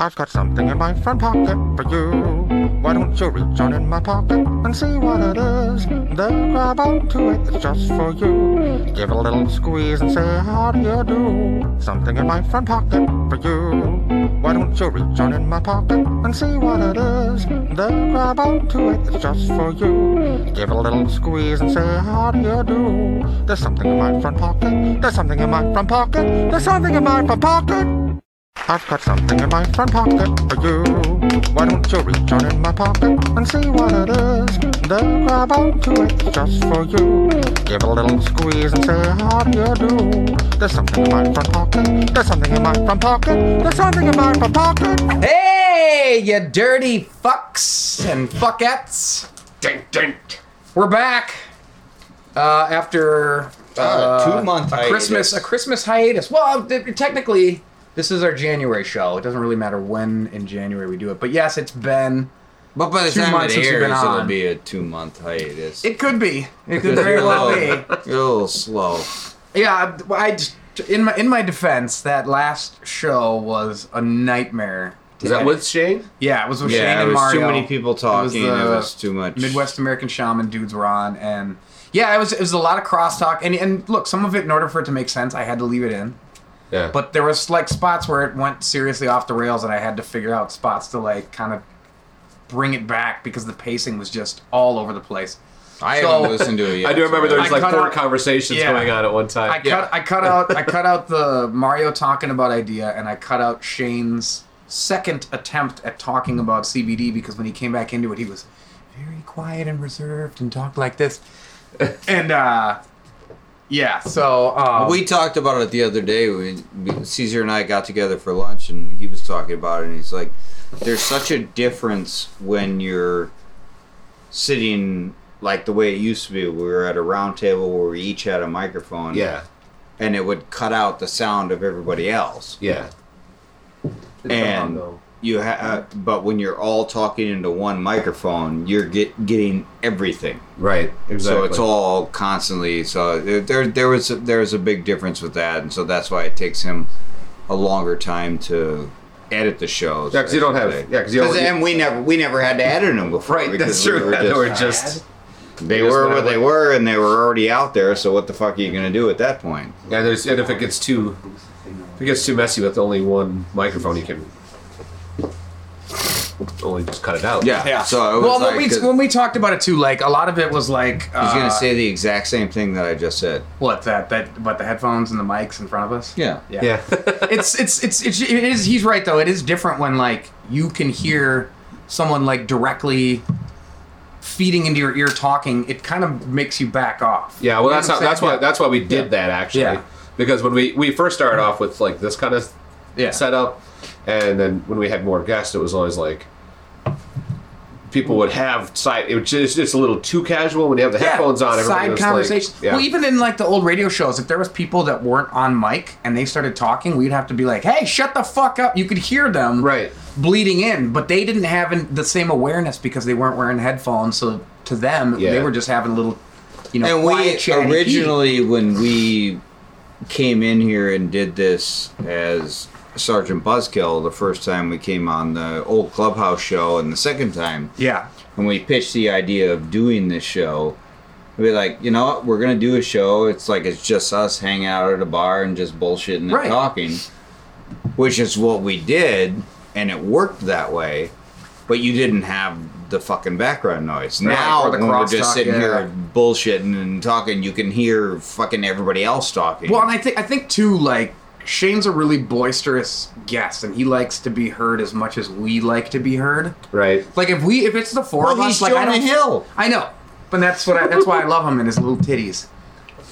I've got something in my front pocket for you. Why don't you reach on in my pocket and see what it is? Then grab onto it, it's just for you. Give it a little squeeze and say, how do you do? Something in my front pocket for you. Why don't you reach on in my pocket and see what it is? Then grab onto it, it's just for you. Give it a little squeeze and say, how do you do? There's something in my front pocket. There's something in my front pocket. There's something in my front pocket. I've got something in my front pocket for you. Why don't you reach on in my pocket and see what it is? Then grab onto it just for you. Give it a little squeeze and say, how do you do? There's something in my front pocket. There's something in my front pocket. There's something in my front pocket. Hey, you dirty fucks and fuckettes. Dun, dun. We're back uh, after Uh, two months. a Christmas a Christmas hiatus. Well, technically, this is our January show. It doesn't really matter when in January we do it, but yes, it's been. But by the Two time months it since you've airs, been it'll on. be a two month hiatus. It could be. It could very well be. You're a little slow. Yeah, I, I just- in my in my defense, that last show was a nightmare. Is that with Shane? Yeah, it was with Shane Yeah, it and was Mario. too many people talking. It was, the too much. Midwest American Shaman dudes were on, and yeah, it was it was a lot of crosstalk. And and look, some of it, in order for it to make sense, I had to leave it in. Yeah. But there was like spots where it went seriously off the rails, and I had to figure out spots to like kind of bring it back because the pacing was just all over the place. I So- haven't listened to it yet. I do remember there was I like four out- conversations Yeah. going on at one time. I cut I cut out I cut out the Mario talking about idea, and I cut out Shane's second attempt at talking about CBD because when he came back into it, he was very quiet and reserved and talked like this, and uh, yeah. So um, We talked about it the other day. We, we- Caesar and I got together for lunch, and he was talking about it. And he's like, "There's such a difference when you're sitting like the way it used to be. We were at a round table where we each had a microphone. yeah. and it would cut out the sound of everybody else. Yeah. And you ha- uh, but when you're all talking into one microphone, you're get getting everything. Right. Exactly. So it's all constantly. So there- there there was there's a big difference with that, and so that's why it takes him a longer time to edit the shows. Yeah, 'cause you don't have- yeah, 'cause you don't- and we never we never had to edit them before. Right. because That's we true. were They just- were just. they were what they were, and they were already out there. So what the fuck are you gonna do at that point? Yeah. There's and if it gets too, if it gets too messy with only one microphone, you can only just cut it out. Yeah. Yeah. So it was well, like, when we 'cause- when we talked about it too, like a lot of it was like uh, He's gonna say the exact same thing that I just said. what that that about the headphones and the mics in front of us. Yeah. Yeah. Yeah. it's, it's it's it's it is he's right though. It is different when like you can hear someone like directly feeding into your ear talking. It kind of makes you back off. Yeah, well, You know that's what how, that's saying? why that's why we did Yeah. that actually, Yeah. because when we we first started off with like this kind of yeah. setup, and then when we had more guests, it was always like people would have side. It was just, just a little too casual when you have the Yeah, headphones on. everybody Side was conversations. Like, yeah. Well, even in like the old radio shows, if there was people that weren't on mic and they started talking, we'd have to be like, "Hey, shut the fuck up!" You could hear them Right. bleeding in, but they didn't have an- the same awareness because they weren't wearing headphones. So to them, they were just having a little, you know, And we quiet, chatty pee. originally, when we came in here and did this as Sergeant Buzzkill, the first time we came on the old clubhouse show, and the second time yeah. when we pitched the idea of doing this show, we were like, you know what, we're gonna do a show. It's like it's just us hanging out at a bar and just bullshitting and Right. talking, which is what we did, and it worked that way. But you didn't have the fucking background noise. Right, now, the when we're just sitting yeah. here bullshitting and talking, you can hear fucking everybody else talking. Well, and I think I think too, like Shane's a really boisterous guest, and he likes to be heard as much as we like to be heard. right. Like if we, if it's the four Well, of us, like I don't, Hill. I know, but that's what I, that's why I love him and his little titties.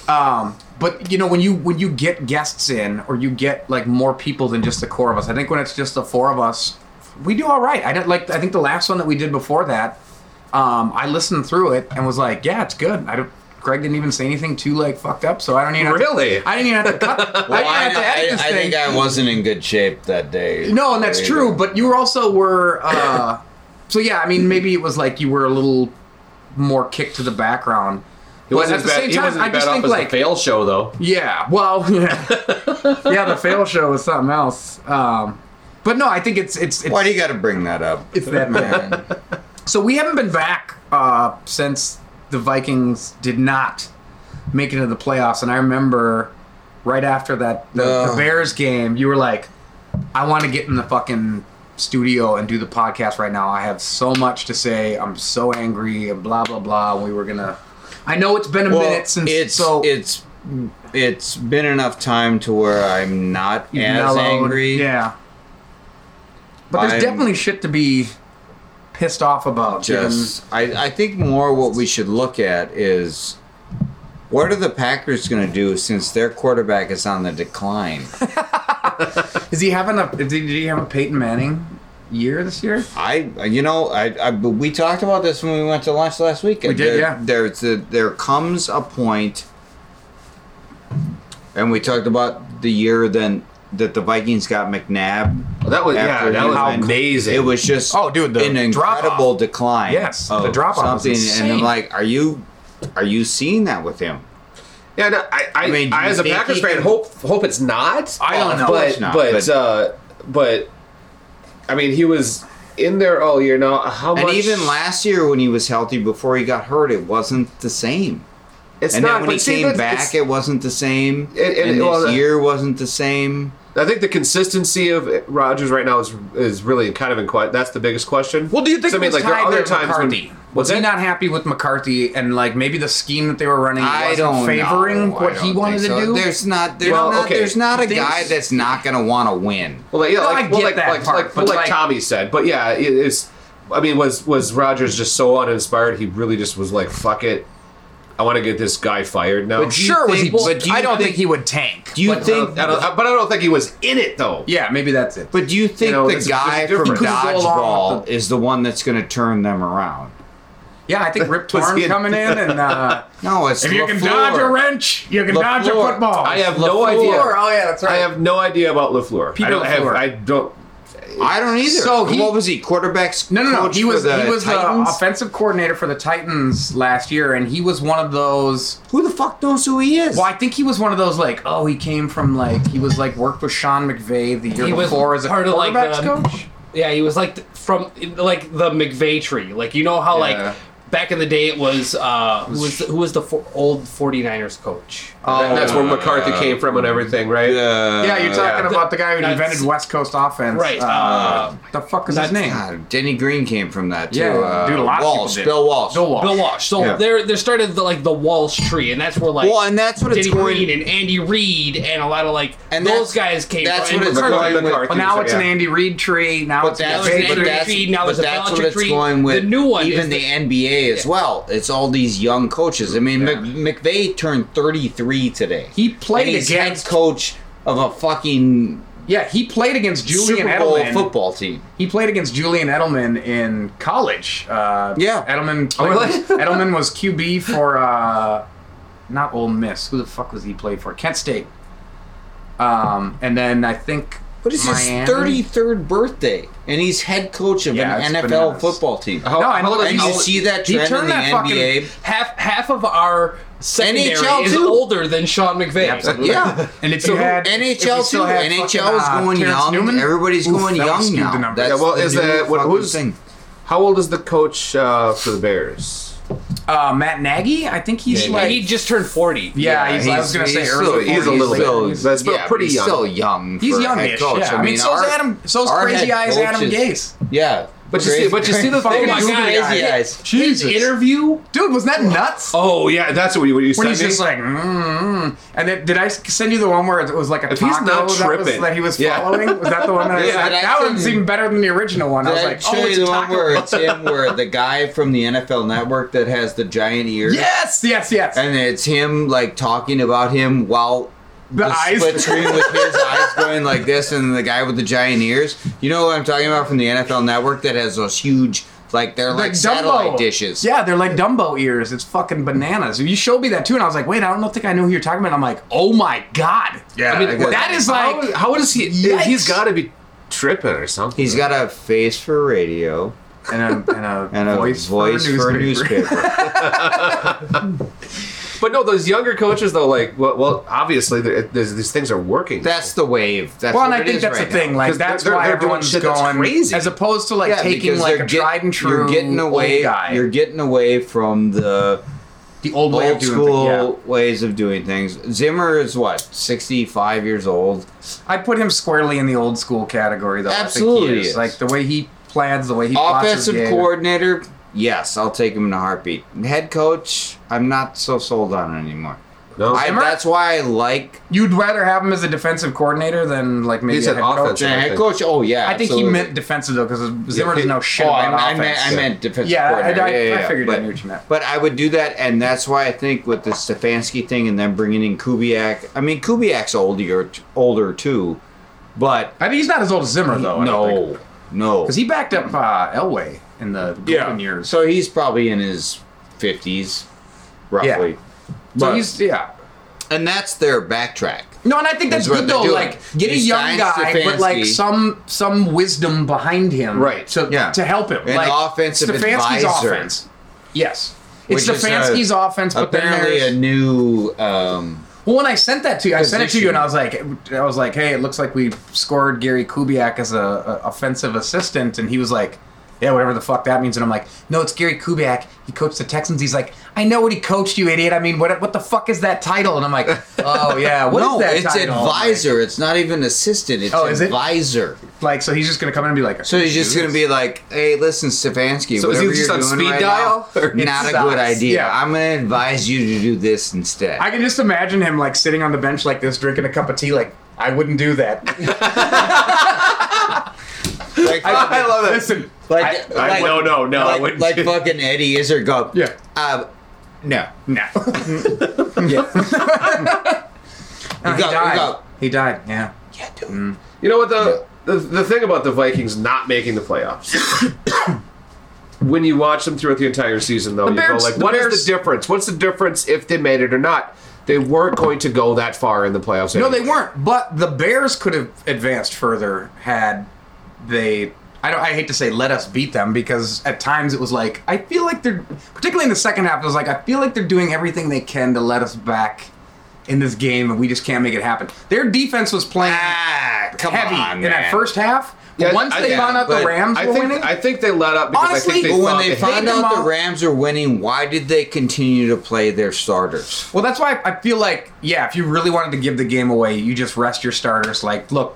Um, but you know when you when you get guests in, or you get like more people than just the core of us. I think when it's just the four of us, we do all right. I don't like. I think the last one that we did before that, um, I listened through it and was like, yeah, it's good. I don't. Greg didn't even say anything too like fucked up, so I don't even have Really? To, I didn't even have to cut. I Well, didn't I, have to edit I- I thing. think I wasn't in good shape that day. No, and that's true. But you also were. Uh, so yeah, I mean, maybe it was like you were a little more kicked to the background. He But wasn't at the bad, same time, I just think like the fail show though. yeah, well, yeah, yeah. The fail show was something else. Um, But no, I think it's it's it's Why do you got to bring that up? it's that man. so we haven't been back uh, since the Vikings did not make it into the playoffs, and I remember right after that the, the Bears game, you were like, "I want to get in the fucking studio and do the podcast right now. I have so much to say. I'm so angry and blah blah blah." We were gonna. I know it's been a Well, minute since it's so it's it's been enough time to where I'm not as mellowed. angry. Yeah. But there's I'm- definitely shit to be pissed off about. Just I, I think more what we should look at is what are the Packers going to do since their quarterback is on the decline? Is he having a? Did he, did he have a Peyton Manning year this year? I you know I, I we talked about this when we went to lunch last weekend. We did, there, yeah. There's a, there comes a point, and we talked about the year then that the Vikings got McNabb. That was yeah, After that was went- amazing. It was just Oh, dude, the an drop-off. incredible decline. Yes, the drop-off was something, and I'm like, are you are you seeing that with him? Yeah, no, I, I, I mean, I as a Packers fan, can- hope hope it's not. I don't know. But not, but but- uh, but I mean, he was in there all year. Now, how And much? even last year when he was healthy before he got hurt, it wasn't the same. It's and not. then when he see, came but back, it wasn't the same. It- it- and well, this the- year wasn't the same. I think the consistency of Rodgers right now is is really kind of in question. That's the biggest question. Well, do you think So, it was tied to McCarthy? when was what's he not happy with McCarthy and like maybe the scheme that they were running I wasn't don't favoring know. What don't he wanted think to so. do? There's not. There's Well, not. okay. There's not a Things- guy that's not going to want to win. Well, yeah, No, like, I well, get like, that like, part, like, but like, like- Tommy said. But yeah, it is. I mean, was was Rodgers just so uninspired? He really just was like, "Fuck it, I want to get this guy fired now." But do you sure, was he? think- but do you I don't think, think- he would tank. Do you but, think? I don't, but I don't think he was in it though. yeah, maybe that's it. But do you think know, the guy from difference. Couldn't go along dodgeball is the one that's going to turn them around? yeah, I think Rip Torn coming in and uh, No, it's if you can dodge a wrench, you can dodge a football. I have no LaFleur. idea. Oh yeah, that's right. I have no idea about Lafleur. Peter I don't have. I don't. I don't either. So he- what was he? Quarterbacks? No, no, no. coach He was the he was the offensive coordinator for the Titans last year, and he was one of those. Who the fuck knows who he is? Well, I think he was one of those like, oh, he came from like he was like worked with Sean McVay the year He was before as a part of, like, quarterbacks the- coach. Yeah, he was like from like the McVay tree. Like you know how Yeah. like back in the day it was uh who was the, who was the for, old 49ers coach? That- that's where McCarthy came from and everything, right? Uh, Yeah, you're talking yeah. about the guy who That's- invented West Coast offense, Right, Uh, uh, the fuck is his name? God, Denny Green came from that too. Yeah, uh, dude, a lot Walsh, people did. Bill Walsh. Bill Walsh. Bill Walsh. So Yeah. there there started the, like the Walsh tree, and that's where like Well, and that's what it's Denny going. Green and Andy Reid and a lot of like And those guys came. that's from. what and it's McCarthy- going with- McCarthy, Well, now it's an. Andy Reid tree. Now But it's a Now it's but an tree. Andy that's, Reid, now but there's a that's what Belichick tree. The new one even the, the- NBA as well. It's all these young coaches. I mean, Yeah. Mc, McVay turned 33 today. He played against- head coach of a fucking Yeah, he played against Julian Super Bowl Edelman. football team. He played against Julian Edelman in college. Uh, Yeah. Edelman. Oh, really? Edelman was QB for uh, not Ole Miss. Who the fuck was he played for? Kent State. Um, and then I think. But it's Miami? his 33rd birthday, and he's head coach of Yeah, an NFL bananas. football team. How, No, I know how old and you see that He trend in the that fucking- NBA. half half of our secondary NHL is too. older than Sean McVay. Absolutely. Yeah. And if So you had NHL you too. had NHL is fucking, uh, going Terrence young. Newman, Everybody's oof, going young now. That's Yeah, well, the is new that- what- who's- thing. How old is the coach uh, for the Bears? Uh, Matt Nagy, I think he's And like. he just turned 40. yeah, he's, I was gonna say he's early. still- he's a little bit- 40s. That's yeah, pretty he's young. still young. He's youngish. head coach. Yeah, I mean, so's our- Adam. So's crazy eyes Adam Gase. Yeah, But you see, but you see the Fucking thing. Oh my God. crazy I- eyes. His Jesus. interview. Dude, was that nuts? Oh yeah, that's what you, what you when sent he's me. just like, mm, mm. and then did I send you the one where it was like a If taco he's not that, was, tripping. that he was Yeah. following? Was that the one that I Yeah, sent? did I That send one's you- even better than the original one. I Did was I like, show oh, you it's the a one taco. where it's him, where the guy from the NFL Network that has the giant ears? yes, yes, yes. And it's him like talking about him while The eyes. split screen with his eyes going like this, and the guy with the giant ears. You know what I'm talking about from the NFL Network that has those huge, like they're like, satellite dishes. Yeah, they're like Dumbo ears. It's fucking bananas. You showed me that too, and I was like, wait, I don't think I knew who you're talking about. I'm like, oh my god. Yeah, I mean, I that is like, how, how does he? Yikes. He's got to be tripping or something. He's got a face for radio and a, and a and a voice, voice, for, a a newspaper. But no, those younger coaches though, like, well, well obviously there- these things are working. That's the wave. That's Well, and what I it think that's right the thing. Like that's they're- why they're doing everyone's shit going crazy. as opposed to like yeah, taking like a get- tried and true You're getting away. old guy. You're getting away from the the old way of old doing school things. ways of doing things. Zimmer is what, 65 years old. I put him squarely in the old school category though. I think Absolutely he is. is. Like the way he plans, the way he plots his Offensive game. Coordinator, yes, I'll take him in a heartbeat. Head coach, I'm not so sold on anymore. no, I, that's why I like You'd rather have him as a defensive coordinator than like maybe He a said head coach. offensive. Yeah, I head think. coach. Oh yeah, I think absolutely. he meant defensive though, because Zimmer he- doesn't know shit Oh, about I, I offense. meant I meant defensive Yeah, I- coordinator. I- yeah, yeah, I yeah. figured I but, knew what you meant. But I would do that, and that's why I think with the Stefanski thing, and then bringing in Kubiak. I mean, Kubiak's older, older too, but I think he's not as old as Zimmer though. no, no, because he backed up uh, Elway in the golden years. So he's probably in his fifties, roughly. So But- he's yeah. and that's their backtrack. No, and I think that's That's good though. doing. Like get a young guy, but like some some wisdom behind him, Right. To Yeah. to help him. An like offensive Stefanski's advisor. offense. Yes, it's uh, Stefanski's offense, but then Apparently, a new. Um, Well, when I sent that to you, I sent it to you, and I was like, I was like, hey, it looks like we scored Gary Kubiak as a, a offensive assistant, and he was like, yeah, whatever the fuck that means, and I'm like, no, it's Gary Kubiak. He coached the Texans. He's like, I know what he coached, you idiot. I mean, what what the fuck is that title? And I'm like, oh yeah, what is no, that it's title? Like- advisor. It's not even assistant. It's Oh, is it? advisor. Like, so he's just gonna come in and be like, So he's just gonna be like, "Hey, listen, Stefanski, So is he whatever just you're on doing speed right dial? now, not It a good idea. Yeah. I'm gonna advise you to do this instead." I can just imagine him like sitting on the bench like this, drinking a cup of tea. Like, I wouldn't do that. like, I love it. Listen, like, I- I- like- no, no, no, I like, wouldn't like do- fucking Eddie Izzard go. Yeah. Uh, no. no. Yeah. No, he, got- he died. got- He died. Yeah. yeah, dude. You know what the, the the thing about the Vikings not making the playoffs. when you watch them throughout the entire season, though, The you Bears- go like, the "What is Bears- the difference? What's the difference if they made it or not?" They weren't going to go that far in the playoffs. No, they weren't. But the Bears could have advanced further had they. I don't. I hate to say let us beat them because at times it was like I feel like they're particularly in the second half. It was like I feel like they're doing everything they can to let us back in this game, and we just can't make it happen. Their defense was playing Ah, heavy on, in that first half. But Yeah, once I- they yeah, found out the but Rams I were think winning, I think they let up because I Honestly, think they when they they found them out the Rams are winning, why did they continue to play their starters? Well, that's why I feel like, yeah, if you really wanted to give the game away, you just rest your starters. Like, look,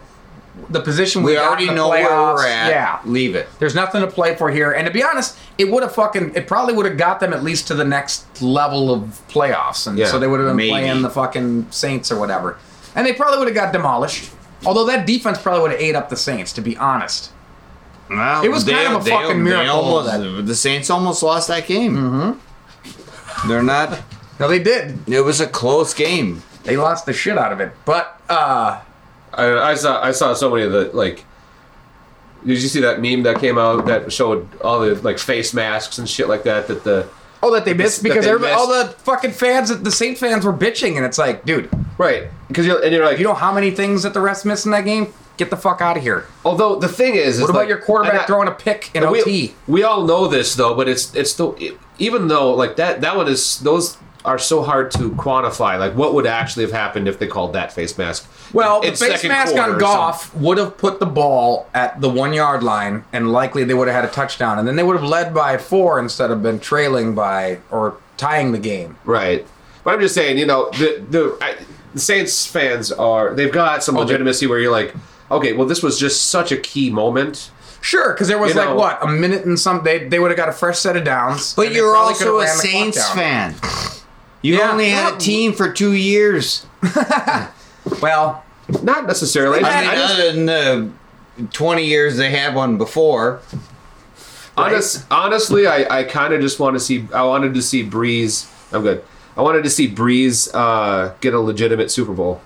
the position we, We already know where we're at. Yeah, Leave it. there's nothing to play for here. And to be honest, it would have fucking, it probably would have got them at least to the next level of playoffs, and Yeah, so they would have been maybe. playing the fucking Saints or whatever, and they probably would have got demolished. Although that defense probably would have ate up the Saints, to be honest. Well, It was kind of a fucking miracle almost- the Saints almost lost that game. Mm-hmm. They're not. No, they did. It was a close game. They lost the shit out of it. But uh I, I saw I saw so many of the like. Did you see that meme that came out that showed all the like face masks and shit like that? That the oh, that they missed because they everybody, all the fucking fans, the Saint fans were bitching, and it's like, dude, right because you're and you're like you know how many things that the refs missed in that game? Get the fuck out of here. Although the thing is, is What about like- your quarterback I- throwing a pick in OT? we, we all know this though, but it's it's still even though like that that one is those are so hard to quantify. Like what would actually have happened if they called that face mask? Well, in the face mask on or Goff would have put the ball at the one yard line, and likely they would have had a touchdown, and then they would have led by four instead of been trailing by or tying the game. right? But I'm just saying, you know, the the, I, the Saints fans are they've got some Oh, they- legitimacy where you're like, okay, well, this was just such a key moment. Sure, because there was You like know- what a minute and some. They they would have got a fresh set of downs. But you're probably also a have ran the clock Saints fan. You Yeah. only had a team for two years. Well, Not necessarily. I mean, I just, other than the 20 years they had one before. honest, honestly, I, I kind of just want to see. I wanted to see Brees. I'm good. I wanted to see Brees uh, get a legitimate Super Bowl.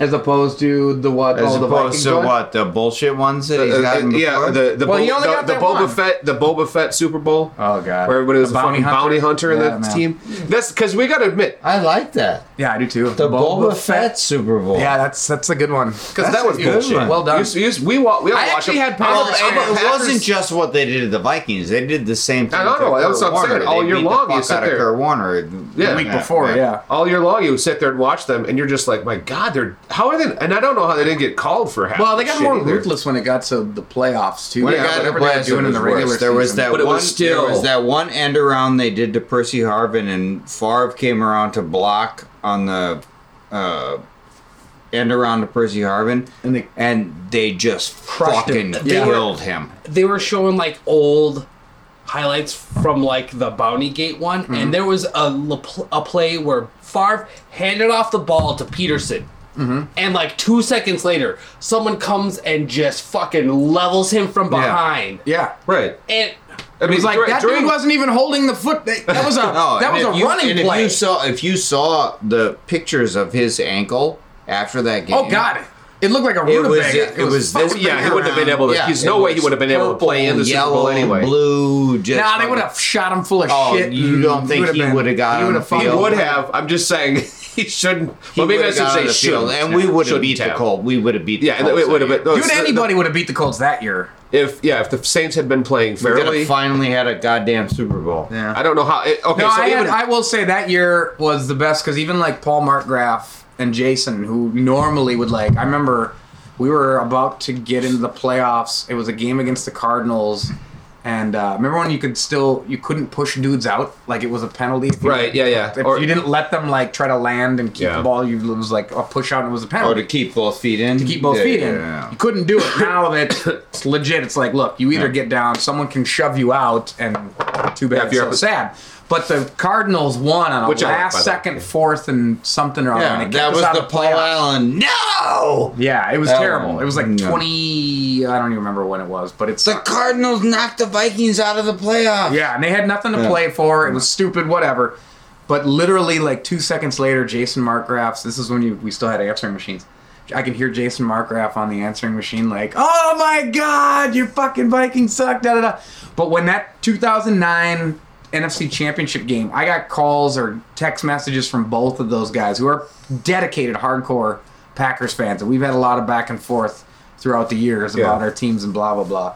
As opposed to the what? As the opposed Vikings to one? what? The bullshit ones that he's Uh, gotten before? yeah, the the, Well, he Bo- only the, got the that Boba one. Fett the Boba Fett Super Bowl. Oh god, where everybody was The a fucking bounty hunter in Yeah, that man. team. That's because we got to admit, I like that. Yeah, I do too. The Boba Fett Super Bowl. Yeah, that's that's a good one. Because that was good one. Well done. You, you, we wa- we all I actually them. had Well, Packers- and it Packers- wasn't just what they did to the Vikings. They did the same thing. I know, to no, that's Kurt what I'm saying. Warner. All They year long, you sit there. Kurt Warner. Yeah. the week before. Yeah. all year long, you sit there and watch them, and you're just like, my God, they're how are they? And I don't know how they didn't get called for half. Well, they got more either. ruthless when it got to the playoffs too. When yeah, it got to whatever they were playoffs, doing in the regular. There was that one. still- There was that one end around they did to Percy Harvin, and Favre came around to block on the uh, end around to Percy Harvin, And they- and they just Crushed fucking him. Yeah. killed him. they were showing like old highlights from like the Bounty Gate one, Mm-hmm. and there was a a play where Favre handed off the ball to Peterson. Mm-hmm. And like two seconds later, someone comes and just fucking levels him from behind. Yeah. right. And I It was like dur- that during- dude wasn't even holding the foot. That that was a No, oh, that was a you- running and play. If you saw, if you saw the pictures of his ankle after that oh, game, oh god, it looked like a It was- rutabaga. it was this Yeah, he wouldn't have been able to. Yeah, there's no way he would have been able to play in the Super Bowl anyway. Blue, just Nah, they would have shot him full of Oh, shit. you don't think he would've got he on would've the He would have. I'm just saying he shouldn't. He well, maybe I should say on shouldn't. and we would have Shouldn't beat the. Colts. We would have beat the Yeah, Colts it would have been. year. Dude, anybody would have beat the Colts that year. If yeah, if the Saints had been playing We could fairly, have finally had a goddamn Super Bowl. Yeah. I don't know how. It, okay, No, so I, even had, I will say that year was the best because even like Paul Markgraf and Jason, who normally would like, I remember we were about to get into the playoffs. It was a game against the Cardinals, and uh, remember when you could still you couldn't push dudes out like it was a penalty. If you- Right, yeah, yeah. If Or- you didn't let them like try to land and keep Yeah. the ball, you it was like a push out and it was a penalty. Or to keep both feet in. to keep both Yeah, feet in. yeah. You couldn't do it. Now that it's legit, it's like, look, you either get down, someone can shove you out, and too bad. If you're so sad. But the Cardinals won on a Which I like, last the way. second, fourth, and something or other. and Yeah, that us was out the of Paul playoffs. Allen. No, Yeah, it was That terrible. one. It was like No. twenty. I don't even remember when it was, but it's the Cardinals knocked the Vikings out of the playoffs. Yeah, and they had nothing to Yeah. play for. It was stupid, whatever. But literally, like two seconds later, Jason Markgraff's. This is when you we still had answering machines. I can hear Jason Markgraff on the answering machine, like, "Oh my God, your fucking Vikings suck." Da da da. But when that 2009 NFC Championship game, I got calls or text messages from both of those guys who are dedicated, hardcore Packers fans, and we've had a lot of back and forth throughout the years Yeah. about our teams and blah blah blah.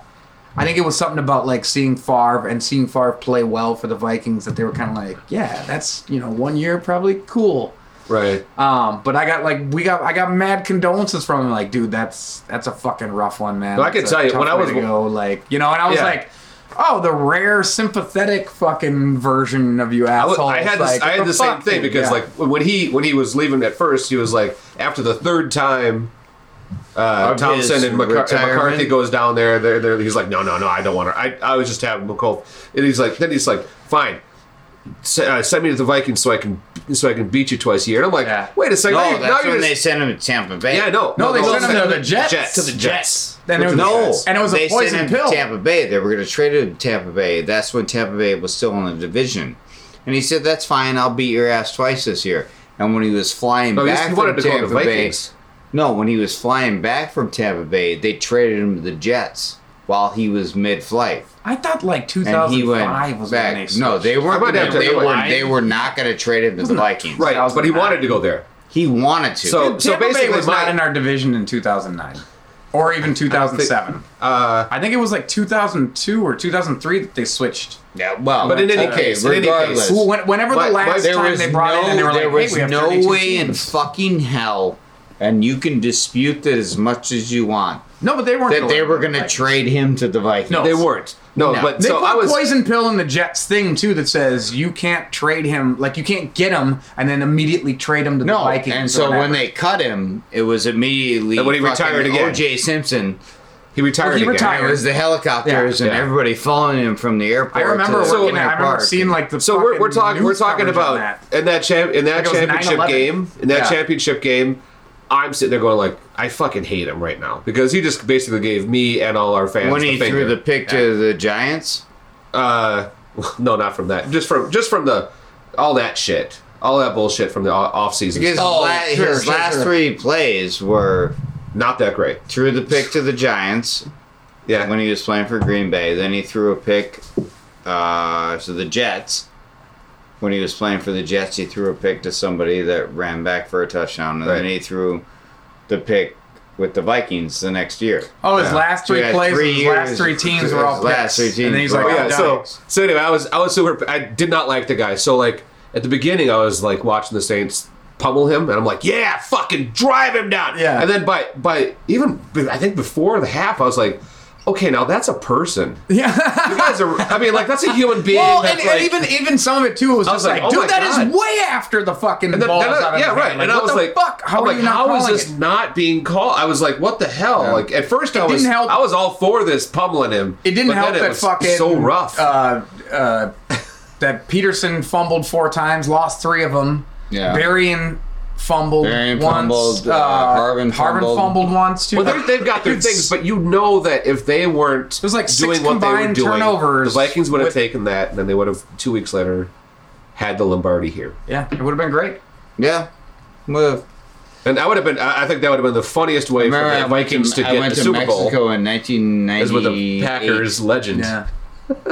I think it was something about like seeing Favre and seeing Favre play well for the Vikings that they were kind of like, yeah, that's you know one year probably cool. right. Um, but I got like we got I got mad condolences from him like, dude, that's that's a fucking rough one, man. No, I can tell you, when I was- go, like you know, and I was Yeah. like. Oh, the rare sympathetic fucking version of you I, w- assholes. I had like, this, I had the same thing because yeah. like when he when he was leaving at first, he was like after the third time. Uh, Thompson and, McCar- and? McCarthy goes down there. They're, they're, he's like, no, no, no, I don't want to. I, I was just having McCall. And he's like, then he's like, fine, S- uh, send me to the Vikings so I can so I can beat you twice a year. And I'm like, Yeah. wait a second. No, now that's now when gonna- they sent him to Tampa Bay. Yeah, no, No, they sent him to the Jets. Jets. To the Jets. Then it was No, and it was they a poison sent him pill. to Tampa Bay. They were going to trade him to Tampa Bay. That's when Tampa Bay was still in the division, and he said, "That's fine. I'll beat your ass twice this year." And when he was flying No, back he wanted from to to Tampa Bay, no, when he was flying back from Tampa Bay, they traded him to the Jets while he was mid-flight, I thought like and he 2005 went was back. when they no, they weren't. I might Gonna, have they, were, Why? they were not going to trade him to the Vikings. Right, but he wanted to go there. He wanted to. So- Tampa Bay basically was my- not in our division in 2009, or even 2007. Uh, I think it was like 2002 or 2003 that they switched. yeah, well, But in any okay, case- in any regardless. case- Whenever My- the last time they brought no, in, and they were like, there "Hey, was we have no 32 way in fucking hell, and you can dispute that as much as you want, No, but they weren't. that they were going to trade him to the Vikings. No. they weren't. No, No. but They so put I was. poison pill in the Jets thing too that says you can't trade him, like you can't get him and then immediately trade him to the No, Vikings. and so when they cut him, it was immediately And when he retired again. O.J. Simpson. he retired. Well, he again. retired. It was the helicopters Yeah. and Yeah. everybody following him from the airport. I remember to working. Winter I remember Park. seeing like the. So we're, we're talking we're talking about that. in that champ in that Like championship game in that Yeah. championship game. I'm sitting there going like, I fucking hate him right now because he just basically gave me and all our fans when he finger. threw the pick to the Giants. Uh, no, not from that. Just from just from the all that shit, all that bullshit from the off season. Because Oh, la- sure, his sure, last sure. three plays were Not that great. threw the pick to the Giants Yeah. when he was playing for Green Bay. Then he threw a pick uh, to the Jets. When he was playing for the Jets, he threw a pick to somebody that ran back for a touchdown, and Right. then he threw the pick with the Vikings the next year. Oh, his Yeah. last three had plays, three his years- last three teams were all his last picks. three teams and then he's like, oh, yeah. yeah, So so anyway, I was I was super. I did not like the guy. So like at the beginning, I was like watching the Saints pummel him, and I'm like, yeah, fucking drive him down. Yeah. And then by by even I think before the half, I was like, okay, now that's a person. yeah. You guys are. I mean, like that's a human being. Well, and, like, and even even some of it too was I just was like, like, oh dude, that is God. way after the fucking And then, balls then I- out of yeah, right. hand. and Like, I was the like, fuck? How I'm are like, you not how is calling this it? not being called? I was like, what the hell? Yeah. Like at first, I was help- I was all for this pummeling him. It didn't but help then it that fucking so rough. Uh, uh, that Peterson fumbled four times, lost three of them. Yeah. Berrian fumbled Berrian once. fumbled, uh, Harvin, Harvin fumbled. once too. well, they're- they've got their It's- things, but you know that if they weren't There's like six doing what they were combined doing, turnovers the Vikings would have with- taken that, and then they would have two weeks later had the Lombardi here. yeah, it would have been great. Yeah. Well, And that would have been, I I think that would have been the funniest way for remember I the Vikings to, to get went the to Super Bowl. Mexico in 1998. Is with the Packers legend.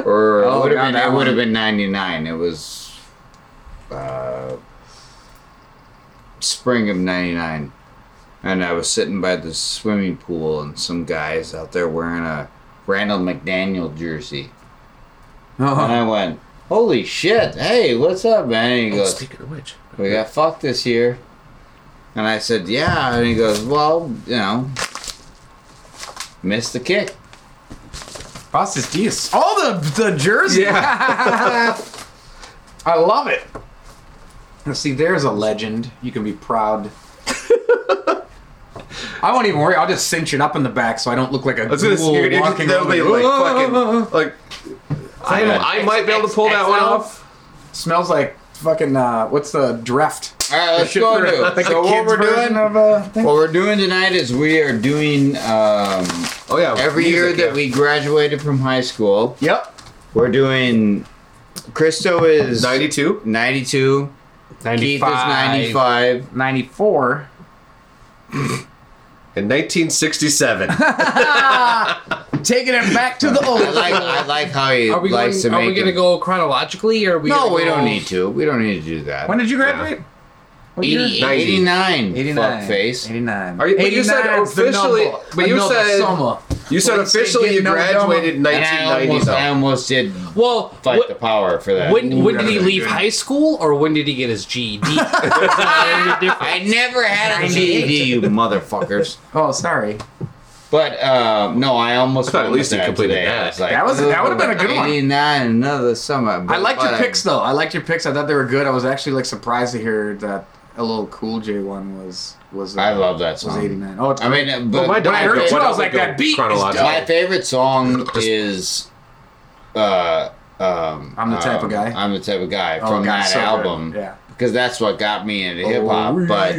Or Oh, it would yeah, have been, it would have been 99. It was uh, spring of 99. And I was sitting by the swimming pool, and some guys out there wearing a Randall McDaniel jersey. And Uh-huh. I went, Holy shit, hey, what's up, man? And he Oh, goes, speaking of which, We got fucked this year. And I said, Yeah. And he goes, Well, you know, missed the kick. Bosses Diaz. All the the jersey. Yeah. I love it. Now, see, there's a legend. You can be proud. I won't even worry. I'll just cinch it up in the back so I don't look like a I was gonna ghoul say, you're gonna, walking that'll around be like, like fucking, like, I, I might be able to pull that one XL? off. Smells like fucking. Uh, what's the dreft? All right, let's Shit go for- into like it. the So what kids' we're version doing, of uh, thing? what we're doing tonight is we are doing um, Oh yeah, every year music, that yeah. we graduated from high school. Yep. We're doing. Christo is 92. 92. Keith is 95. 94. In 1967. Taking it back to the old. I like I like how he Are we going? likes to Are make we going to it- go chronologically, or are we? No, gonna we go- don't need to. We don't need to do that. When did you graduate? What year? 80, 90. 89. 89. Fuck face. 89. Are you- but you said 89 is the officially- but you said- summer. You said officially you graduated in And I 1990. almost, I almost did Well, fight what- the power for that. when when did he leave high school, or when did he get his GED? There's a difference. I never had a GED, you motherfuckers. Oh, sorry. But uh, no, I almost I thought at least with that completed today. that. Like, That was- that would've been a good one. 89, another summer. I liked your whatever. picks though. I liked your picks. I thought they were good. I was actually like surprised to hear that LL Cool J one was was. Uh, I love that Was song. eighty nine. Oh, it's I mean, but Well, my when I heard it I was like, that beat is dope. my favorite song is. Uh, um, I'm the type of um, guy? I'm the type of guy Oh, from God, that so good. album. Yeah. because that's what got me into hip hop. Oh, but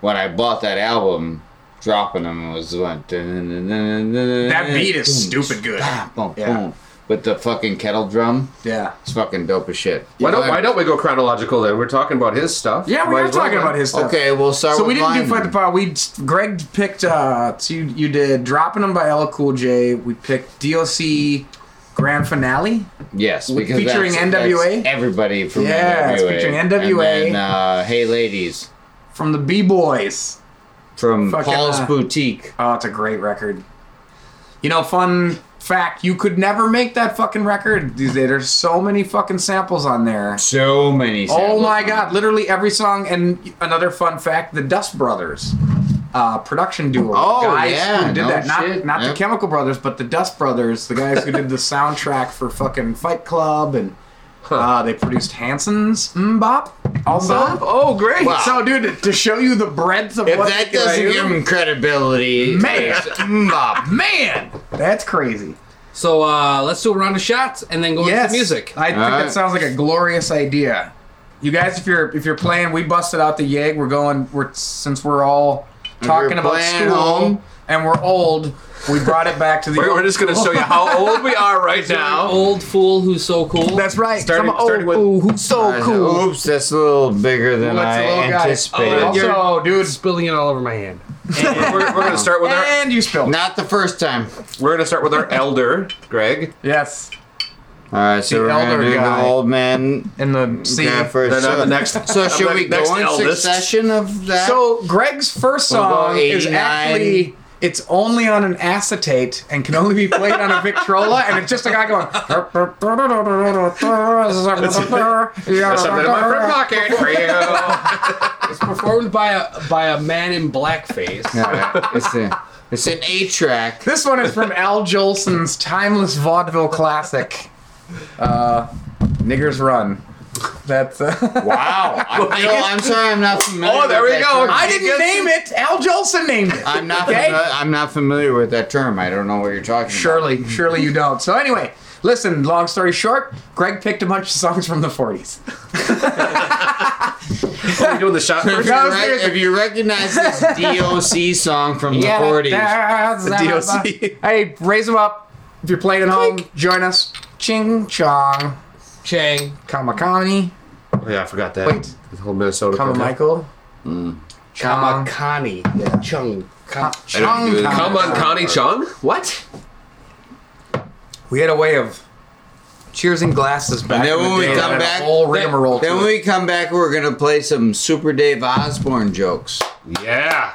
when I bought that album, dropping them was what that That beat is stupid good. Boom, Yeah. boom. With the fucking kettle drum, Yeah. it's fucking dope as shit. Why don't Why don't we go chronological then? We're talking about his stuff. Yeah, we Might are as well, talking about his stuff. Okay, we'll start. So we didn't do mine fight the power. We Greg picked. uh So you, you did dropping them by LL Cool J. We picked DOC Grand Finale. Yes, because featuring that's, NWA? that's everybody from Yeah, it's NWA. featuring NWA. And then, uh, Hey Ladies From the B Boys. from Fucking, Paul's uh, Boutique. Oh, it's a great record. You know, fun fact: you could never make that fucking record these days. There's so many fucking samples on there. So many. Oh my god! Literally every song. And another fun fact: the Dust Brothers, uh, production duo. Oh, guys yeah, who did no that. Not shit, not the yep. Chemical Brothers, but the Dust Brothers, the guys who did the soundtrack for fucking Fight Club, and uh, they produced Hanson's MMMBop. Also. Oh, great. Wow. So, dude, to show you the breadth of If what that they can doesn't do- give him credibility, Man. MMMBop. man, that's crazy. So uh, let's do a round of shots and then go Yes, into music. I think Alright. that sounds like a glorious idea. You guys, if you're if you're playing, we busted out the yeg. We're going. We're since we're all talking about school home. and we're old. We brought it back to the. We're, we're just going to show you how old we are right now. Old fool who's so cool. That's right. Starting- Some old starting with- fool who's so cool. Oops, that's a little bigger than What's I a little guy? anticipated. Oh, you're- Also, dude, spilling it all over my hand. we're we're going to start with our. and you spilled. Not the first time. We're going to start with our elder, Greg. Yes. All right, so The we're gonna elder do guy. the old man in the sea. guy first. Then I'm So, the next- so I'm should the we next go in eldest. succession of that? So Greg's first We'll go song is 89. actually it's only on an acetate and can only be played on a Victrola, and it's just a guy going. That's something in my front pocket for you. It's performed by a by a man in blackface. Yeah, it's a, it's an eight track. This one is from Al Jolson's timeless vaudeville classic, uh, "Niggers Run." That's. Uh, Wow. I feel, I'm sorry, I'm not familiar. Oh, there with we that go. term. I didn't name it. Al Jolson named it. I'm not. Okay? fami- I'm not familiar with that term. I don't know what you're talking about. Surely, surely you don't. So anyway, listen. Long story short, Greg picked a bunch of songs from the '40s. Are you doing the shot about. first? If you, No, rec- if you recognize this DOC song from the 40s, DOC. Hey, raise them up. If you're playing at home, join us. Ching chong. Chang. Kamakani. Oh, yeah, I forgot that. Wait. The whole Minnesota. Kama program. Michael. Mm. Chong. Kamakani. Yeah. Chung. Ka- I don't do that. Come on, Connie Chung. What? We had a way of cheersing glasses back. And then in the when we day that come had a back- whole rigmarole. then to when it. we come back, we're gonna play some Super Dave Osborne jokes. Yeah.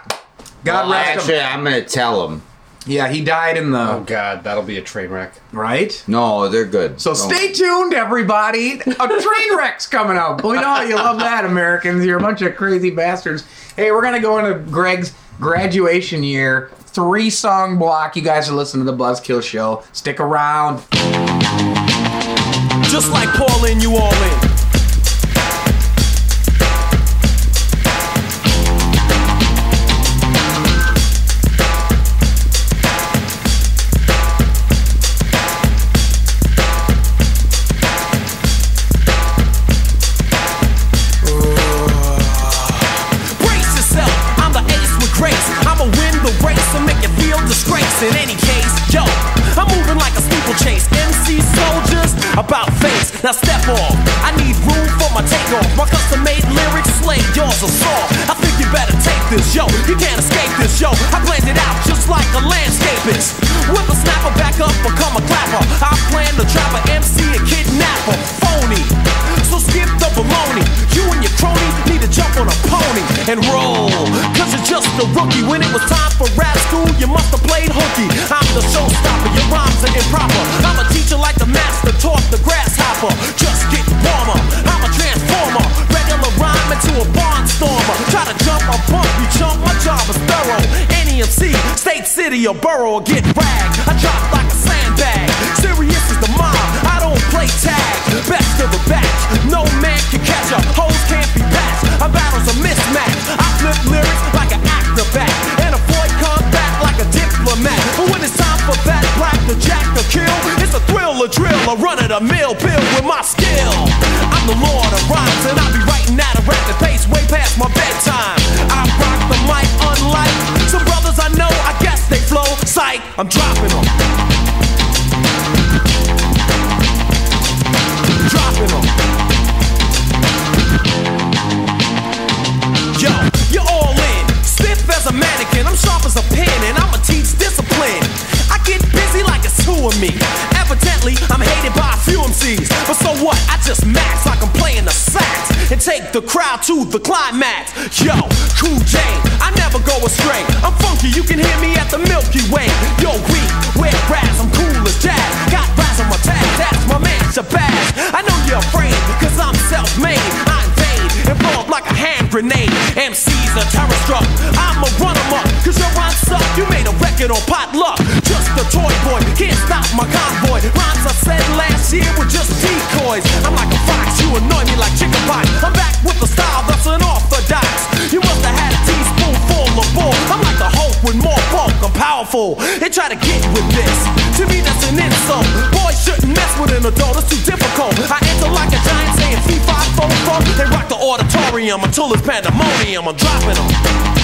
God Well, rest him. actually, I'm gonna tell them. Yeah, he died in the Oh god, that'll be a train wreck. right. No, they're good. So Don't- stay tuned, everybody. A train wreck's coming up. We know how you love that, Americans. You're a bunch of crazy bastards. Hey, we're gonna go into Greg's graduation year. Three song block. You guys are listening to the Buzzkill Show. Stick around. Just like Paul in New Orleans. Brace I'm dropping them. Dropping them. Yo, you're all in. Stiff as a mannequin, I'm sharp as a pen, and I'ma teach discipline. I get busy like it's two of me. Evidently, I'm hated by a few MCs. But so what? I just max like I'm playing the sax and take the crowd to the climax. Yo, Cool I never go astray. I'm you can hear me at the Milky Way. Yo, weak, wear brass, I'm cool as jazz. Got brass on my tag, that's my man Shabazz. I know you're afraid, cause I'm self-made. I invade and blow up like a hand grenade. MC's a terror struck. I'ma run 'em up, cause your rhymes suck. You made a record on potluck. Just a toy boy, can't stop my convoy. Rhymes I said last year were just decoys. I'm like a fox, you annoy me like chicken pot. I'm I'm powerful. They try to get with this. To me, that's an insult. Boys shouldn't mess with an adult. It's too difficult. I enter like a giant saying fee fi fo fo. They rock the auditorium until it's pandemonium. I'm dropping them.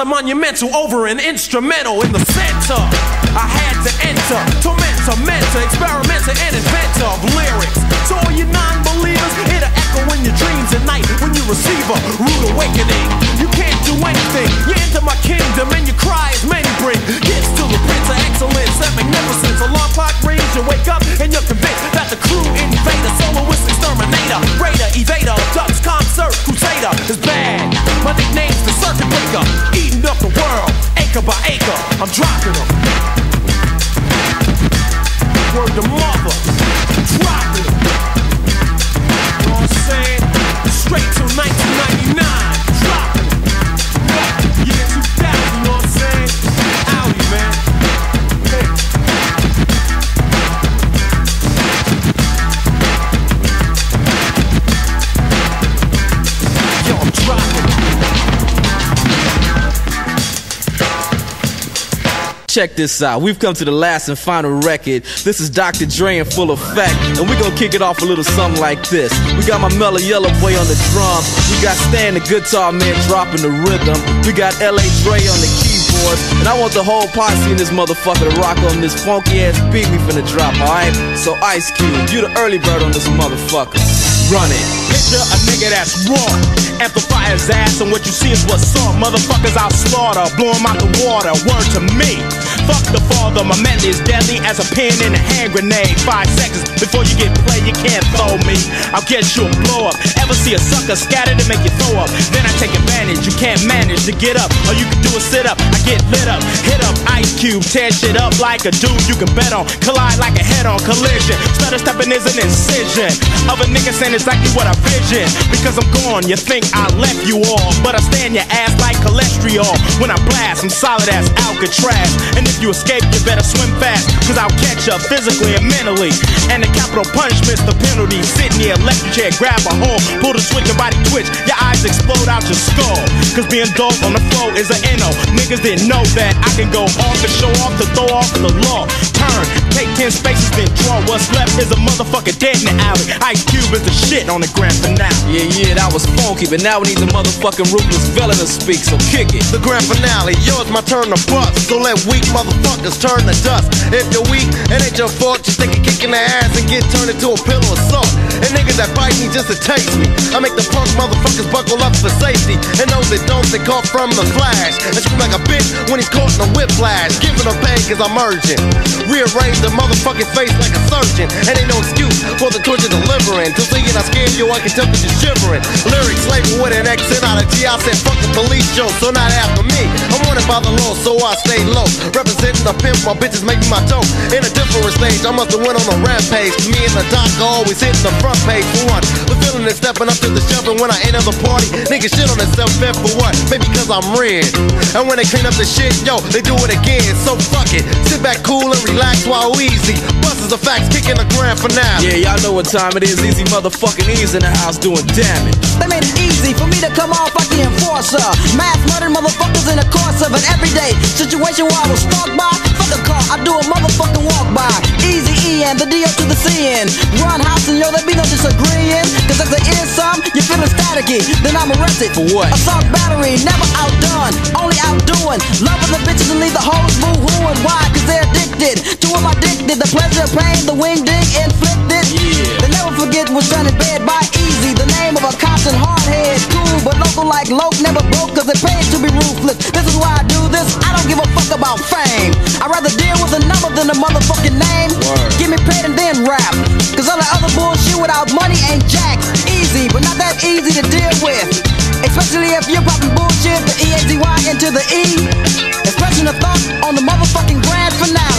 Are monumental over an instrumental in the center. I had to enter, tormentor, mentor, experimenter, and inventor of lyrics. So all you non-believers, hear the echo in your dreams at night when you receive a rude awakening. You can't do anything. You enter my kingdom and you cry as many bring gifts to the Prince of Excellence and magnificence. Alarm clock rings, you wake up and you're convinced that the crew invader, soloist exterminator, raider, evader, ducks, concert, crusader is bad. My nickname's the circuit breaker, eating up the world, acre by acre. I'm dropping them. Word to mother, dropping them. Straight till 1999, dropping them. Year 2000, you know what I'm saying? Audi, man. Check this out. We've come to the last and final record. This is Dr. Dre in full effect, and we're gonna kick it off a little something like this. We got my mellow yellow boy on the drum. We got Stan, the guitar man, dropping the rhythm. We got LA Dre on the keyboards, and I want the whole posse in this motherfucker to rock on this funky ass beat we finna drop. All right. So Ice Cube, you the early bird on this motherfucker. Run it. Picture a nigga that's raw. Amplify his ass, and what you see is what's up. Motherfuckers I'll slaughter, Blow 'em out the water. Word to me. Fuck the father, my man is deadly as a pin in a hand grenade. Five seconds before you get played, you can't throw me. I'll get you a blow up. Ever see a sucker scattered and make you throw up? Then I take advantage. You can't manage to get up. All you can do is sit up. I get lit up, hit up Ice Cube, tear shit up like a dude you can bet on. Collide like a head on collision. Stutter stepping is an incision of a nigga saying exactly what I vision. Because I'm gone, you think I left you all, but I stand your ass like cholesterol. When I blast, I'm solid as Alcatraz. And if you escape, you better swim fast. Cause I'll catch up physically and mentally. And the capital punishment's the penalty. Sit in the electric chair, grab a hold, pull the switch, your body twitch, your eyes explode out your skull. Cause being dope on the flow is an NO. Niggas didn't know that I can go off and show off to throw off the law. Turn, take 10 spaces, then draw. What's left is a motherfucker dead in the alley. Ice Cube is the shit on the grand finale. Yeah, yeah, that was funky, but now we need the motherfucking ruthless villain to speak, so kick it. The grand finale, yours my turn to bust. So let weak motherfuckers turn to dust. If you're weak, it ain't your fault. Just think you're kicking their ass and get turned into a pillow of salt. And niggas that bite me just to taste me. I make the punk motherfuckers buckle up for safety. And those that don't, they call from the flash. And scream like a bitch when he's caught in a whiplash. Giving them pain cause I'm urgent. Rearrange the motherfucking face like a surgeon. And ain't no excuse for the torture delivering. Till thinking I scared you, I can tell that you're shivering. Lyrics labeled with an accent out of G. I said fuck the police show, so not after me. I'm wanted by the law, so I stay low. Representing the pimp, my bitches make me my dope. In a different stage, I must have went on a rampage. Me and the doc always hitting the front page for one. The feeling is stepping up to the shelf, and when I enter the party, niggas shit on themselves, bent for what? Maybe cause I'm red. And when they clean up the shit, yo, they do it again. So fuck it. Sit back cool and relax while Eazy. Buses the facts, kicking the grand now. Yeah, y'all know what time it is. Eazy motherfucking ease in the house doing damage. They made it easy for me to come off like the enforcer. Mass murdered motherfuckers in the course of an everyday situation where I was stalked by. Fuck a car, I do a motherfucking walk by. Easy E and the D up to the C N. Run house and yo, there be no disagreeing. Cause if there is some, you feeling staticky. Then I'm arrested. For what? Assault battery, never outdone, only outdoing. Loving the bitches and leave the hoes boo hooing. Why? Cause they're addicted to what I'm addicted. The pleasure, pain, the wing ding inflicted. Yeah. They never forget was done in bed by Eazy. The name of a constant hardhead. Local like Loke never broke cause it pays to be ruthless. This is why I do this. I don't give a fuck about fame. I'd rather deal with a number than a motherfucking name. Word. Give me paid and then rap. Cause all the other bullshit without money ain't jack. Eazy, but not that easy to deal with. Especially if you're popping bullshit, the E-A-Z-Y into the E. Expressing a thought on the motherfucking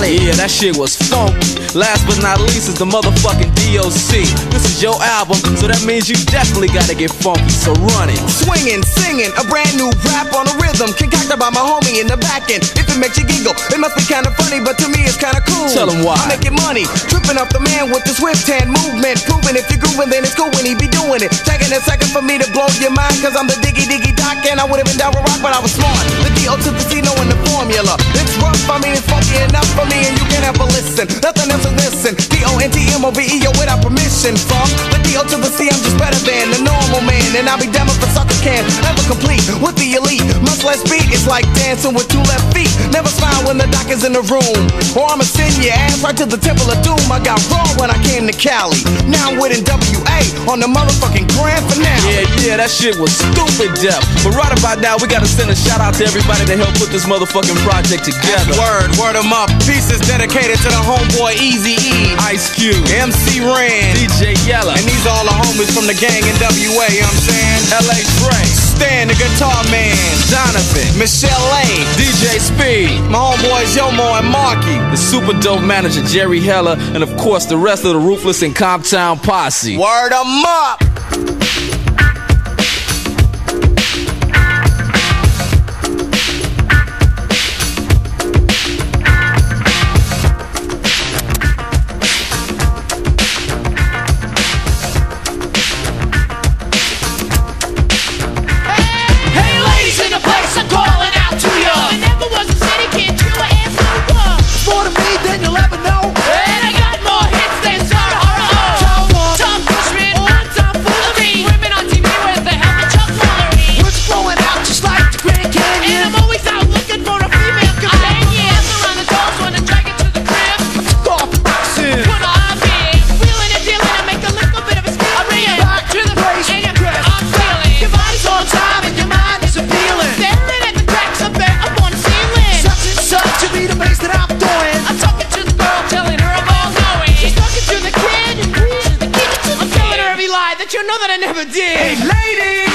Yeah, that shit was funky. Last but not least is the motherfucking DOC. This is your album, so that means you definitely gotta get funky, so run it. Swinging, singing, a brand new rap on a rhythm concocted by my homie in the back end. If it makes you giggle, it must be kinda funny, but to me it's kinda cool. Tell 'em why. I'm making money, tripping off the man with the swift hand movement. Proving if you're grooving, then it's cool when he be doing it. Taking a second for me to blow your mind, cause I'm the diggy diggy doc, and I would've been down with rock, but I was smart. The D.O. to the C, knowing the formula. It's rough, I mean it's funky enough for me, and you can a listen. Nothing else to listen. N-T-M-O-V-E-O without permission from The D-O to the C, I'm just better than the normal man. And I'll be damn if a sucker can Never complete with the elite. Much less beat, it's like dancing with two left feet. Never smile when the doc is in the room. Or I'ma send your ass right to the temple of doom. I got raw when I came to Cali. Now I'm with NWA on the motherfucking grand finale. Yeah, yeah, that shit was stupid deaf But right about now, we gotta send a shout out to everybody that helped put this motherfucking project together. Word, word em up, pieces dedicated to the homeboy Easy E. Ice Ice Cube, MC Ren, DJ Yella, and these all the homies from the gang in WA, you know I'm saying? LA Frank, Stan the Guitar Man, Jonathan, Michelle A, DJ Speed, my homeboys Yomo and Maulkie, the super dope manager Jerry Heller, and of course the rest of the Ruthless and Compton Posse. Word 'em up! never did. Hey, ladies.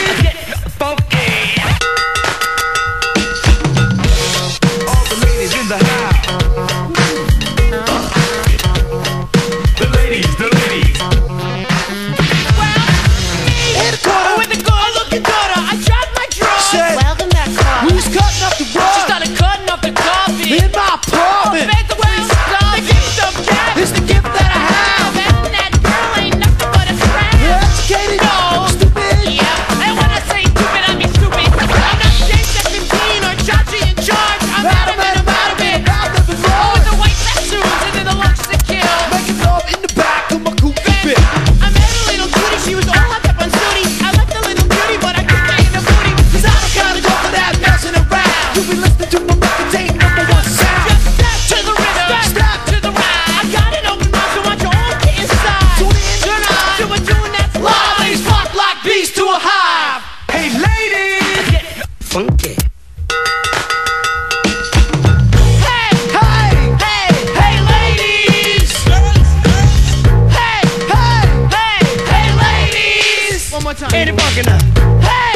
Ain't it fucking up? Hey!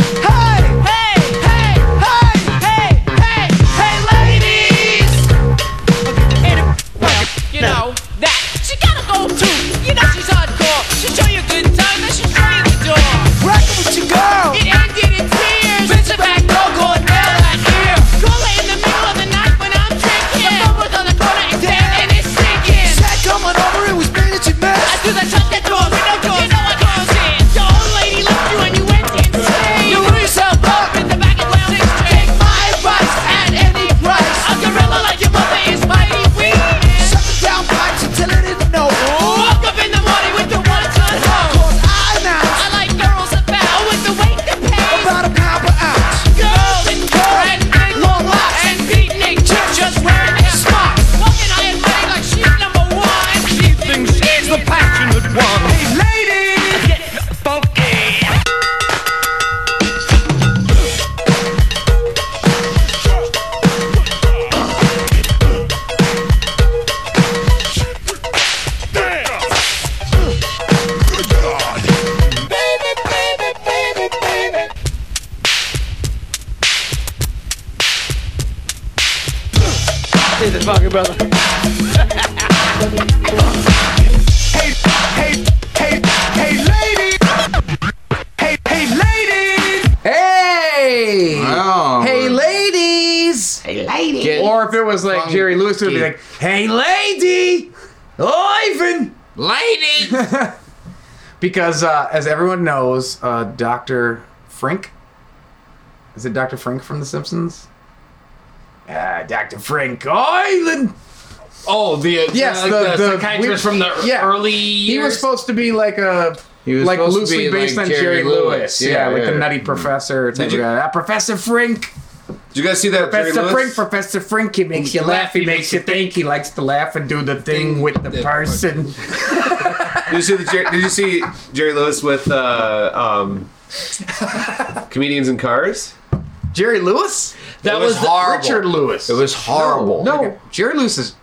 to and be like, "Hey, lady, oh, Ivan, lady," because uh, as everyone knows, uh, Doctor Frink, is it Doctor Frink from The Simpsons? Uh, Doctor Frink Island. Oh, the uh, yes, like the, the, the, psychiatrist from the yeah, early. Years? He was supposed to be like a like loosely based like on Jerry, Jerry Lewis. Lewis. Yeah, yeah, yeah, like the Nutty Professor type you, guy. Uh, professor Frink. Did you guys see that? Professor Lewis? Frink, Professor Frink, he makes you laugh, he makes you think, he likes to laugh and do the thing with the person. Did you see the? Jer- Did you see Jerry Lewis with uh, um, comedians in cars? Jerry Lewis? That was was, the, horrible. Richard Lewis. It was horrible. No, Jerry Lewis is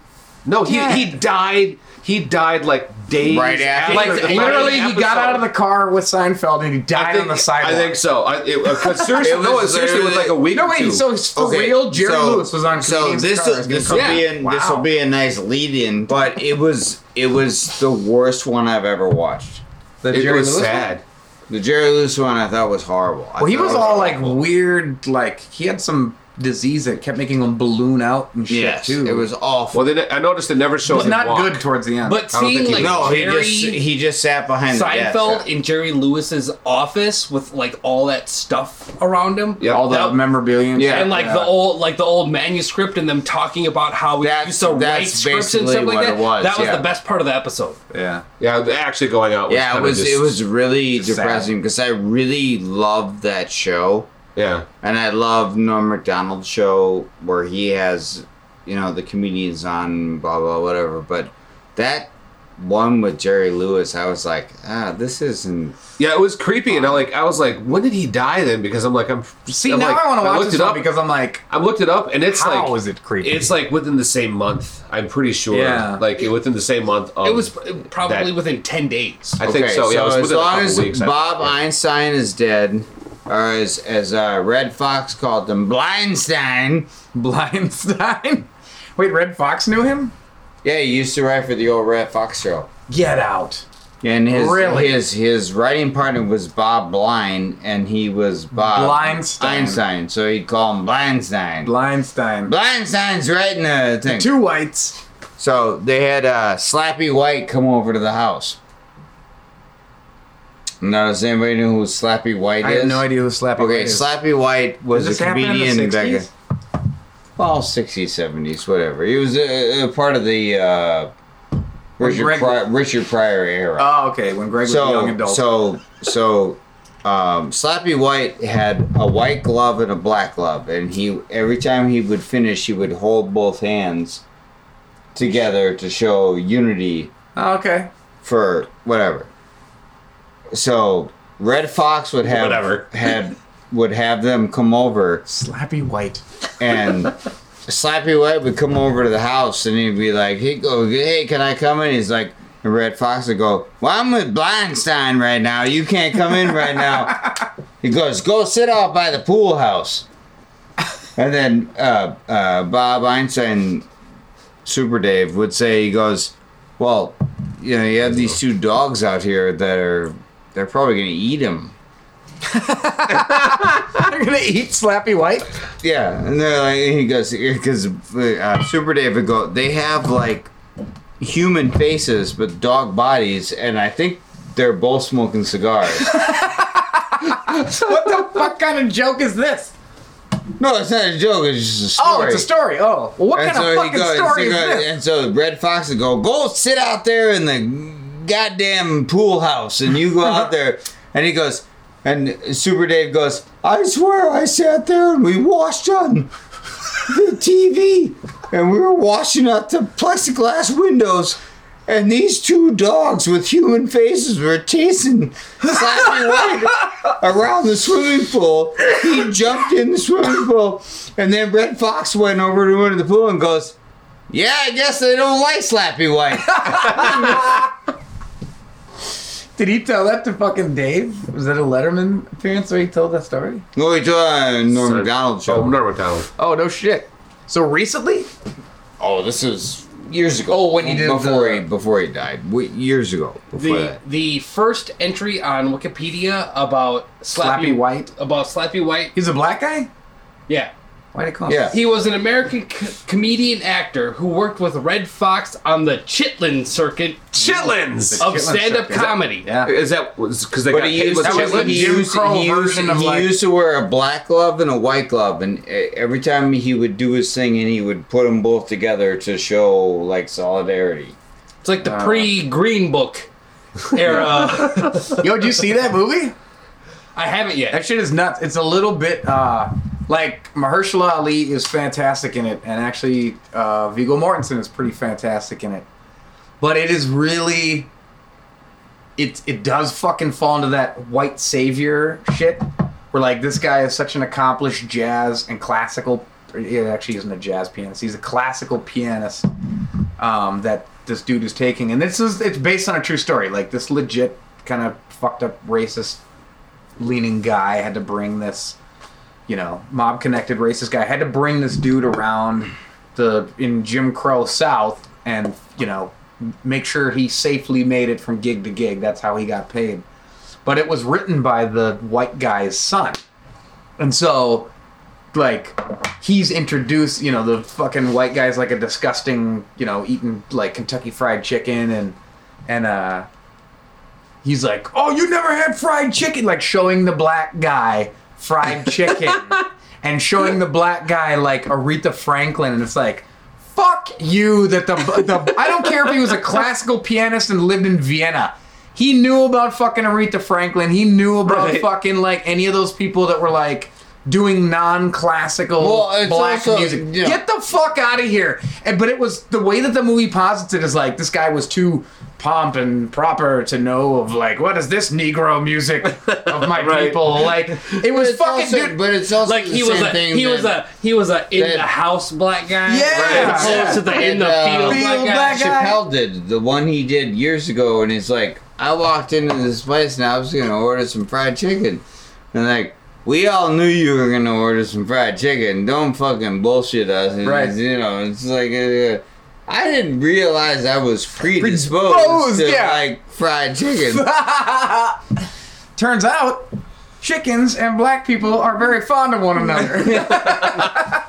no. He Yeah. he died. He died like days Right after like the literally he got out of the car with Seinfeld and he died think, on the sidewalk. I think so. I, it, uh, 'cause seriously, It no, was it seriously was like a week. No or wait, two. so it's for Okay, real? Jerry so- Lewis was on So Comedians this Cars will, this getting will be called- a, this will be a nice lead-in, but it was it was the worst one I've ever watched. the it Jerry was Lewis one? sad. The Jerry Lewis one I thought was horrible. I Well, he thought was it all like weird, like he had some disease that kept making him balloon out and shit Yes, too. it was awful. Well, then I noticed it never showed. but him not walk. good towards the end. but I seeing like no, he Jerry just he just sat behind the desk. Seinfeld in Jerry Lewis's office with like all that stuff around him. Yeah, all the That- memorabilia, and Yeah. and like the old like the old manuscript and them talking about how we That's- used to write scripts and stuff like what that. it was, that was yeah. the best part of the episode. yeah. Yeah, actually going out. Was Yeah, it was just- it was really sad. depressing because I really loved that show. Yeah, And I love Norm Macdonald's show where he has, you know, the comedians on, blah, blah, whatever. But that one with Jerry Lewis, I was like, ah, this isn't. yeah. It was creepy, and I like. I was like, when did he die? Then because I'm like, I'm. See, I'm now like, I want to watch this it up because I'm like, I looked it up, and it's how like is it creepy? It's like within the same month. I'm pretty sure. Yeah. Like within the same month. Of it was probably that- within ten days. I think Okay, so. Yeah, it was as within a long couple as weeks. I- Bob yeah. Einstein is dead, or as, as uh, Redd Foxx called him, Blindstein. Blindstein. Wait, Redd Foxx knew him? Yeah, he used to write for the old Redd Foxx show. Get out. And his Really? his his writing partner was Bob Blind, and he was Bob Blindstein. Einstein, so he'd call him Blindstein. Blindstein. Blindstein's writing the thing. Two whites. So they had uh, Slappy White come over to the house. Now, does anybody know who Slappy White I is? have no idea who Slappy Okay, White is. Okay, Slappy White was a happen in the comedian back 60s? in, well, 60s, 70s, whatever. He was a, a part of the uh, Richard, Greg- Pri- Richard Pryor era. Oh, okay. When Greg was a young so, adult. so, so, um, Slappy White had a white glove and a black glove, and he every time he would finish, he would hold both hands together to show unity Oh, okay. for whatever. So Redd Foxx would have Whatever. had would have them come over Slappy White. and Slappy White would come over to the house and he'd be like, he'd go, hey, can I come in? He's like, and Redd Foxx would go, well, I'm with Blindstein right now. You can't come in right now. He goes, go sit out by the pool house. And then uh, uh, Bob Einstein, Super Dave, would say, he goes, well, you know, you have these two dogs out here that are, they're probably going to eat him. they're gonna eat Slappy White? Yeah, and they're like, he goes because uh, Super Dave would go. They have like human faces but dog bodies, and I think they're both smoking cigars. What the fuck kind of joke is this? no, it's not a joke. It's just a story. Oh, it's a story. Oh, well, what And kind of so he fucking goes, story he is goes- this? and so Redd Foxx would go, go sit out there in the goddamn pool house, and you go out there, and he goes, and Super Dave goes, I swear I sat there and we watched on the TV, and we were washing out the plexiglass windows. And these two dogs with human faces were chasing Slappy White around the swimming pool. He jumped in the swimming pool, and then Redd Foxx went over to into the pool and goes, "Yeah, I guess they don't like Slappy White." Did he tell that to fucking Dave? Was that a Letterman appearance where he told that story? no, he told uh, Norm So- Macdonald Oh. Norm Macdonald. Oh no shit. So recently? Oh, this is years ago. Oh, when he did before the- he before he died, w- years ago. Before The that. the first entry on Wikipedia about Slappy, Slappy White? about Slappy White. He's a black guy? Yeah. Why did he call Yeah. He was an American c- comedian actor who worked with Redd Foxx on the Chitlin circuit Chitlins. of Chitlin stand-up circuit. comedy. Yeah. Is that because they But got he paid used, with that was to, the chitlins? he, Jim used, Crow he, used, version of, he like- used to wear a black glove and a white glove, and uh, every time he would do his thing, and he would put them both together to show like solidarity. It's like the pre-Green Book era. Yo, did you see that movie? I haven't yet. That shit is nuts. It's a little bit uh, like Mahershala Ali is fantastic in it, and actually uh, Viggo Mortensen is pretty fantastic in it. But it is really, it it does fucking fall into that white savior shit, where like this guy is such an accomplished jazz and classical. It actually isn't a jazz pianist. He's a classical pianist um, that this dude is taking, and this is it's based on a true story. Like this legit kind of fucked up racist leaning guy had to bring this, you know, mob connected racist guy had to bring this dude around the in Jim Crow South and you know make sure he safely made it from gig to gig. That's how he got paid. But it was written by the white guy's son, and so like he's introduced you know the fucking white guy's like a disgusting you know eating like kentucky fried chicken and and uh he's like oh you never had fried chicken like showing the black guy fried chicken and showing the black guy like aretha franklin and it's like fuck you that the, the i don't care if he was a classical pianist and lived in vienna he knew about fucking aretha franklin he knew about Right. fucking like any of those people that were like doing non-classical Well, black also, music. you know- Get the fuck out of here! And but it was the way that the movie posits it is like this guy was too pomp and proper to know of like what is this Negro music of my Right. people? Like it was It's fucking also- dude. but it's also Like the he was same a thing he was that- a he was a in that- the house black guy. Yeah. As opposed to the in the uh, field, Field black guy. black guy. Chappelle did the one he did years ago, and it's like I walked into this place and I was gonna order some fried chicken, and like we all knew you were gonna order some fried chicken. Don't fucking bullshit us, and Right. it's, You know, it's like uh, I didn't realize I was predisposed, Predisposed, to yeah. like fried chicken. Turns out chickens and black people are very fond of one another.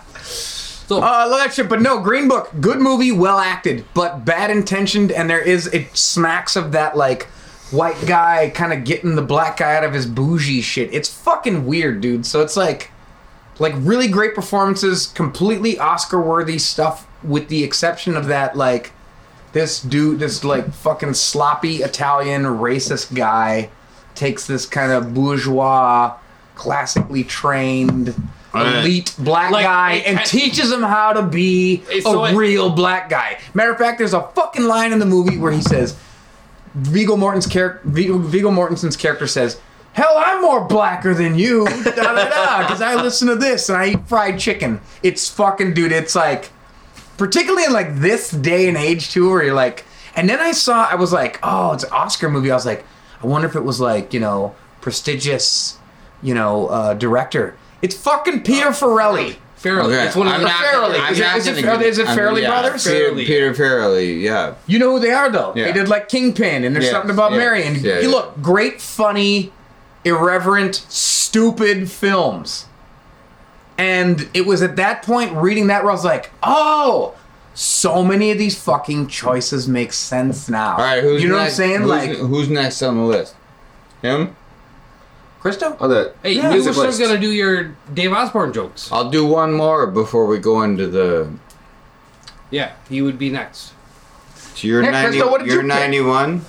So Uh, I love that shit. But no, Green Book, good movie, well acted, but bad intentioned, and there is it smacks of that like white guy kind of getting the black guy out of his bougie shit. It's fucking weird, dude. So it's like like really great performances, completely Oscar worthy stuff, with the exception of that like this dude, this like fucking sloppy Italian racist guy takes this kind of bourgeois, classically trained, elite black Like, guy it and ca- teaches him how to be It's a so it- real black guy. Matter of fact, there's a fucking line in the movie where he says, Viggo Mortensen's character, Viggo, Viggo Mortensen's character says, "Hell, I'm more blacker than you." da da da. Because I listen to this and I eat fried chicken. It's fucking dude. It's like, particularly in like this day and age too, where you're like. And then I saw, I was like, oh, it's an Oscar movie. I was like, I wonder if it was like, you know, prestigious, you know, uh, director. It's fucking Peter Farrelly. Farrelly. Okay, It's one of I'm the not- Farrelly. I'm Is it- not is it gonna is it I'm- Farrelly yeah, Brothers? Peter, Farrelly. Peter Farrelly, yeah. You know who they are though. They did like Kingpin, and there's Yes, something about yes, Marion. yeah, you yeah. look great, funny, irreverent, stupid films. And it was at that point reading that where I was like, oh, so many of these fucking choices make sense now. All right, who's you know next, what I'm saying? Who's, like who's next on the list? Him. Christo. On the Hey, Yeah, you music were list. still gonna do your Dave Osborne jokes. I'll do one more before we go into the. Yeah, he would be next. So you're Hey, ninety. Christo, what did you're you pick? ninety-one.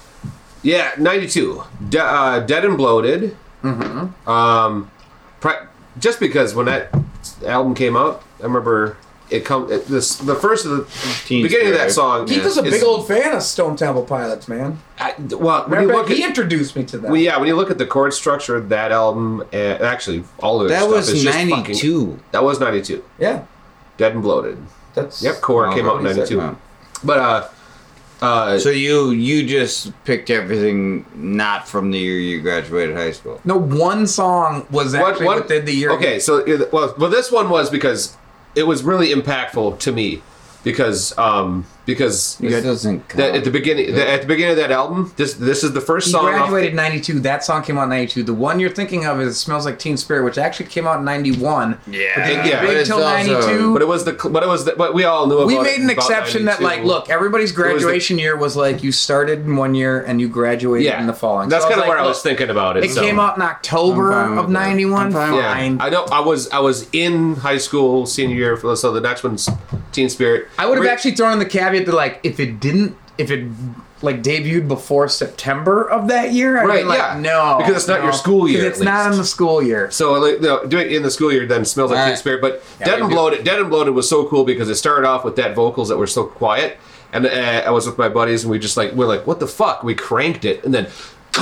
Yeah, 92. De- uh, Dead and Bloated. Mm-hmm. Um, pri- just because when that album came out, I remember it come it, this the first of the Teen beginning of Spirit. that song. Keith is a is- big old fan of Stone Temple Pilots, man. I, well, when you look he at introduced me to that. well, yeah, when you look at the chord structure of that album, and actually all of their That stuff was just fucking- ninety-two. that was 92. yeah, Dead and Bloated. that's Yep, Core Oh, came out in what he said, 92. huh. But uh, uh, So you you just picked everything not from the year you graduated high school. No, one song was What- actually what- within the year. Okay, so well, well, this one was because it was really impactful to me because um because This doesn't that at the beginning the, at the beginning of that album this this is the first He song off- graduated in 92. That song came out in 92. The one you're thinking of is Smells Like Teen Spirit, which actually came out in 91. Yeah, But didn't Yeah, get but it's till also- 92. but it was the but it was the, but we all knew about. we about made an about exception that, like, look, everybody's was the- graduation year was like you started in one year and you graduated yeah in the following. that's So kind of like, where I was thinking about it It so. came out in October I'm fine with of 91. I'm fine yeah I know I was I was in high school senior year for- so the next one's Teen Spirit I would have actually thrown in the caveat that like if it didn't if it like debuted before September of that year, I'd Right, been like, yeah. no, Because it's not your school year, it's not in the school year. So like, no, doing it in the school year then smells like All Teen right. Spirit. But Yeah, Dead and. Bloated, Dead and Bloated was so cool because it started off with that vocals that were so quiet, and uh, I was with my buddies and we just like we're like, what the fuck? We cranked it and then.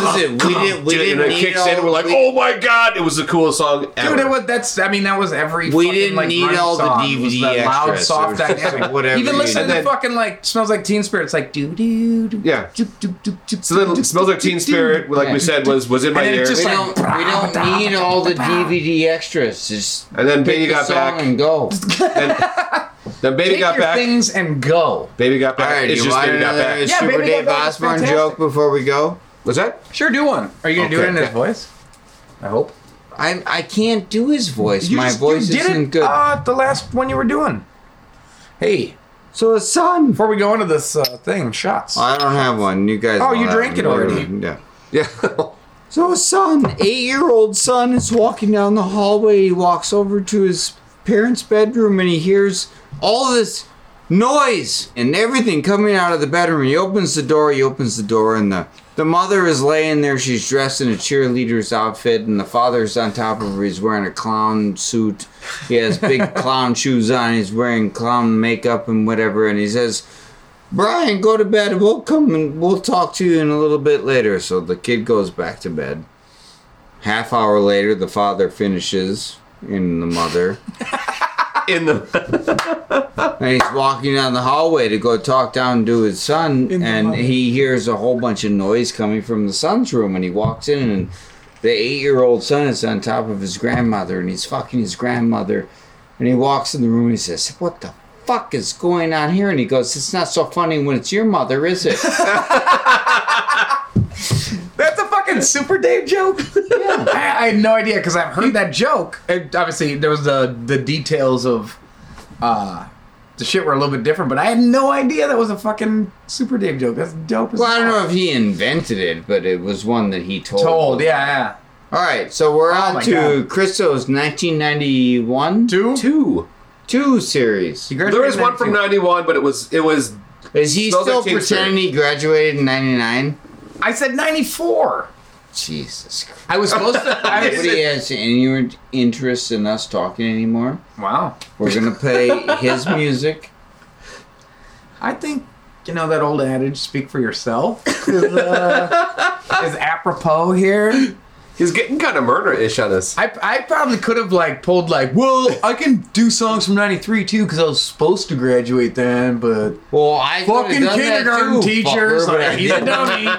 Listen, we didn't- we and didn't it kicks all- in. We're like, we- oh my god! It was the coolest song ever. Dude, it was, that's. I mean, that was every. We fucking, didn't like, need grunge all the song. DVD was the loud, soft It was dynamic. whatever Even you listen to needed. the fucking like smells like Teen Spirit. It's like doo doo doo. Yeah. doo, doo, doo, doo, So then, smells like Teen Spirit, like we said, was was in my And then it ear. just We like- don't, we don't need all the DVD extras. Just And then pick Baby Got Back. and go. And then Baby Take got your back. things and go. Baby got back. right, it's you just want Baby got back. Yeah, Super Baby Dave Osborne joke before we go? Was that? Sure, do one. Are you gonna do Okay, it in his voice? I hope. I I can't do his voice. You My just- voice you did isn't it, good. Uh, the last one you were doing. Hey, so it's son. before we go into this uh, thing, shots. I don't have one. You guys. Oh, you drank it already. Yeah. Yeah. So his son, eight-year-old son, is walking down the hallway. He walks over to his parents' bedroom and he hears all this noise and everything coming out of the bedroom. He opens the door. He opens the door, and the the mother is laying there. She's dressed in a cheerleader's outfit, and the father's on top of her. He's wearing a clown suit. He has big clown shoes on. He's wearing clown makeup and whatever. And he says, Brian, go to bed. We'll come and we'll talk to you in a little bit later. So the kid goes back to bed. Half hour later, the father finishes in the mother. In the And he's walking down the hallway to go talk down to his son, and he hears a whole bunch of noise coming from the son's room. And he walks in, and the eight-year-old son is on top of his grandmother, and he's fucking his grandmother. And he walks in the room, and he says, "What the fuck is going on here?" And he goes, "It's not so funny when it's your mother, is it?" That's a fucking Super Dave joke. I, I had no idea because I've heard that joke. It, obviously, there was the the details of uh, the shit were a little bit different, but I had no idea that was a fucking Super Dave joke. That's dope. As well, I don't know if he invented it, but it was one that he told. Told, yeah, yeah. All right, so we're Oh on to God. Christo's 1991 Two. two. two series. He There was one from '92. '91, but it was it was Is he still like Teen Spirit. pretending he graduated in 99? I said '94. Jesus Christ. I was supposed to. I Nobody has any interest in us talking anymore. wow. We're going to play his music. I think you know that old adage "speak for yourself" is, uh, is apropos here. he's getting kind of murder-ish on us. I, I probably could have like pulled like, well, I can do songs from '93 too because I was supposed to graduate then, but Well, I fucking kindergarten too, teachers, fucker, like, he's a dummy.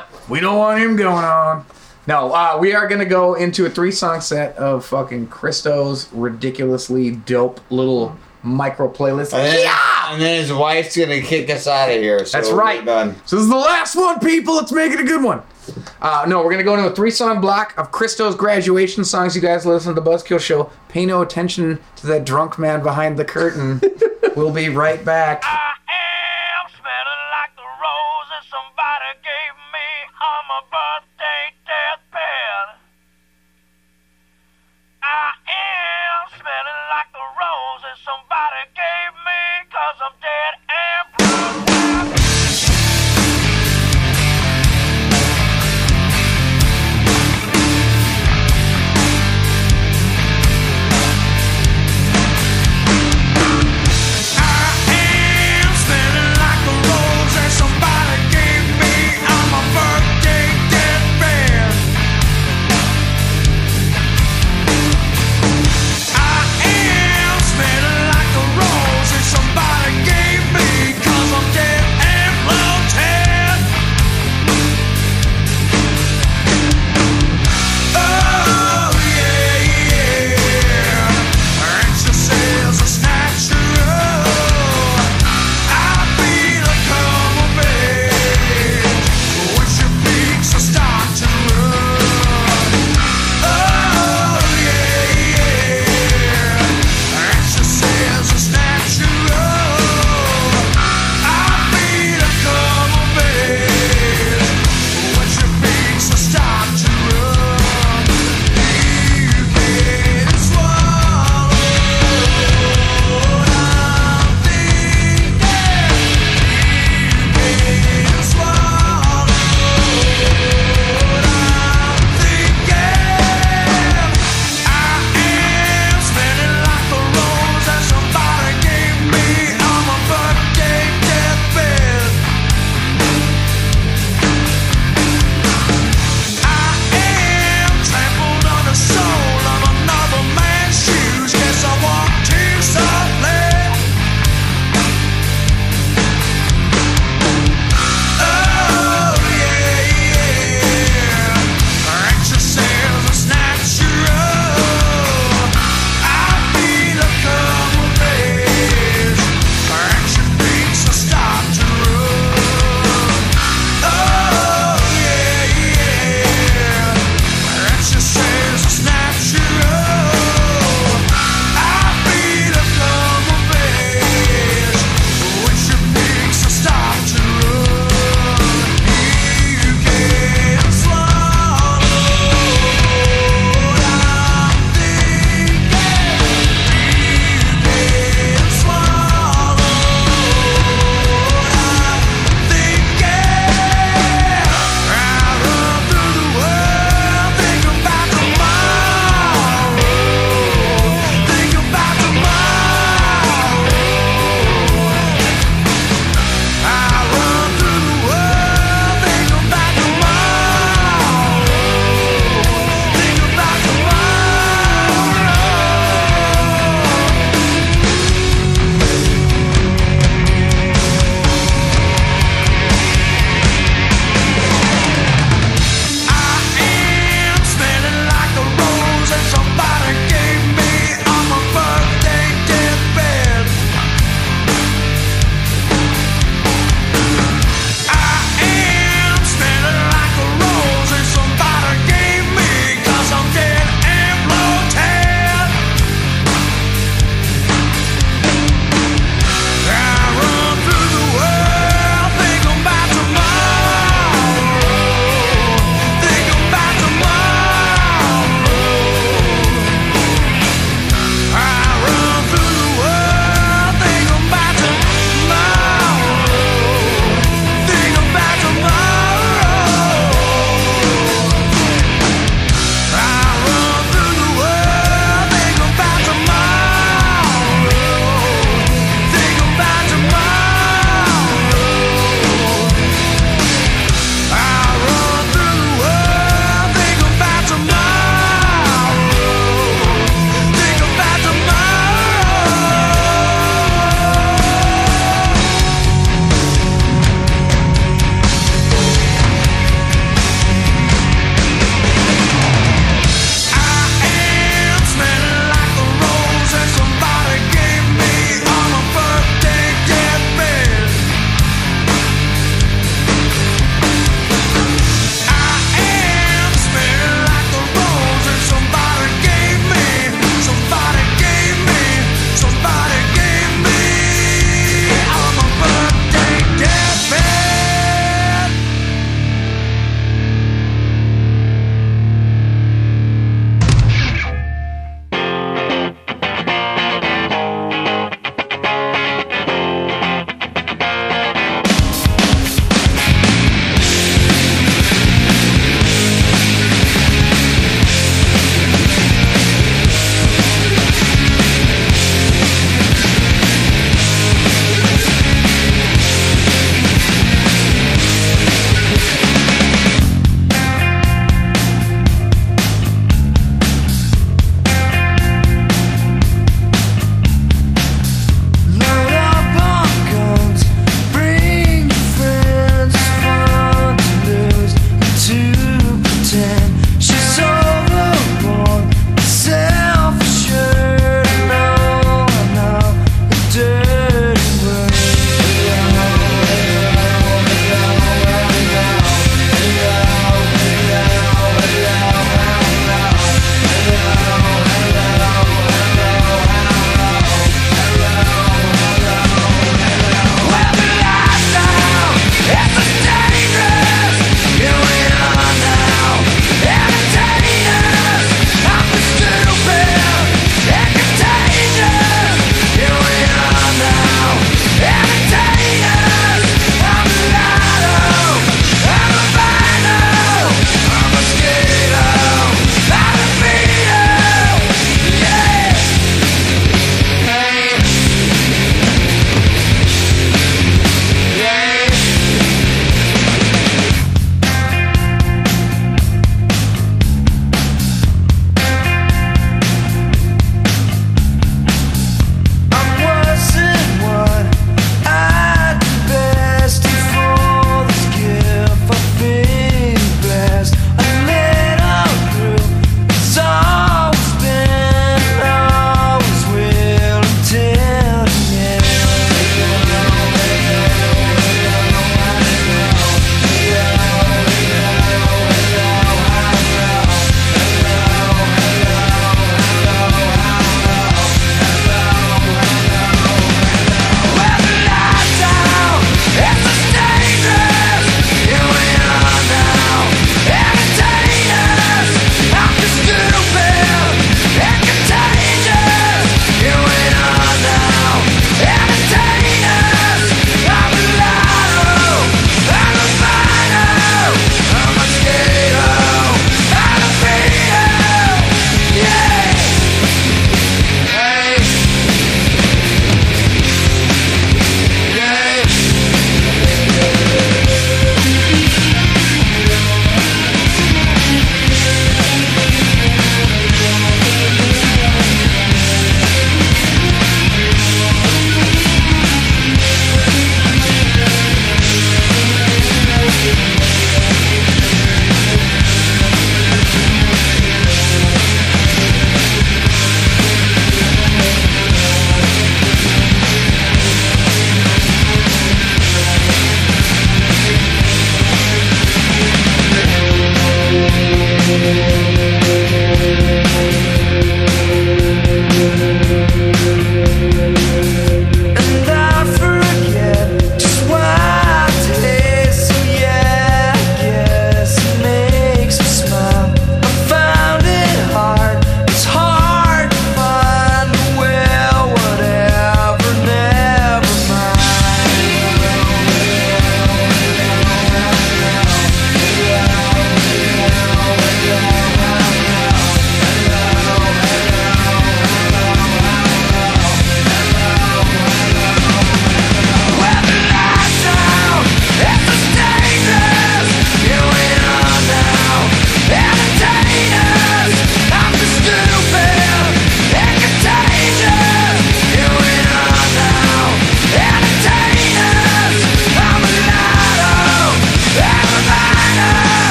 we don't want him going on. No, uh, we are gonna go into a three-song set of fucking Christo's ridiculously dope little micro playlist. And then, and then his wife's going to kick us out of here. So That's right. Done. So this is the last one, people. Let's make it a good one. Uh, no, we're gonna go into a three-song block of Christo's graduation songs. You guys listen to the Buzzkill Show. Pay no attention to that drunk man behind the curtain. we'll be right back.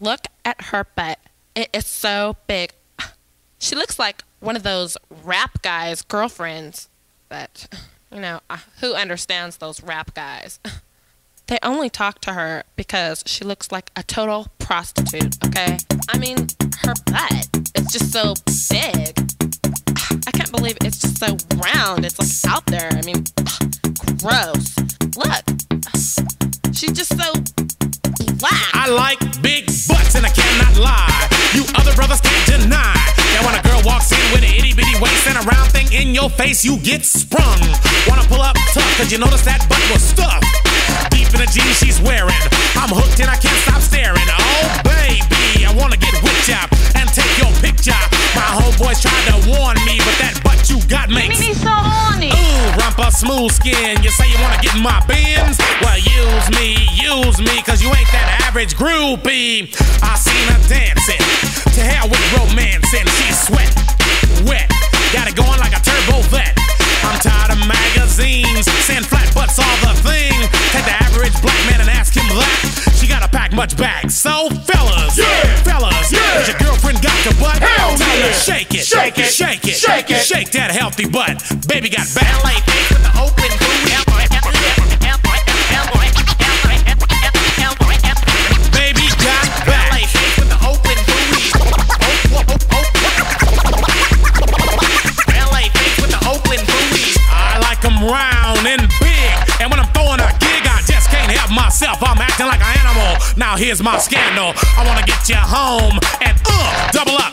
Look at her butt. It is so big. She looks like one of those rap guys' girlfriends. But, you know, uh, who understands those rap guys? They only talk to her because she looks like a total prostitute, okay? I mean, her butt is just so big. I can't believe it's just so round. It's like out there. I mean, gross. Look. She's just so black. I like big butts and I cannot lie. You other brothers can't deny that when a girl walks in with an itty bitty waist and a round thing in your face, you get sprung. Wanna pull up tough, cause you notice that butt was stuffed. Deep in the jeans she's wearing. I'm hooked and I can't stop staring. Oh, baby, I wanna get whipped up and take your picture. My homeboys tried to warn me, but that butt you got makes me so horny. Rumpa smooth skin. You say you wanna get in my Benz? Well, use me, use me, cause you ain't that average groupie. I seen her dancing. To hell with romancing. She's sweat, wet. Got it going like a turbo vet. I'm tired of magazines saying flat butts all the thing. Take the average black man and ask him that. She gotta pack much back. So fellas, yeah, fellas, yeah. Has your girlfriend got your butt? Hell Tell her yeah. shake it, Shake it. shake it, Shake it. shake that healthy butt. Baby got ballet feet with the open Baby got ballet feet with the open booty. Ballet feet with the open booty. I like 'em round myself. I'm acting like an animal. Now here's my scandal. I wanna get you home and uh, double up,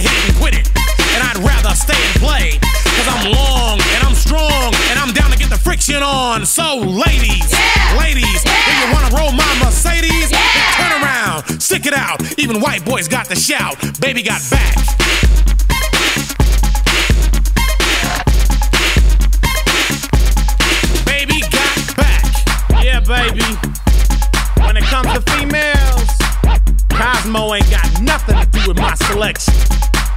hit it and quit it. And I'd rather stay and play, cause I'm long and I'm strong, and I'm down to get the friction on. So, ladies, ladies, if you wanna roll my Mercedes, then turn around, stick it out. Even white boys got the shout. Baby got back. Baby got back. Yeah, baby. When it comes to females, Cosmo ain't got nothing to do with my selection.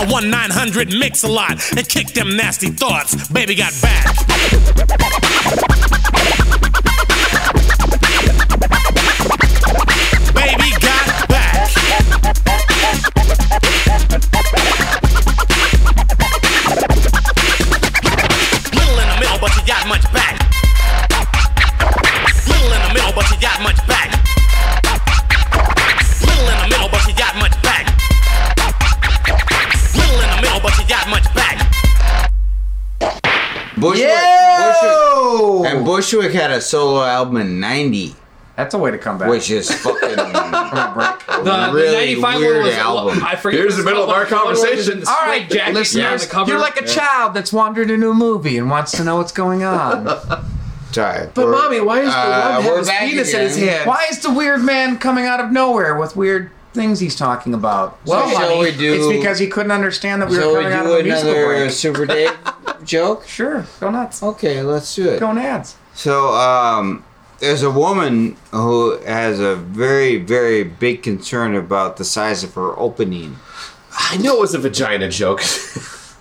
dial 1 900 Mix-a-Lot and kick them nasty thoughts. Baby got back. Bushwick, had a solo album in '90. That's a way to come back. Which is fucking The, really the 95 weird one was, album. I forget Here's the middle of our called, but the one conversation. All right, Jack. All straight right, jacket on the listeners, you're like a child that's wandered into a movie and wants to know what's going on. Sorry. But mommy, why is the Uh, one we're his back penis in his again. head? Why is the weird man coming out of nowhere with weird things he's talking about? Well, honey, we do- it's because he couldn't understand that we Shall were we coming out do of a musical another break. Super Dave joke? Sure, go nuts. Okay, let's do it. Go nads. So, um, there's a woman who has a very, very big concern about the size of her opening. I know it was a vagina joke.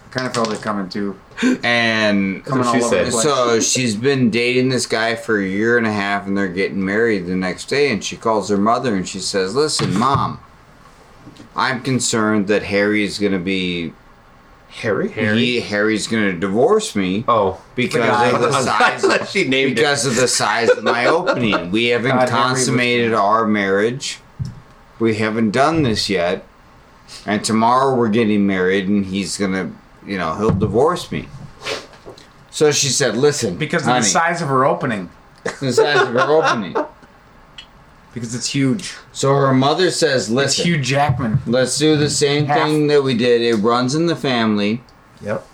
I kind of felt it coming too. And Coming what she all said. place. so she's been dating this guy for a year and a half, and they're getting married the next day. And she calls her mother and she says, "Listen, mom, I'm concerned that Harry is going to be Harry? He, Harry's going to divorce me Oh. oh because of the size she named because of the size of my opening. We haven't God, Henry was- consummated our marriage. We haven't done this yet. And tomorrow we're getting married and he's going to, you know, he'll divorce me. So she said, "Listen, Because of honey, the size of her opening. the size of her opening." Because it's huge. So her mother says, It's "Listen, Hugh Jackman. let's do the same Half. thing that we did. It runs in the family. Yep.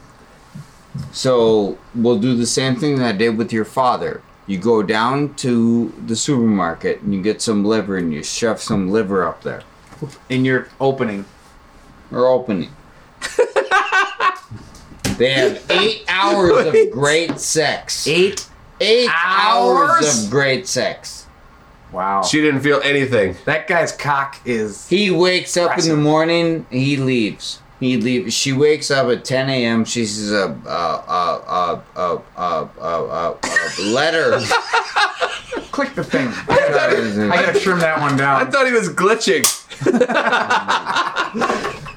So we'll do the same thing that I did with your father. You go down to the supermarket and you get some liver and you shove some liver up there In your opening. or opening. they have eight hours of great sex. Eight. Eight hours, hours? of great sex. Wow. She didn't feel anything. that guy's cock is. He wakes up in the morning. He leaves. He leaves. She wakes up at 10 a.m. She sees a a a a a a, a, a letter. Click the thing. I gotta, I gotta trim that one down. I thought he was glitching.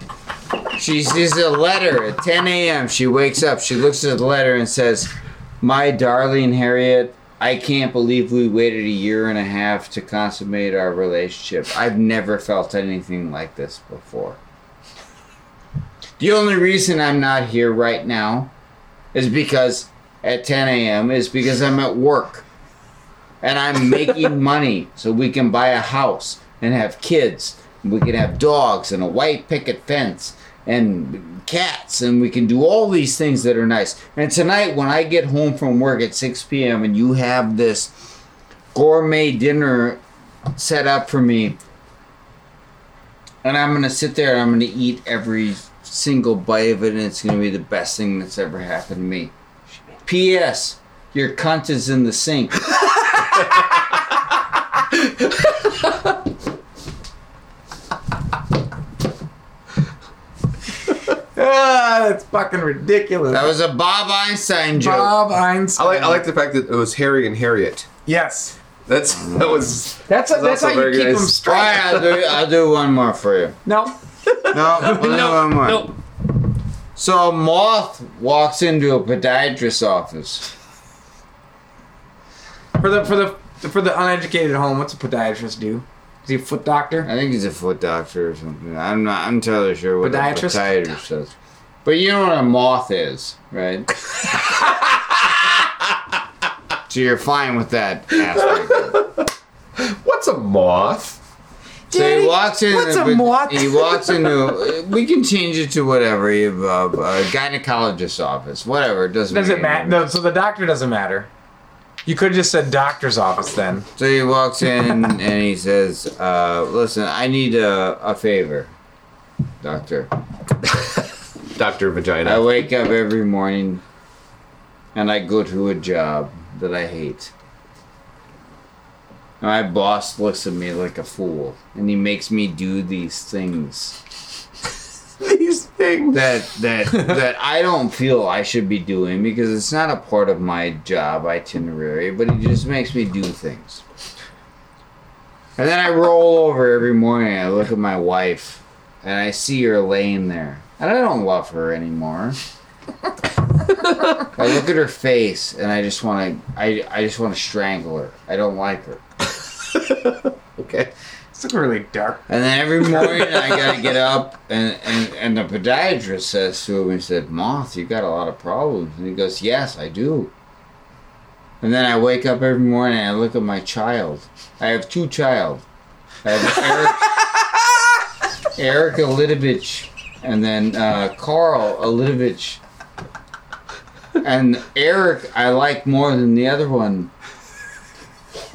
She sees a letter at 10 a.m. She wakes up. She looks at the letter and says, "My darling Harriet, I can't believe we waited a year and a half to consummate our relationship. I've never felt anything like this before. The only reason I'm not here right now is because at 10 a.m. is because I'm at work and I'm making money so we can buy a house and have kids. We can have dogs and a white picket fence and cats and we can do all these things that are nice. And tonight when I get home from work at 6 p.m. and you have this gourmet dinner set up for me and I'm going to sit there and I'm going to eat every single bite of it and it's going to be the best thing that's ever happened to me. P.S. Your cunt is in the sink. Ah, that's fucking ridiculous. That was a Bob Einstein joke. Bob Einstein. I like, I like the fact that it was Harry and Harriet. Yes. That's that was That's That's that's how you keep nice. them straight. right, I'll do, I'll do one more for you. No. No, I'll do one more. Nope. So a moth walks into a podiatrist's office. For the for the for the uneducated at home, what's a podiatrist do? Is he a foot doctor? I think he's a foot doctor or something. I'm not. I'm totally sure what Podiatrist? a podiatrist does. But you know what a moth is, right? so you're fine with that aspect. what's a moth? So he walks in. what's a but moth? He walks into. We can change it to whatever. You have uh, a gynecologist's office, whatever. It doesn't. Does make it matter? No, so the doctor doesn't matter. You could have just said doctor's office then. So he walks in and he says, uh, "Listen, I need a, a favor, doctor. Doctor Vagina. I wake up every morning and I go to a job that I hate. My boss looks at me like a fool, and he makes me do these things These things. that that that I don't feel I should be doing because it's not a part of my job itinerary, but it just makes me do things. And then I roll over every morning. I look at my wife, and I see her laying there, and I don't love her anymore. I look at her face, and I just want to. I I just want to strangle her. I don't like her. Okay. It's really dark. And then every morning I gotta get up and, and, and the podiatrist says to him, he said, Moth, you got a lot of problems. And he goes, Yes, I do. And then I wake up every morning and I look at my child. I have two child. I have Eric Eric Alitovich and then uh, Carl Alitovich. And Eric I like more than the other one.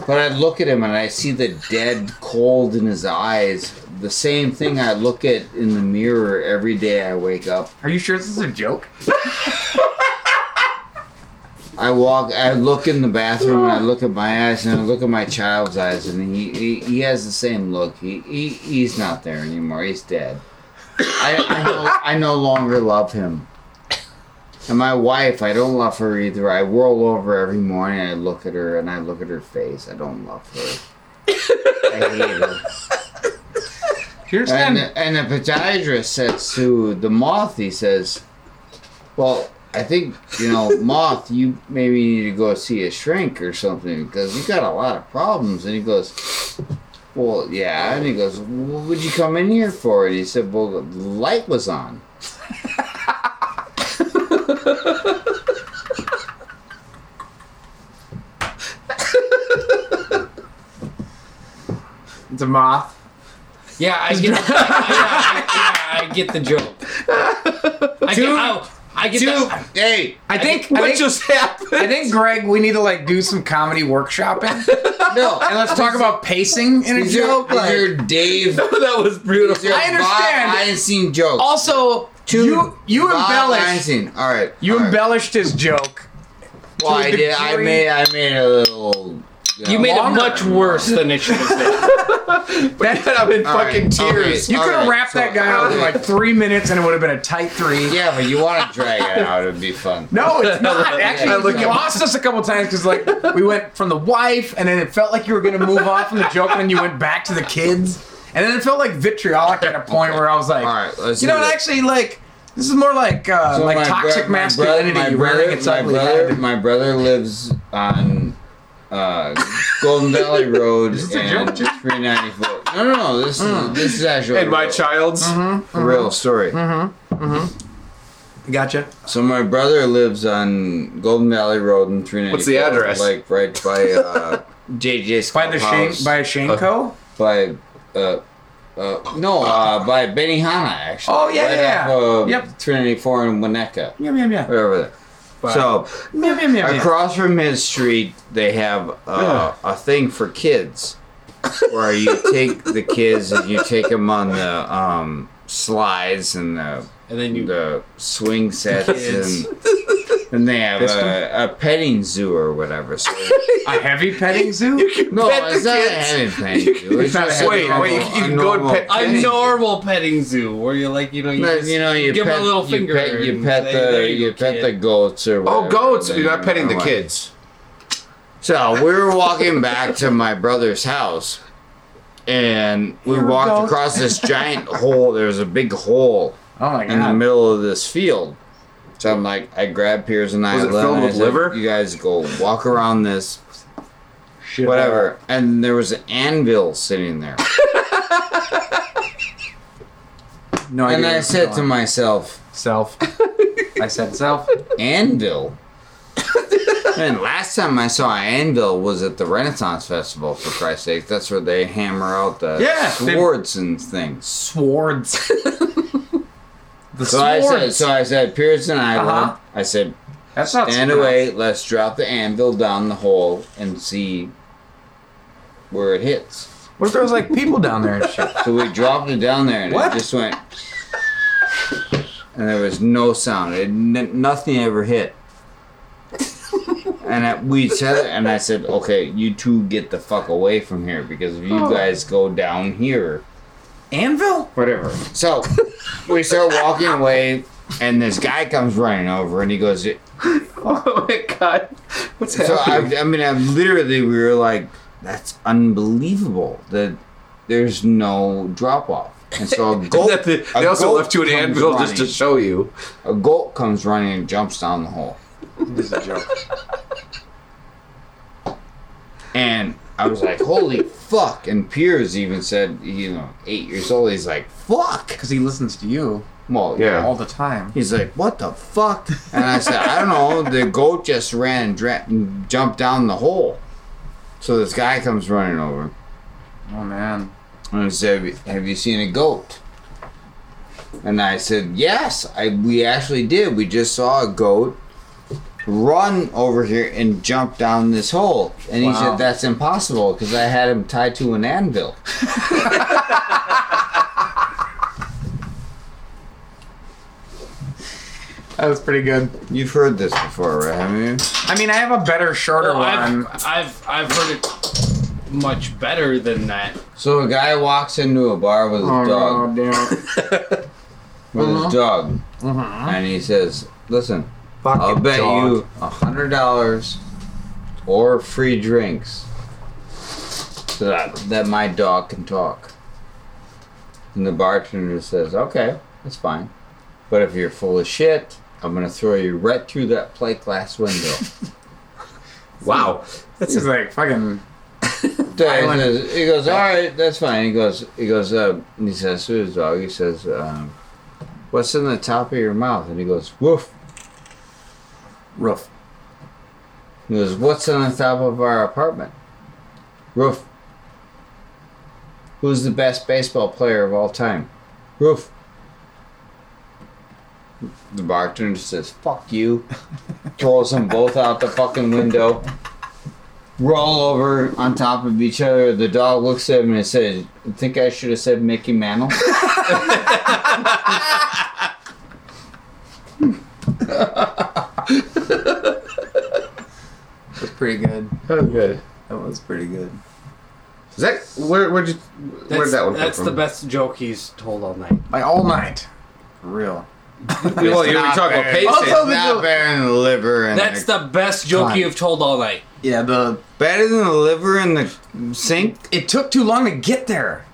But I look at him and I see the dead cold in his eyes. The same thing I look at in the mirror every day I wake up. Are you sure this is a joke? I walk, I look in the bathroom and I look at my eyes and I look at my child's eyes and he, he, he has the same look. He, he he's not there anymore. He's dead. I, I, no, I no longer love him. And my wife, I don't love her either. I roll over every morning. I look at her and I look at her face. I don't love her. I hate her. And and the podiatrist says to the moth, he says, Well, I think, you know, moth, you maybe need to go see a shrink or something because you got a lot of problems. And he goes, Well, yeah. And he goes, well, What would you come in here for? And he said, Well, the light was on. It's a moth. Yeah, I get. yeah, I, yeah, I get the joke. I get. I, I get. Dude, The, hey, I think What I think, just happened? I think Greg, we need to like do some comedy workshopping, no. and let's talk about pacing in a These joke. these Like, are Dave. that was beautiful. these are I understand. Bob Einstein jokes. also, Two you you embellished Einstein. All right. you all right. embellished his joke. Well, to a I did. I made. I made a little. you made it much worse than it should have been. That, I'm in All fucking right, tears. okay. you could have right, wrapped so- that guy out in like three minutes, and it would have been a tight three. Yeah, but you want to drag it out? It'd be fun. No, it's not. Actually, I look you lost us a couple times because like we went from the wife, and then it felt like you were gonna move off from the joke, and then you went back to the kids, and then it felt like vitriolic at a point where I was like, All right, let's you know, what, actually, like this is more like uh, So like toxic bro- my masculinity brother- my brother, its my brother, my brother lives on uh, Golden Valley Road this and joke, 394. No, no, no. This is this is actually and my a real, child's. a real story. Gotcha. So my brother lives on Golden Valley Road in 394. What's the address? Like right by uh, JJ's By the Shane, house. by Shaneko. by uh, uh, no, uh, by Benihana actually. Oh, yeah, right yeah, Off, uh, Yep. 394 in Winnetka. yeah, yeah, yeah. Over there. So Yeah, yeah, yeah, yeah. across from his street, they have uh, a thing for kids, where you take the kids and you take them on the um, slides and the And then you. the swing sets Kids. and. And they have a, a petting zoo or whatever. So, A heavy petting zoo. no, Pet the it's not a heavy petting zoo. It's not a heavy Wait, a wait, you, normal- a can go and pet A normal petting zoo where you're like, you know, you, No, just you know, you give pet, them a little you. Pet, you pet say, the "There you, pet kid." the goats or Oh, goats! You're not petting the kids. So we were walking back to my brother's house, and we Here walked across this giant hole. There was a big hole Oh my in the middle of this field. So I'm like, I grabbed Piers and I Was it filled and I with said, liver? You guys go walk around this, Shit. whatever. And there was an anvil sitting there. No idea. and I where this is said to myself, self. I said self. Anvil. and last time I saw Anvil was at the Renaissance Festival. For Christ's sake, that's where they hammer out the Yeah, they- swords and things. Swords. the So I said, swords. so I said, Pearson Island. Uh-huh. I said, That's not stand away. Let's drop the anvil down the hole and see where it hits. What if there was like people down there and shit? So we dropped it down there, and What? it just went, and there was no sound. It n- nothing ever hit. And I, we said it, and I said, "Okay, you two get the fuck away from here because if you Oh. guys go down here, Anvil? whatever." So we start walking away, and this guy comes running over, and he goes, Oh my god! What's So I, happening? I mean, I literally, we were like, "That's unbelievable that there's no drop off." And so a goat, That the- a they also goat left you an comes anvil just to show you. A goat comes running and jumps down the hole, This is a joke. And I was like, "Holy fuck!" And Piers even said, you know, eight years old, he's like, "Fuck!" Because he listens to you Well, Yeah. all the time. He's like, "What the fuck?" And I said, "I don't know." The goat just ran and, dra- and jumped down the hole. So this guy comes running over. Oh man. And he said, "Have you seen a goat?" And I said, "Yes, I we actually did. We just saw a goat run over here and jump down this hole." And he Wow. said, "That's impossible because I had him tied to an anvil." That was pretty good. You've heard this before, right? Haven't you? I mean, I have a better, shorter Well, one. I've, I've I've heard it much better than that. So a guy walks into a bar with his Oh, dog, no, damn it. with Uh-huh. his dog, Mhm. and he says, "Listen, Fuck I'll bet dog." you a hundred dollars or free drinks that that my dog can talk." And the bartender says, "Okay, that's fine, but if you're full of shit, I'm gonna throw you right through that plate glass window." Wow. This is like fucking. Yeah, he, says, he goes, all right, that's fine. He goes, he goes, uh, and he says to his dog, he says, um, what's in the top of your mouth? And he goes, woof. Roof. He goes, what's on the top of our apartment? Roof. Who's the best baseball player of all time? Roof. The bartender says, fuck you. Throws them both out the fucking window. Roll over on top of each other. The dog looks at him and says, I think I should have said Mickey Mantle. That's pretty good. That was good. That was pretty good. Is that where? Where'd you? That's, Where'd that one come from? That's from? the best joke he's told all night. Like all night. For real. well, you were talking about bad. pacing. Also, not better than the liver and That's the, the best joke Fine. you've told all night. Yeah, the better than the liver in the sink. it took too long to get there.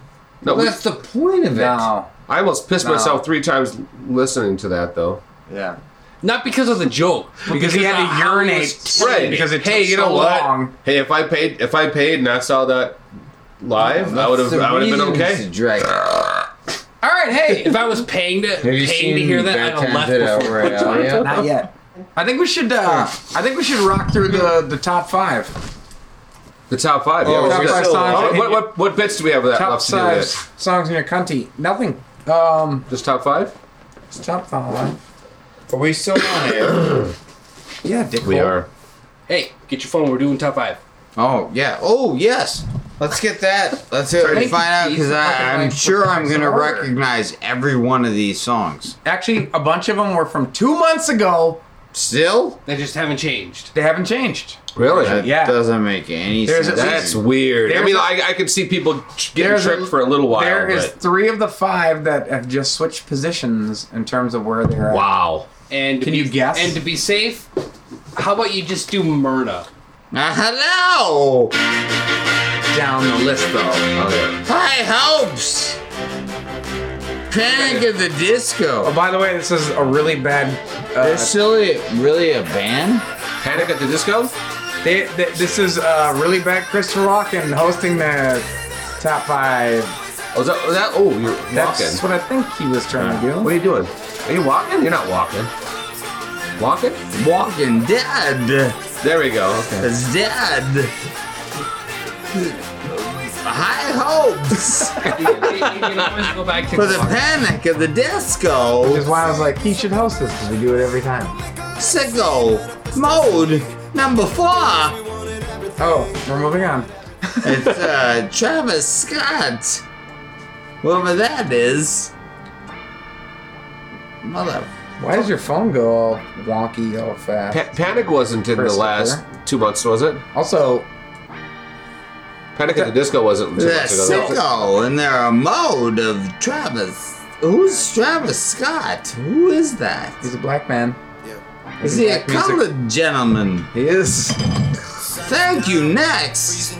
No, we- That's the point of it. No. I almost pissed No. myself three times listening to that though. Yeah. Not because of the joke, but Because he had to urinate. Right. Because it hey, took you so know what? long. Hey, if I paid, if I paid and I saw that live, I would have, I would have been okay. Drag. All right, hey, if I was paying to Have you paying to hear that, I'd have left Times at before. El Royale yet? Not yet. I think we should. Uh, I think we should rock through the the top five. The top five. Yeah, Oh, top five songs. Oh, what, what what bits do we have of that Top left to do five songs in your cunty. Nothing. Um, Just top five. it's top five. Are we still on air? Yeah, Dick. We are. Hey, get your phone. We're doing top five. Oh yeah. Oh yes. Let's get that. Let's Thank you, find out because I'm sure I'm gonna order? recognize every one of these songs. Actually, a bunch of them were from two months ago. Still, They just haven't changed. They haven't changed. Really? that Yeah. doesn't make any There's sense. at That's weird. I There's mean, a- I I could see people ch- getting There's a- tricked for a little while. There is but- three of the five that have just switched positions in terms of where they're at. wow. And Can be, you guess? And to be safe, how about you just do Myrna? Uh, hello. Down the list though. Okay. High hopes. Panic at the Oh, Disco. by the way, this is a really bad. Uh, They're silly. Really a band? Panic at the Disco. they, they, this is uh, really bad. Christopher Walken hosting the top five. Oh, is that, is that oh, you're That's walking. what I think he was trying to do. What are you doing? Are you walking? You're not walking. Walking? Walking Dead. There we go. Okay. It's dead. High hopes you, you- you can go back to for the Panic of the Disco. Which is why I was like, he should host this because we do it every time. Sicko mode number four. Oh, we're moving on. It's uh, Travis Scott. Whoever that is. Mother. Why does your phone go all wonky, all fast? Pa- Panic wasn't in the last two months, was it? Also, Panic at the Disco wasn't two The months ago. was it? sicko and there are mode of Travis. Who's Travis Scott? Who is that? he's a black man. Yeah. Is he a black music. colored gentleman? He is. Thank you. Next,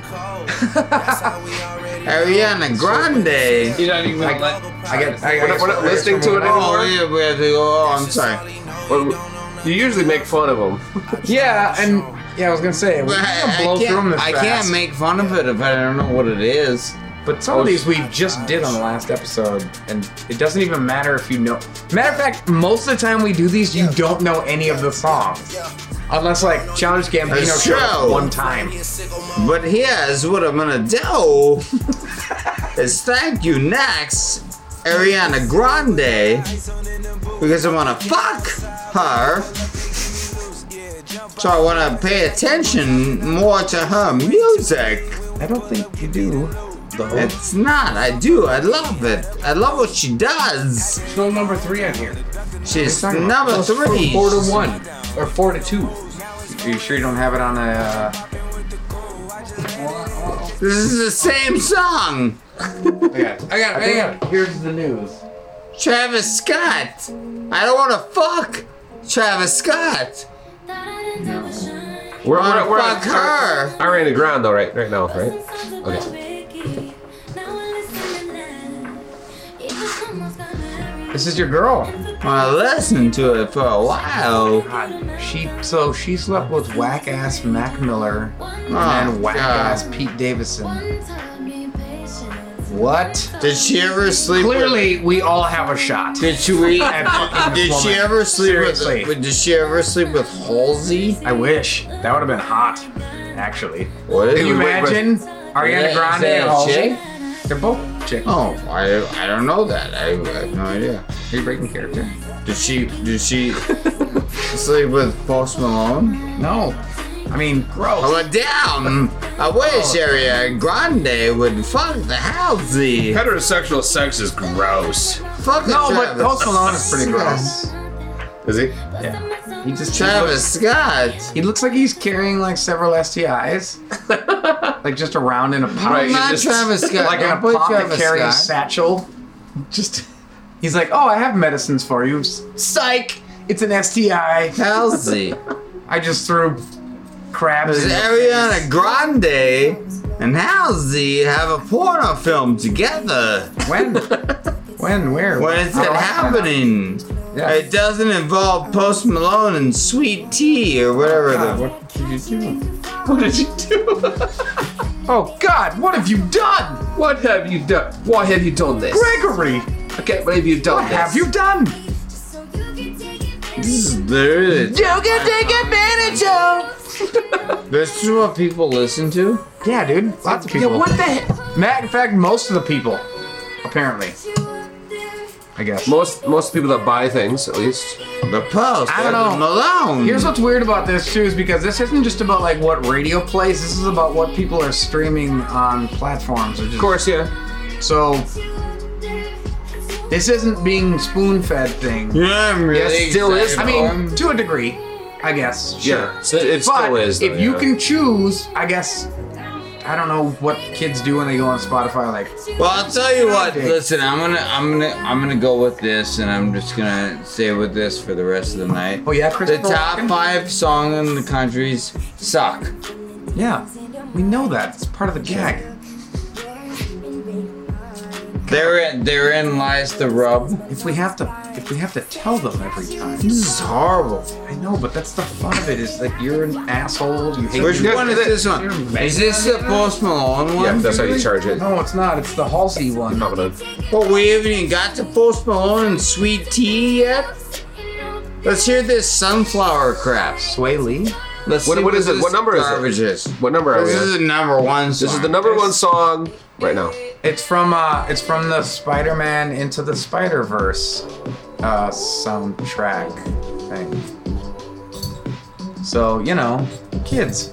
Ariana Grande. You're not even gonna let. I get. I, We're not- we're not listening to it Oh, anymore. yeah, we have to go. Oh, I'm sorry. Well, you usually make fun of them. Yeah, and yeah, I was gonna say we But can't I, blow I through them can't, this I fast. can't make fun of it if I don't know what it is. But some of these we just did on the last episode, and it doesn't even matter if you know. Matter of fact, most of the time we do these, you don't know any of the songs, unless like Childish Gambino showed up one time. But here's what I'm gonna do: is thank you next, Ariana Grande, because I wanna fuck her. So I wanna pay attention more to her music. I don't think you do. It's not. I do. I love it. I love what she does. No number three on here. She's number three. Four to one or four to two. Are you sure you don't have it on a? Uh... This is the same song. I got. It, I got. It, I got. it. Here's the news. Travis Scott. I don't want to fuck Travis Scott. We're, I we're, wanna we're fuck her. Ariana Grande though, right? Right now, right? Okay. This is your girl. I listened to it for a while. God, she so she slept with whack ass Mac Miller Oh, and whack ass Pete Davidson. What? Did she ever sleep? With. Clearly, we all have a shot. Did she? Re, At did she ever sleep Seriously. with? Did she ever sleep with Halsey? I wish that would have been hot. Actually, What? can you wait, wait. imagine Is Ariana that- Grande is that and Halsey? chick? They're both chicks. Oh, I I don't know that. I, I have no idea. Are you breaking character? Did she? Did she sleep with Post Malone? No. I mean, gross. I went down. I wish oh. Ariana Grande would fuck the Halsey. Heterosexual sex is gross. Fuck the No, but Travis Post Malone is pretty gross. Is he? Yeah. He just Travis Scott. He looks like he's carrying like several STIs, like just around in a pouch, Right, Not just- Travis Scott. like in a Don't put pocket carrying Scott. satchel. Just he's like, oh, I have medicines for you. Psych, it's an STI. Halsey. I just threw crabs. Does in your Ariana face. Grande and Halsey have a porno film together? When? When? Where? When is it do I find out? happening? Yeah. It doesn't involve Post Malone and Sweet Tea or whatever God, the. what did you do? What did you do? oh God, what have you done, What have you done? Why have you done this? Gregory? I can't believe you've done What this. have you done? This is literally. You can take advantage of. This is what people listen to. Yeah, dude. Lots of people. Yeah, what the heck? Matter of fact, most of the people, apparently. I guess. Most most people that buy things, at least. The Post. I don't know. Malone. Here's what's weird about this too is because this isn't just about like what radio plays. This is about what people are streaming on platforms. Of course, yeah. So this isn't being spoon-fed thing. Yeah, I'm really Yes, still is, I mean, to a degree, I guess. Sure. Yeah, so it but still is. though, if you yeah. can choose, I guess. I don't know what kids do when they go on Spotify. Like, Well, I'll tell you what. Listen, I'm gonna, I'm gonna, I'm gonna go with this, and I'm just gonna stay with this for the rest of the night. oh yeah, The top Walken? five song in the countries suck. Yeah, we know that. It's part of the gag. Therein, therein lies the rub. If we have to, if we have to tell them every time. This is horrible. I know, but that's the fun of it. Is that you're an asshole. You hate. Which your- one is this one? Is this the Post Malone one? Yeah, that's how you charge it. No, it's not. It's the Halsey one. Not gonna- But we haven't even got to Post Malone and Sweet Tea yet. Let's hear this sunflower crap. Swae Lee. Let's What- see what is it? this What number is it? garbage is. What number are we This on? is the number one This is the number one song right now. It's from uh, it's from the Spider-Man Into the Spider-Verse uh, soundtrack thing. So you know, kids.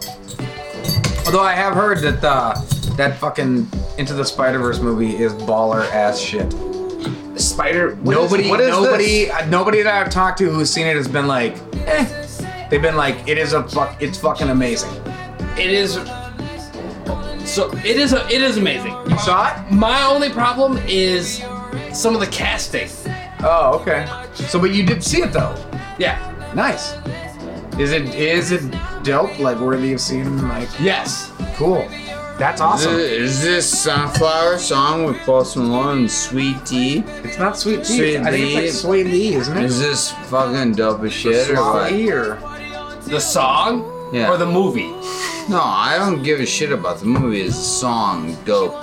Although I have heard that uh, that fucking Into the Spider-Verse movie is baller ass shit. Spider. what is- nobody, what is nobody, this? uh, nobody that I've talked to who's seen it has been like, eh. They've been like, it is a fuck, it's fucking amazing. It is. So it is. A, it is amazing. You saw it? My only problem is some of the casting. Oh, okay. So, but you did see it though. Yeah. Nice. Is it is it dope? Like worthy of seeing? Like Yes. cool. That's Is awesome. Is this sunflower song with Post Malone and Sweet Tea? It's not sweet tea. Sweet I think it's like Swae Lee, isn't it? Is this fucking dope as shit or what? Swae or The song Yeah. or the movie. No, I don't give a shit about the movie. It's the song dope.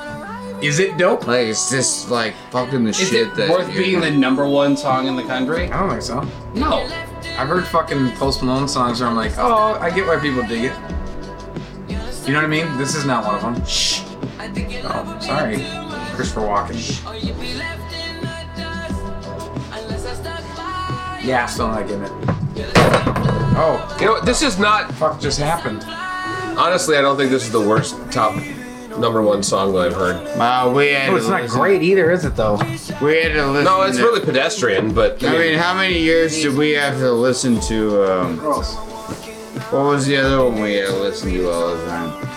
is it dope? Like it's just like fucking the Is shit it that worth you're- being the number one song in the country? I don't think so. No. I've heard fucking Post Malone songs where I'm like, oh, I get why people dig it. You know what I mean? This is not one of them. Shh. Oh, sorry. Christopher Walken. Yeah, I still not getting it. Oh, You know, what, this is not. fuck just happened. Honestly, I don't think this is the worst top number one song that I've heard. Wow, we had Oh, it's to not listen- great either, is it though? We had to listen. No, it's to- really pedestrian, but I mean, how many years did we have to listen to? Um, what was the other one we had to listen to all the time?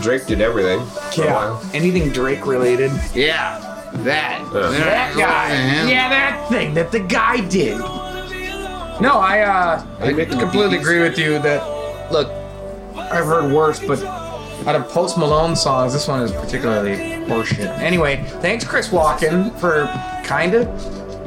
Drake did everything. for a Yeah. while. Anything Drake related? Yeah, That. That guy. Yeah, that thing that the guy did. No, I uh, I completely agree with you that look, I've heard worse, but out of Post Malone songs, this one is particularly horseshit. Anyway, thanks Chris Walken for kinda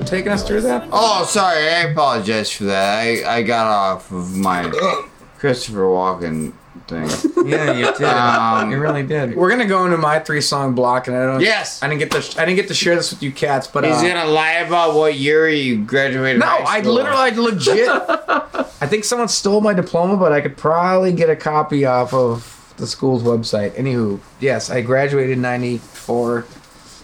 taking us through that. Oh, sorry. I apologize for that. I, I got off of my Christopher Walken thing. Yeah, you did. Um, you really did. We're gonna go into my three song block, and I don't. Yes. I didn't get to. I didn't get to share this with you cats, but He's uh, gonna lie about what year you graduated. No, I literally, I legit. I think someone stole my diploma, but I could probably get a copy off of the school's website. Anywho, yes, I graduated in '94.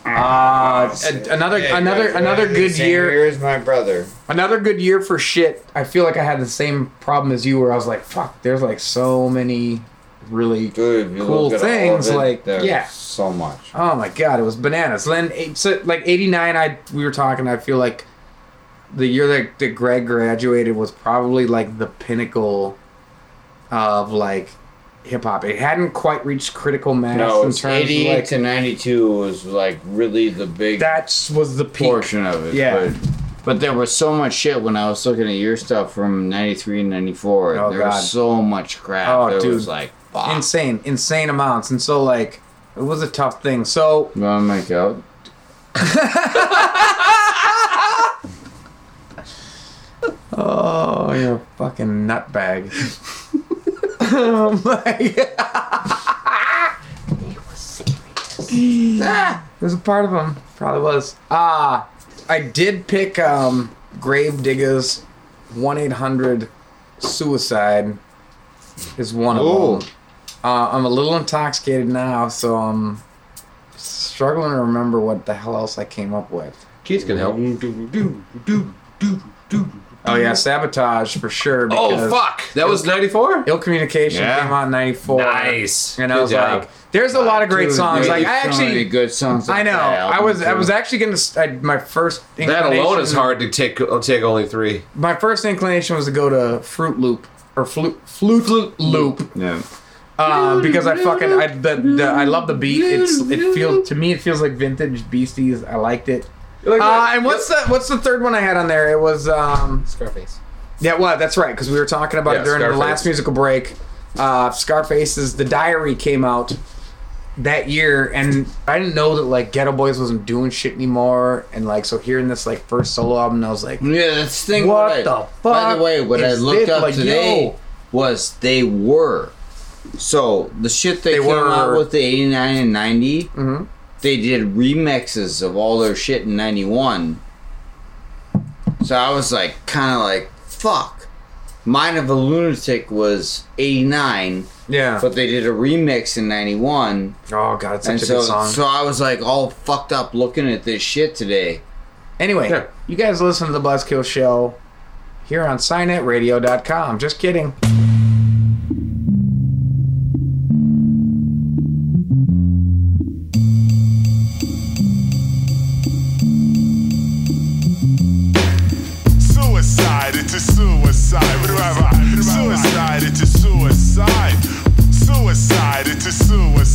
Uh, a- another, another, another good year. year as my brother. Another good year for shit. I feel like I had the same problem as you, where I was like, "Fuck," there's like so many really Dude, cool look at all of things. it, like, yeah, so much. Oh my god, it was bananas. Then eight, so like '89, I we were talking. I feel like the year that, that Greg graduated was probably like the pinnacle of like hip hop. It hadn't quite reached critical mass No, in it's terms 88 like to 92 was like really the big that was the peak. portion of it. Yeah. But, but there was so much shit when I was looking at your stuff from 93 and 94. Oh, there God. was so much crap. Oh, dude. was like, fuck. insane, insane amounts, and so like it was a tough thing. So You want to make out? Oh, you're a fucking nutbag. oh my god. Ah, it was a part of him. Probably was. Ah, I did pick um, Gravediggaz 1 800 Suicide is one of Ooh. them. Uh, I'm a little intoxicated now, so I'm struggling to remember what the hell else I came up with. Keith can help. Oh yeah, sabotage for sure. Oh fuck! That was '94. Ill Communication Yeah. came out in '94. Nice. And I Good was job. like, "There's a lot of great Dude, songs." Like I actually, many good songs. I know. I album, was, I was actually gonna. s- I, my first That alone is hard to take. uh, Take only three. My first inclination was to go to Fruit Loop or Flute Flute, Flute Loop. Yeah. Uh, because I fucking I the, the I love the beat. It's it feels to me it feels like vintage Beasties. I liked it. Uh, and what's the what's the third one I had on there? It was um Scarface? yeah, well, that's right because we were talking about Yeah, it during the last musical break. Uh, Scarface's The Diary came out that year, and I didn't know that like Geto Boys wasn't doing shit anymore, and like so hearing this like first solo album, I was like, Yeah, that's the thing. What I- the By fuck By the way, what I is looked this? up Like, today yo. was they were. So the shit they, They came were- out with the 89 and 90, Mhm. They did remixes of all their shit in 91. So I was like, kind of like, fuck. Mind of a Lunatic was 89, yeah, but they did a remix in 91. oh god, it's such And a so, good song. so I was like all fucked up looking at this shit today. Anyway, Yeah. you guys listen to the Buzzkill Show here on SignetRadio.com. Just kidding.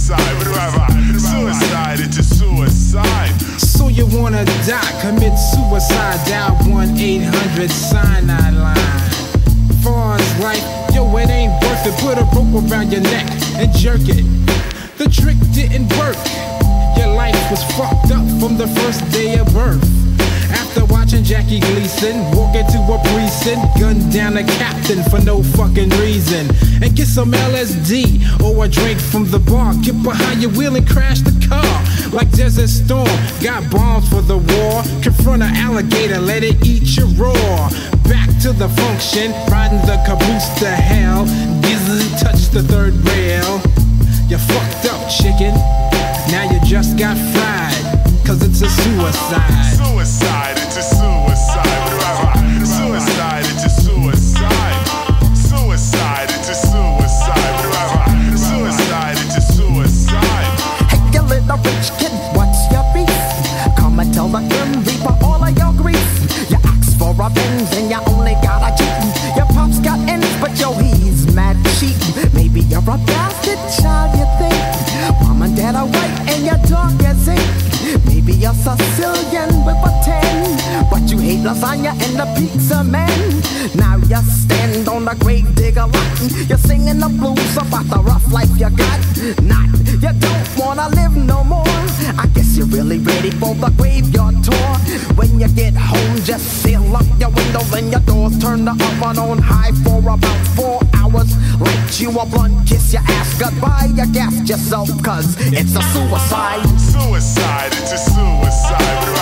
Suicide. Have? Suicide, it's a suicide. So you wanna die, commit suicide, dial 1 800 cyanide line. Far as life, yo, it ain't worth it. Put a rope around your neck and jerk it. The trick didn't work. Your life was fucked up from the first day of birth. After watching Jackie Gleason walk into a precinct, gun down a captain for no fucking reason, and get some LSD or a drink from the bar. Get behind your wheel and crash the car like Desert Storm. Got bombs for the war. Confront an alligator, let it eat your raw. Back to the function, riding the caboose to hell. Gizzy touch the third rail. You fucked up, chicken. Now you just got fried, cause it's a suicide. Suicide, it's a suicide. What do I have? Suicide, it's a suicide. Suicide, it's a suicide. What do I have? Suicide, it's a suicide. Hey, you little rich kid, what's your beef? Come and tell the Grim Reaper all of your grief. You ask for revenge and you only got a cheat. Your pop's got ends, but yo, he's mad cheap. Maybe you're a bastard child, you think. Mom and dad are white and your dog you're Sicilian with a 10. But you hate lasagna and the pizza man. Now you stand on the grave digger lot. You're singing the blues about the rough life you got. Not, you don't wanna live no more. I guess you're really ready for the graveyard tour. When you get home, just seal up your windows and your doors. Turn the oven on high for about four hours. You a blunt, kiss your ass goodbye. You gas yourself, cause it's a suicide. Suicide, it's a. Suicide,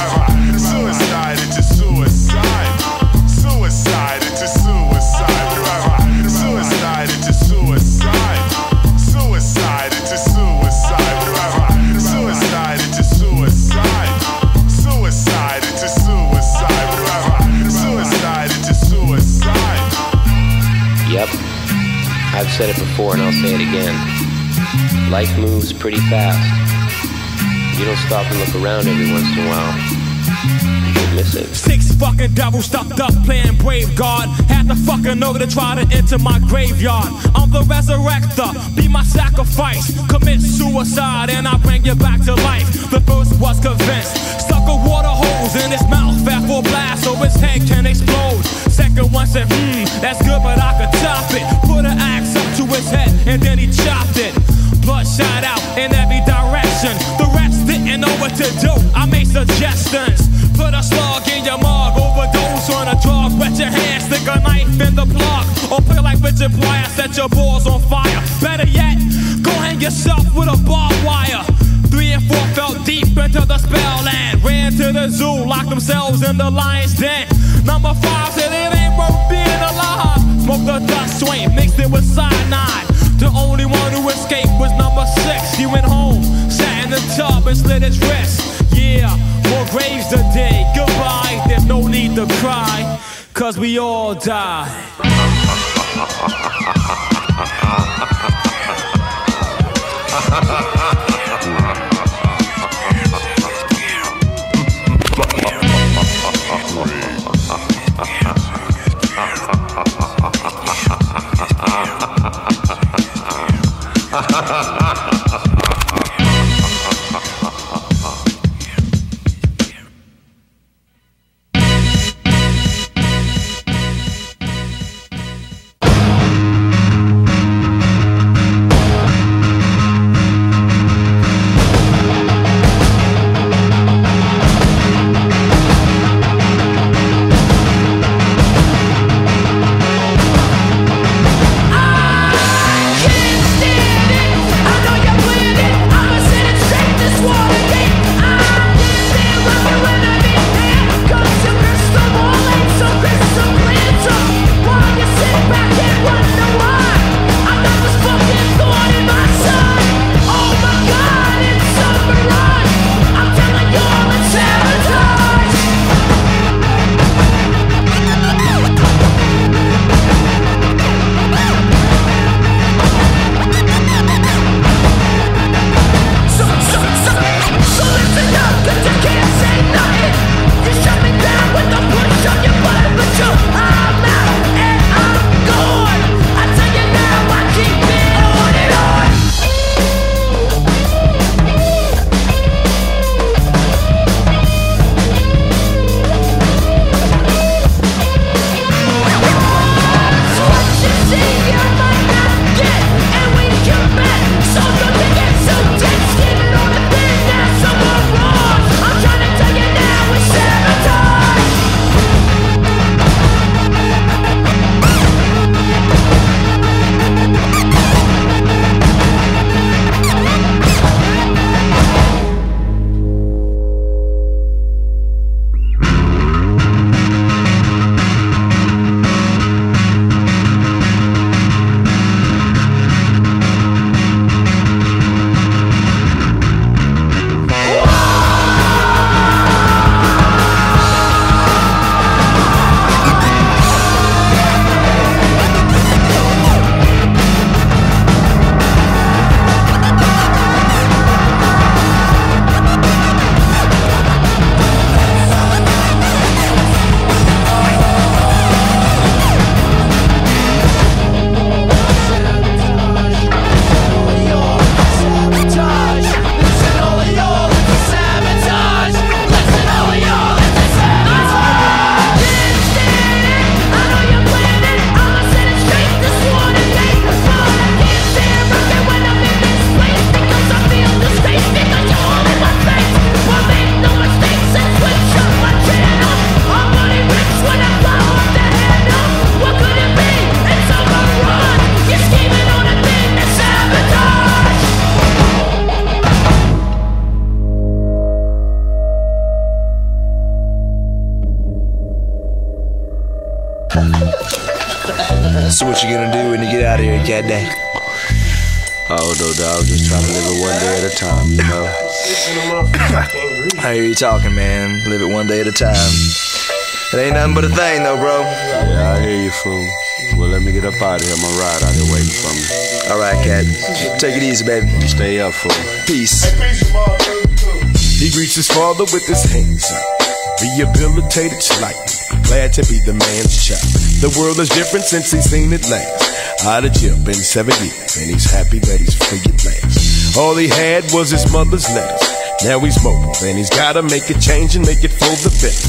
said it before and I'll say it again. Life moves pretty fast. You don't stop and look around every once in a while. Six fucking devils stuffed up playing brave guard. Had the fucking over to try to enter my graveyard. I'm the resurrector, be my sacrifice. Commit suicide and I bring you back to life. The first was convinced. Stuck a water hose in his mouth, fat full blast so his head can explode. Second one said, hmm, that's good, but I could top it. Put an axe up to his head and then he chopped it. Blood shot out in every direction. The rest didn't know what to do. I made suggestions. Put a slug in your mug, overdose on a drug. Wet your hands, stick a knife in the plug. Or play like Richard Pryor, set your balls on fire. Better yet, go hang yourself with a barbed wire. Three and four fell deep into the spell land. Ran to the zoo, locked themselves in the lion's den. Number five said it ain't worth being alive. Smoked a dust swing, mixed it with cyanide. The only one who escaped was number six. He went home, sat in the tub and slit his wrist. Yeah, more graves today. Goodbye, there's no need to cry, cause we all die. get out of here, cat day? Oh no, dog. Just trying to live it one day at a time, you know. I hear you talking, man. Live it one day at a time. It ain't nothing but a thing, though, bro. Yeah, I hear you, fool. Well, let me get up out of here. My ride out here waiting for me. All right, cat. Take it easy, baby. Stay up, fool. Peace. He greets his father with his hands up. Rehabilitated slightly. Glad to be the man's child. The world is different since he's seen it last. Out of jail, been seven years, and he's happy that he's free last. All he had was his mother's letters. Now he's mobile, and he's gotta make a change and make it for the better.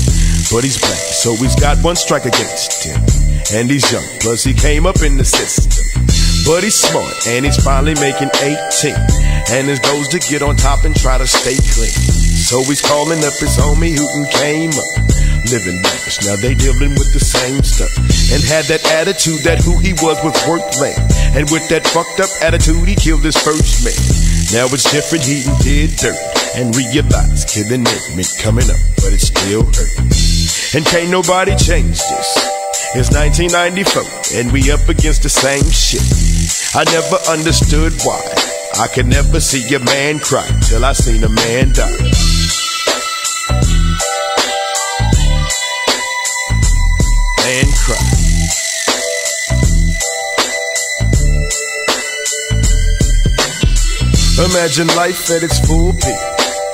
But he's black, so he's got one strike against him. And he's young, plus he came up in the system. But he's smart, and he's finally making 18. And his goal's to get on top and try to stay clean. So he's calling up his homie who came up. Living lavish, now they dealing with the same stuff. And had that attitude that who he was was worth lame. And with that fucked up attitude, he killed his first man. Now it's different, he did dirt. And realized killing it meant coming up, but it still hurt. And can't nobody change this. It's 1994, and we up against the same shit. I never understood why. I could never see a man cry till I seen a man die. Imagine life at its full peak.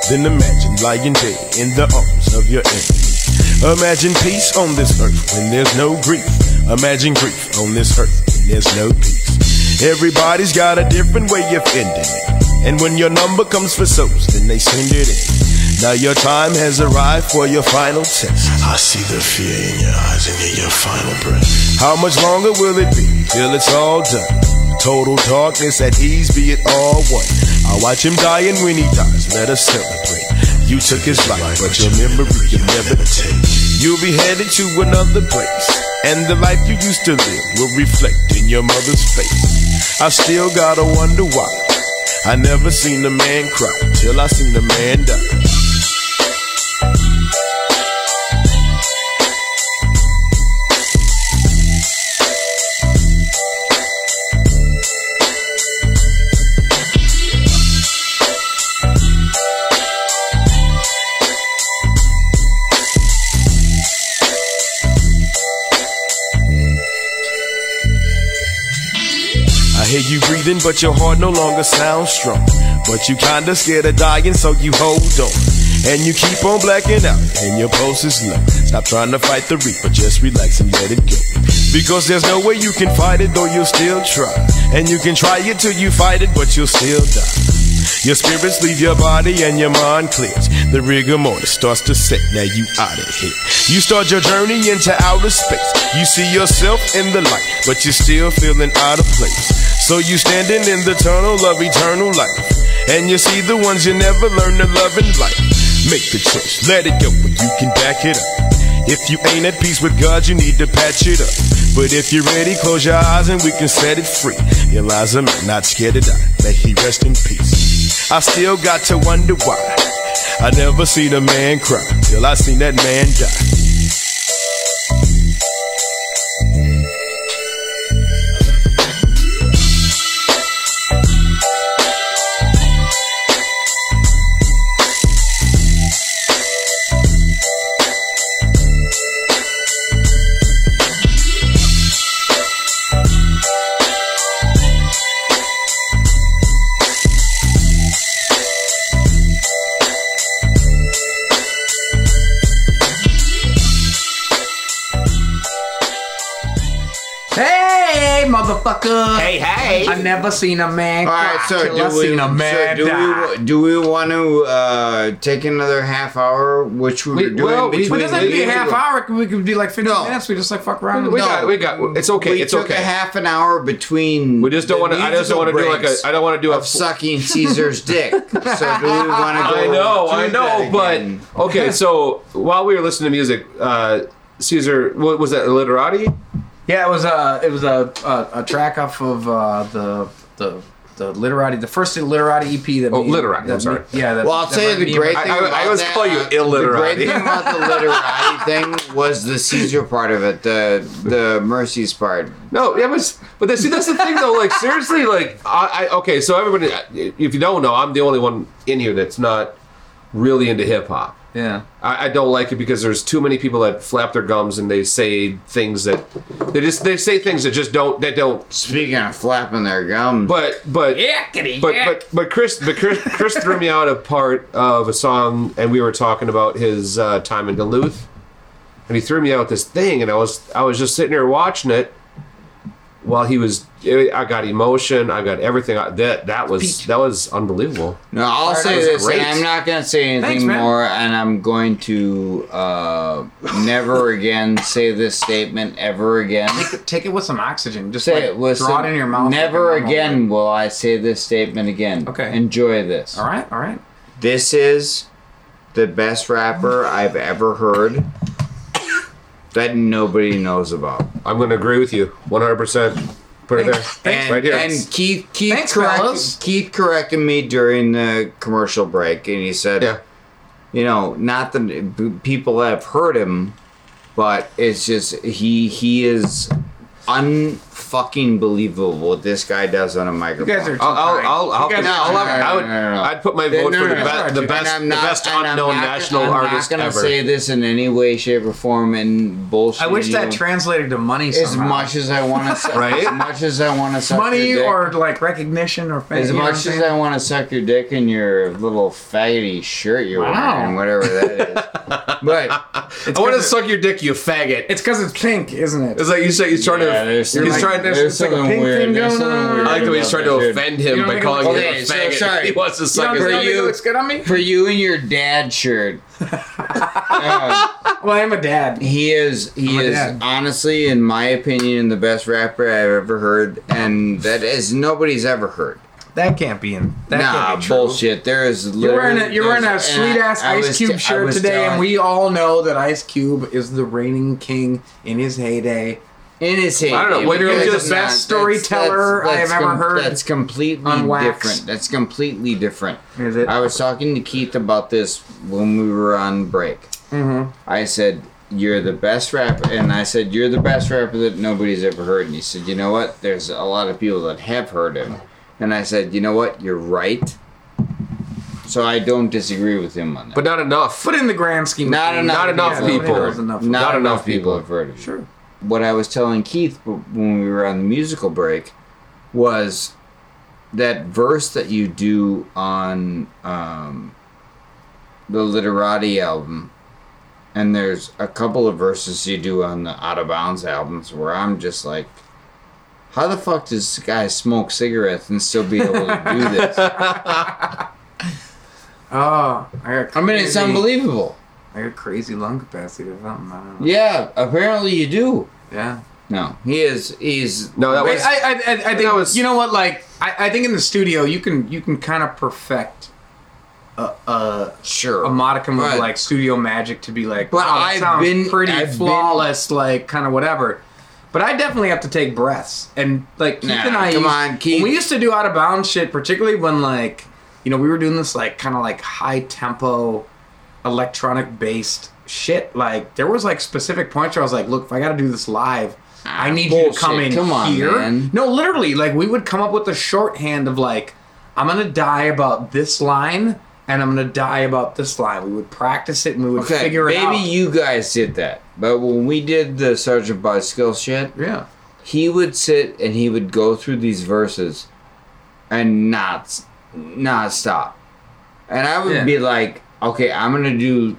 Then imagine lying dead in the arms of your enemy. Imagine peace on this earth when there's no grief. Imagine grief on this earth when there's no peace. Everybody's got a different way of ending it. And when your number comes for souls, then they send it in. Now your time has arrived for your final test. I see the fear in your eyes and hear your final breath. How much longer will it be till it's all done? Total darkness at ease, be it all one. I watch him die, and when he dies, let us celebrate. You took his life, but your memory you never take. You'll be headed to another place, and the life you used to live will reflect in your mother's face. I still gotta wonder why. I never seen a man cry till I seen a man die. Breathing, but your heart no longer sounds strong. But you kinda scared of dying, so you hold on. And you keep on blacking out, and your pulse is low. Stop trying to fight the reaper, just relax and let it go. Because there's no way you can fight it, though you'll still try. And you can try it till you fight it, but you'll still die. Your spirits leave your body and your mind clears. The rigor mortis starts to set, now you out of here. You start your journey into outer space. You see yourself in the light, but you're still feeling out of place. So you standing in the tunnel of eternal life. And you see the ones you never learn to love in life. Make the choice, let it go, but you can back it up. If you ain't at peace with God, you need to patch it up. But if you're ready, close your eyes and we can set it free. Eliza, man, not scared to die. May he rest in peace. I still got to wonder why. I never seen a man cry till I seen that man die. Motherfucker! Hey, hey! I never seen a man All cry so till do I we, seen a man so do, die. we do we want to uh, take another half hour, which we, We, were doing well, we, between it doesn't have to be a the- half hour. We could be like 15 minutes. We just like fuck around. We got- we got- it's okay, We it's took okay. a half an hour between. We just don't wanna- I just don't wanna do like a- breaks don't wanna do a of sucking Caesar's dick. So do we want to go? I know, I know, but okay. So while we were listening to music, uh, Caesar, what was that? Literati? Yeah, it was a it was a a, a track off of uh, the the the Literati, the first Literati EP that. Oh, me- Literati, that I'm sorry. me- yeah. That, Well, I'll that tell you the great my- thing I- I about always that, call you uh, illiterati. The great thing about the literati thing was the Caesar part of it, the the mercies part. No, yeah, but but that- see that's the thing though. Like seriously, like I, I okay. So everybody, if you don't know, I'm the only one in here that's not really into hip hop. Yeah. I, I don't like it because there's too many people that flap their gums and they say things that they just they say things that just don't that don't. Speaking of flapping their gums, but but Yakety but yak. but but Chris but Chris Chris threw me out a part of a song and we were talking about his uh, time in Duluth and he threw me out this thing and I was I was just sitting there watching it while he was I got emotion I got everything I, that that was that was unbelievable. No, I'll That say this, great. and I'm not going to say anything Thanks, more, and I'm going to uh, never again say this statement ever again. Take it, take it with some oxygen. Just Say like, it with draw some- it in your mouth. Never like a normal again will I say this statement again. Okay. Enjoy this. All right, all right. This is the best rapper I've ever heard that nobody knows about. I'm going to agree with you 100%. Put it there. And, right here. and Keith Keith Thanks, correct- Keith corrected me during the commercial break, and he said, Yeah. "You know, not the people that have heard him, but it's just he he is unfucking believable what this guy does on a microphone." guys are too I'll, I'll, kind. I'll, I'll, You guys I'll, are too I would. No, no, no. I'd put my vote no, for the, no, best, the And best, I'm the best and I'm unknown not- national I'm artist not gonna ever. say this in any way, shape, or form and bullshit. I wish you. that translated to money as much as I want to, Right? As much as I want to suck money your dick, or like recognition or fame. as you know what much as? I want to suck your dick in your little faggoty shirt you're Wow. wearing, whatever that is. But I want to suck your dick, you faggot. It's because it's pink, isn't it? It's like you say he's trying yeah, to. there's He's something, trying. there's- there's like a something pink weird. thing There's going something on. weird I like the way he's trying to offend him don't by calling it's- him Okay, a so faggot. sorry. He wants to You suck don't his For dick. you- looks good on me? For you and your dad shirt, uh, Well, I'm a dad. he is he I'm is honestly, in my opinion, the best rapper I've ever heard, and that is nobody's ever heard. That can't be in. That nah, can't be true. bullshit. There is You're wearing a, you're wearing a sweet ass I Ice was Cube t- I shirt was today, and we all know that Ice Cube is the reigning king in his heyday. In his heyday. I don't know, what but you it's just- not- best that's- storyteller I have ever com- heard That's completely on wax. different. That's completely different. Is it? I was talking to Keith about this when we were on break. Mm-hmm. I said, "You're the best rapper," and I said, "You're the best rapper that nobody's ever heard." And he said, "You know what? There's a lot of people that have heard him." And I said, "You know what? You're right." So I don't disagree with him on that. But not enough. But in the grand scheme, of Not things, enough Not enough yeah, people. there enough. not, Not enough enough people people. have heard of it. Sure. What I was telling Keith when we were on the musical break was that verse that you do on um, the Literati album, and there's a couple of verses you do on the Out of Bounds albums where I'm just like, how the fuck does this guy smoke cigarettes and still be able to do this? Oh, I I mean, it's unbelievable. I got crazy lung capacity or something. I don't know. Yeah, apparently you do. Yeah. No, he is. He's No, that was. I, I, I, I think that was- you know what? Like, I, I think in the studio you can you can kind of perfect a, a sure a modicum of like studio magic to be like, But wow, I've been- pretty I've been- flawless, like kind of whatever. But I definitely have to take breaths, and like Keith Nah, and I, come used, on, Keith. when we used to do out of bounds shit, particularly when like you know we were doing this like kind of like high tempo, electronic based shit. Like there was like specific points where I was like, look, if I got to do this live. I ah, need you to come in Come on, here. man. No, literally, like we would come up with a shorthand of like, I'm gonna die about this line, and I'm gonna die about this line. We would practice it and we would Okay, figure it maybe out. Maybe you guys did that, but when we did the Sergeant Buzzkill shit, yeah, he would sit and he would go through these verses and not not stop, and I would Yeah. be like, okay, I'm gonna do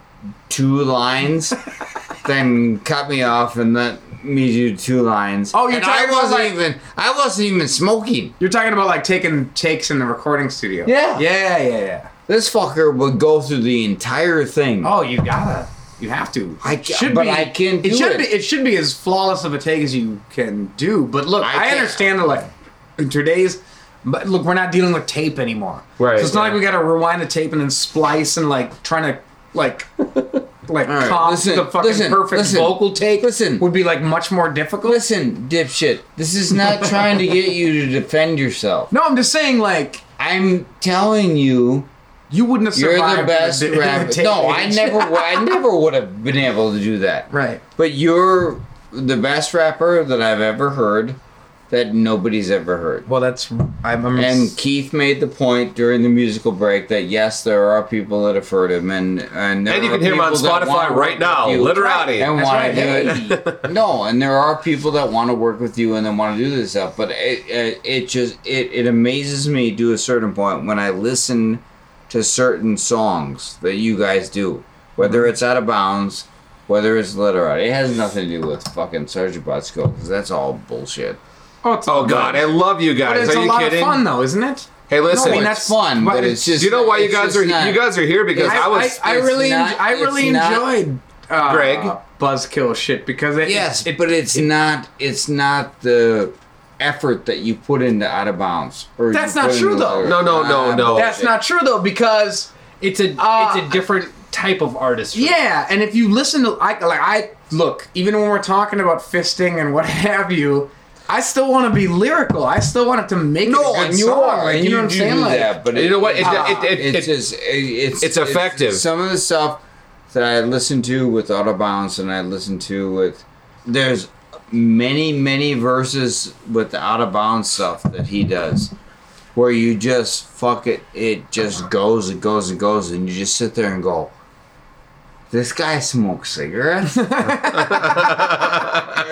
two lines, then cut me off and let me do two lines. Oh, you're and talking I wasn't like- even I wasn't even smoking. You're talking about like taking takes in the recording studio. Yeah. yeah, yeah, yeah. This fucker would go through the entire thing. Oh, you gotta, you have to. I should but I can't it should it. be. It should be as flawless of a take as you can do. But look, I I, understand that like in today's. But look, we're not dealing with tape anymore. Right, So it's not yeah. like we got to rewind the tape and then splice and like trying to like like All right, comp listen, the fucking listen, perfect listen, vocal take listen. would be like much more difficult. Listen, dipshit. This is not trying to get you to defend yourself. No, I'm just saying like I'm telling you, you wouldn't have survived. you're the best the rapper. invitation. No, I never, w- I never would have been able to do that. Right. But you're the best rapper that I've ever heard that nobody's ever heard. Well, that's I'm, I'm And Keith made the point during the musical break that yes, there are people that have heard him, and and, there And you are can hear him on Spotify right now, with you literati. and That's want right. to do it. no, and there are people that want to work with you and then want to do this stuff. But it, it, it just it, it amazes me to a certain point when I listen to certain songs that you guys do, whether mm-hmm. it's out of bounds, whether it's literati. It has nothing to do with fucking Sergeant Buzzkill because that's all bullshit. Oh, it's Oh God, I love you guys. But it's Are a you lot kidding? of fun though, isn't it? Hey, listen. No, I mean, that's fun, but it's just. Do you know why you guys are not- you guys are here? Because I, was I, it's really not- enj- I really it's not- enjoyed uh, Greg? Buzzkill shit because it, Yes, it, but it's not. It's not the effort that you put into out of bounds. Or That's not true, though. No, no, no, no. bullshit. that's not true though because It's a Uh, it's a different type of artistry. Yeah, and if you listen to I like I look, even when we're talking about fisting and what have you, I still want to be lyrical. I still want it to make No, it a good and you song. are, Like, and you know what I'm saying? Like, that, but You know what? It- ah, it- it- it's it- just it's it's effective. some of the stuff that I listen to with Out of Bounds and I listen to with there's many many verses with the Out of Bounds stuff that he does. Where you just fuck it, it just goes and goes and goes, and you just sit there and go, "This guy smokes cigarettes."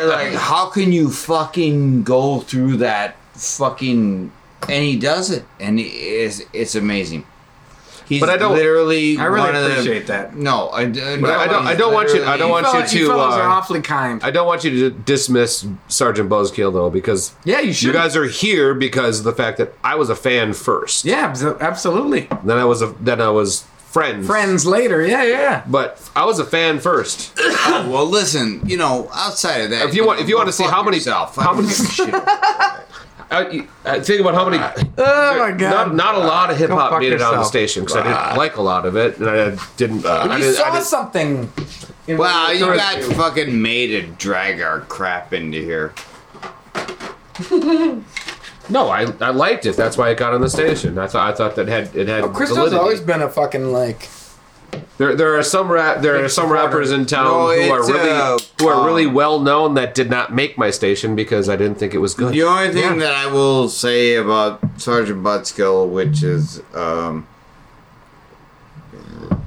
Like, how can you fucking go through that fucking? And he does it, and it's it's amazing. He's But I don't- literally. I really one of the- appreciate that. No, I, But I don't. I don't want you. I don't want you you to. fellas are Uh, awfully kind. I don't want you to dismiss Sergeant Buzzkill though, because Yeah, you should. you guys are here because of the fact that I was a fan first. yeah, absolutely. Then I was a. Then I was friends. Friends later. Yeah, yeah. But I was a fan first. Oh, well, listen. You know, outside of that, If you want- know, if you want to see how many- yourself. how I many- give a shit. Uh, you- uh, think about how many. Oh my god. Not, not a lot of hip hop fuck made it on the station because I didn't like a lot of it, and I didn't. Uh, I you didn't, saw I didn't something. in Well, you got stories. fucking made to drag our crap into here. no, I, I liked it. That's why it got on the station. I thought I thought that had it had Oh, Crystal's validity. always been a fucking like. There, there are some rap. There are some rappers in town No, who are it's, really uh, who are really um, well known that did not make my station because I didn't think it was good. The only thing that I will say about Sergeant Buttskill, which is um,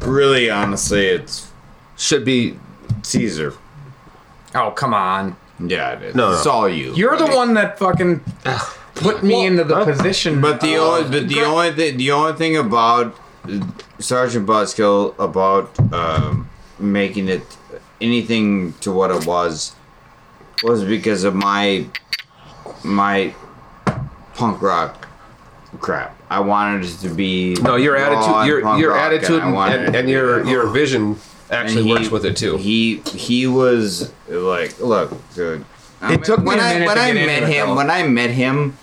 really honestly, it's Should be Caesar. Oh come on! Yeah, it is. No, no. it's all you. You're the one that fucking put me into the position. But the uh, only, but the only, thing, the only thing about Sergeant Buttskill about um, making it anything to what it was was because of my my punk rock crap. I wanted it to be No, your attitude, your your attitude, I wanted and, and your be- your vision actually And he- works with it too. He he was like, look, dude. I It took me when a I minute when to I get met it, him. When I met him,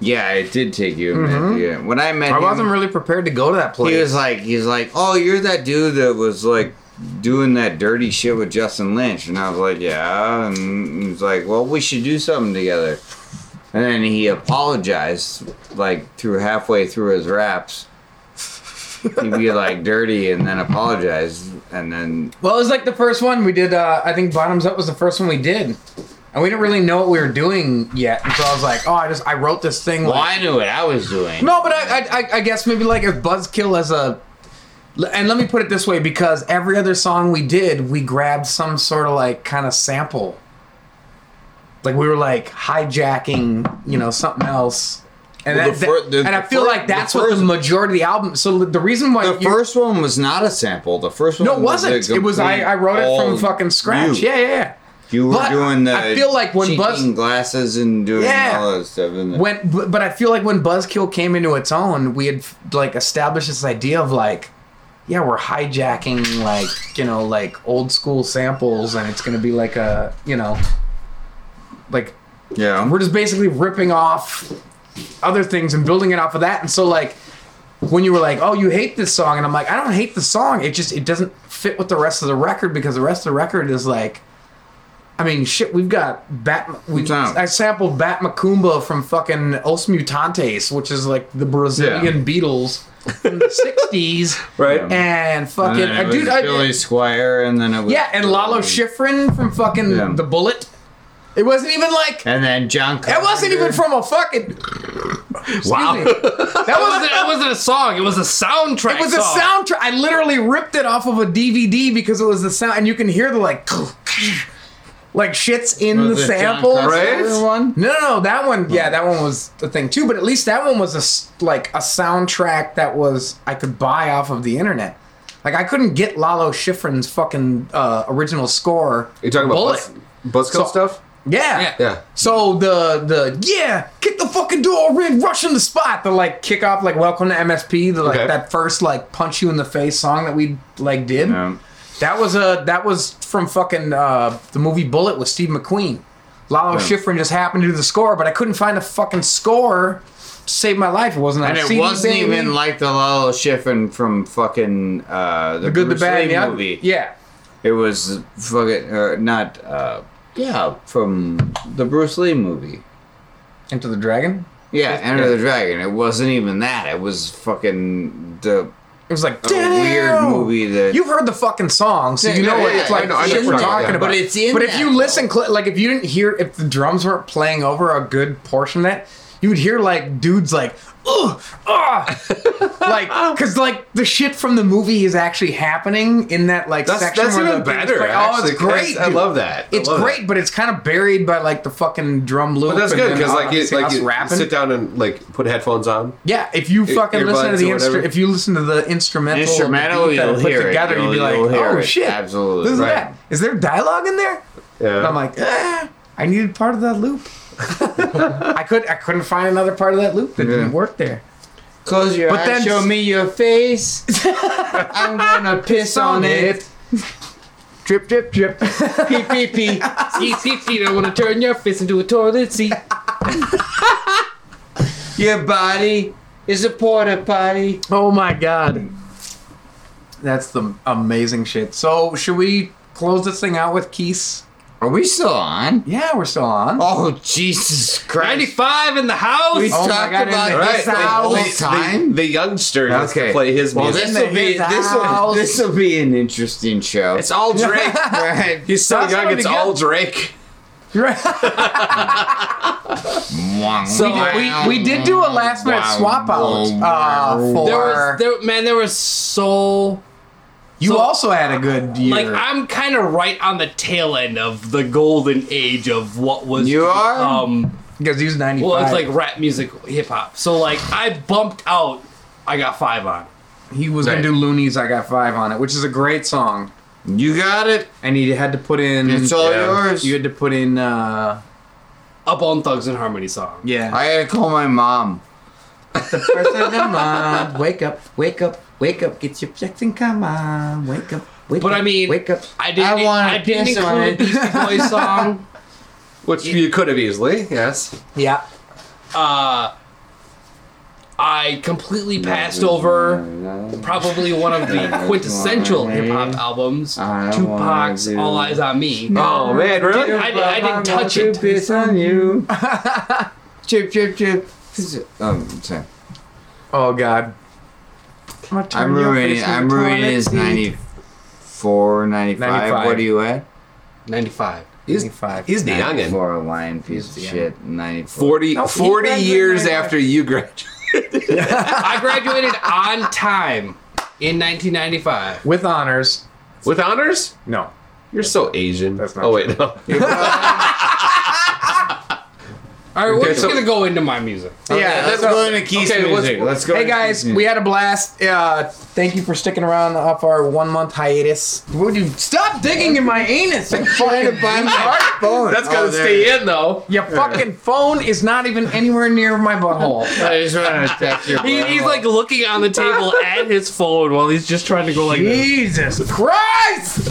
yeah, it did take you a minute. Yeah, when I met I him, wasn't really prepared to go to that place. he was like, he's like, oh, you're that dude that was like doing that dirty shit with Justin Lynch, and I was like, yeah, and he's like, well, we should do something together. And then he apologized, like through halfway through his raps. He'd be like dirty and then apologize, and then Well, it was like the first one we did. Uh, I think Bottoms Up was the first one we did, and we didn't really know what we were doing yet. And so I was like, "Oh, I just I wrote this thing." well, like- I knew what I was doing. No, but I, I, I- guess maybe like if Buzzkill as a, and let me put it this way, because every other song we did, we grabbed some sort of like kind of sample. Like we were like hijacking, you know, something else. And, Well, that, the fir- the- and I feel fir- like the that's what the majority of the album. So the reason why The first one was not a sample. The first one no, it was wasn't. a It was I, I wrote it from fucking scratch. you. Yeah, yeah, yeah. You were But doing the. I feel like when Buzz- glasses and doing Yeah. all that stuff. When but, but I feel like when Buzzkill came into its own, we had like established this idea of like, yeah, we're hijacking like you know like old school samples, and it's gonna be like a you know, like yeah, we're just basically ripping off other things and building it off of that, and so like when you were like, oh, you hate this song, and I'm like, I don't hate the song, it just it doesn't fit with the rest of the record because the rest of the record is like. I mean, shit. We've got Bat. We, I sampled Bat Macumba from fucking Os Mutantes, which is like the Brazilian Beatles from the '60s, right? And fucking, And then it was dude, I, Billy Squier, and then it was yeah, and Lalo Schifrin from fucking Yeah. The Bullitt. It wasn't even like and then John. it wasn't even from a fucking. Wow. me. That wasn't, it wasn't a song. It was a soundtrack. It was a soundtrack. I literally ripped it off of a DVD because it was the sound, and you can hear the like, like shits in Was the it John samples. One? No, no, no, that one. Yeah, that one was the thing too. But at least that one was a s- like a soundtrack that was I could buy off of the internet. Like I couldn't get Lalo Schifrin's fucking uh, original score. You talking about Bullitt. Buzz, Buzzkill stuff? Yeah. Yeah. So the the yeah, kick the fucking door in, rush in the spot. The like kick off like welcome to MSP. The like Okay. that first like punch you in the face song that we like did. That was a that was from fucking uh, the movie Bullitt with Steve McQueen. Lalo Yeah. Schifrin just happened to do the score, but I couldn't find a fucking score to save my life. It wasn't And it CD, wasn't baby. even like the Lalo Schifrin from fucking uh, the, the good, the Bruce bad, Lee yeah. movie. Yeah. It was fucking uh, not uh, yeah from the Bruce Lee movie. Into the Dragon. Yeah, Enter Yeah. the Dragon. It wasn't even that. It was fucking the. It was like a weird movie that You've heard the fucking song, so Yeah, you know yeah, what yeah, it's I like. know- I know shit what we're talking talking about. about. But it's in But if that, you listen, cl- like if you didn't hear, if the drums weren't playing over a good portion of that, you would hear like dudes like, ugh, ah, like because like the shit from the movie is actually happening in that like That's- section. that's where even the dudes better, play- Oh, actually, it's great. 'cause I love that. I It's love great, but it's kind of buried by like the fucking drum loop. But that's good because like you obviously like you, you rapping. sit down and like put headphones on. Yeah, if you fucking listen to the instru- if you listen to the instrumental, of the Instrumental, beat that I you'll put hear it. together, You'll- you'd be like, oh shit, Absolutely. Listen to Right. that. Is there dialogue in there? Yeah. And I'm like, eh, I needed part of that loop. I could I couldn't find another part of that loop that didn't work there. Close your But eyes, then- show me your face. I'm gonna piss on it. Drip, drip, drip. pee, pee, pee. Pee, pee, pee. I want to turn your face into a toilet seat. Your body is a porta potty. Oh my god. That's the amazing shit. So should we close this thing out with Keys? Are we still on? Yeah, we're still on. Oh Jesus Christ! 95 in the house. We Oh my talked God, about this right, the the, whole the- time. the youngster gets Okay. to play his Well, music. this will be his this will house. this will be an interesting show. it's all Drake. right. He's so That's young. It's be all. Drake. So we, we did do a last minute swap out uh, for. There was, there, man, there was so. You so- also had a good year. Like I'm kind of right on the tail end of the golden age of what was. You are? Um, because he was 95. well, it's like rap music, hip hop. So like I bumped out. I got five on. he was Right. gonna do Luniz. I got five on it, which is a great song. You got it. And he had to put in. It's all yours. You had to put in. uh A Bone Thugs and Harmony song. Yeah. I had to call my mom. The first of the month. Wake up, wake up, wake up. Get your checks and come on. Wake up, wake But up. I mean, wake up. I didn't. I wanna I, didn't piss on include Beastie Boys song. Which you could have easily, yes. Yeah. Uh, I completely passed over probably one of the quintessential hip hop albums, Tupac's "All Eyez on Me." Oh man, really? I, I didn't touch it. Piss on you. chip, chip, chip. Um, sorry. Oh God. I'm, I'm ruining. I'm ruining his 94, 95. 95. What are you at? Ninety-five. He's, 95. he's the youngin. For a lying piece of the shit. 94. 40, No, he 40 graduated years right after you graduated. I graduated on time in 1995. With honors. With honors? No. You're so Asian. That's not oh, wait, no. All right, we're Okay, just so- gonna go into my music. Yeah, let's so- go into Keith's okay, let's- music. Let's go. Hey guys, Keith's we had a blast. Uh, thank you for sticking around off our one month hiatus. Would you stop digging in my anus? and trying to fucking find my phone. That's Oh, gonna there. stay in, though. Your fucking phone is not even anywhere near my butthole. I just want to text your He, he's like looking on the table at his phone while he's just trying to go like this. Jesus Christ!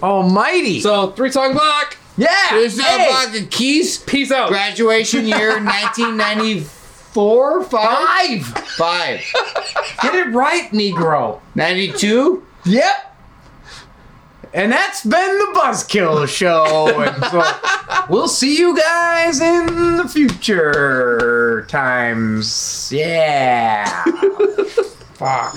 Almighty! So three song block. Yeah, There's no hey, block keys. Peace out. Graduation year 1994, five, five. five, Get it right, Negro. 92. Yep. And that's been the Buzzkill Show. And so we'll see you guys in the future times. Yeah. Fuck.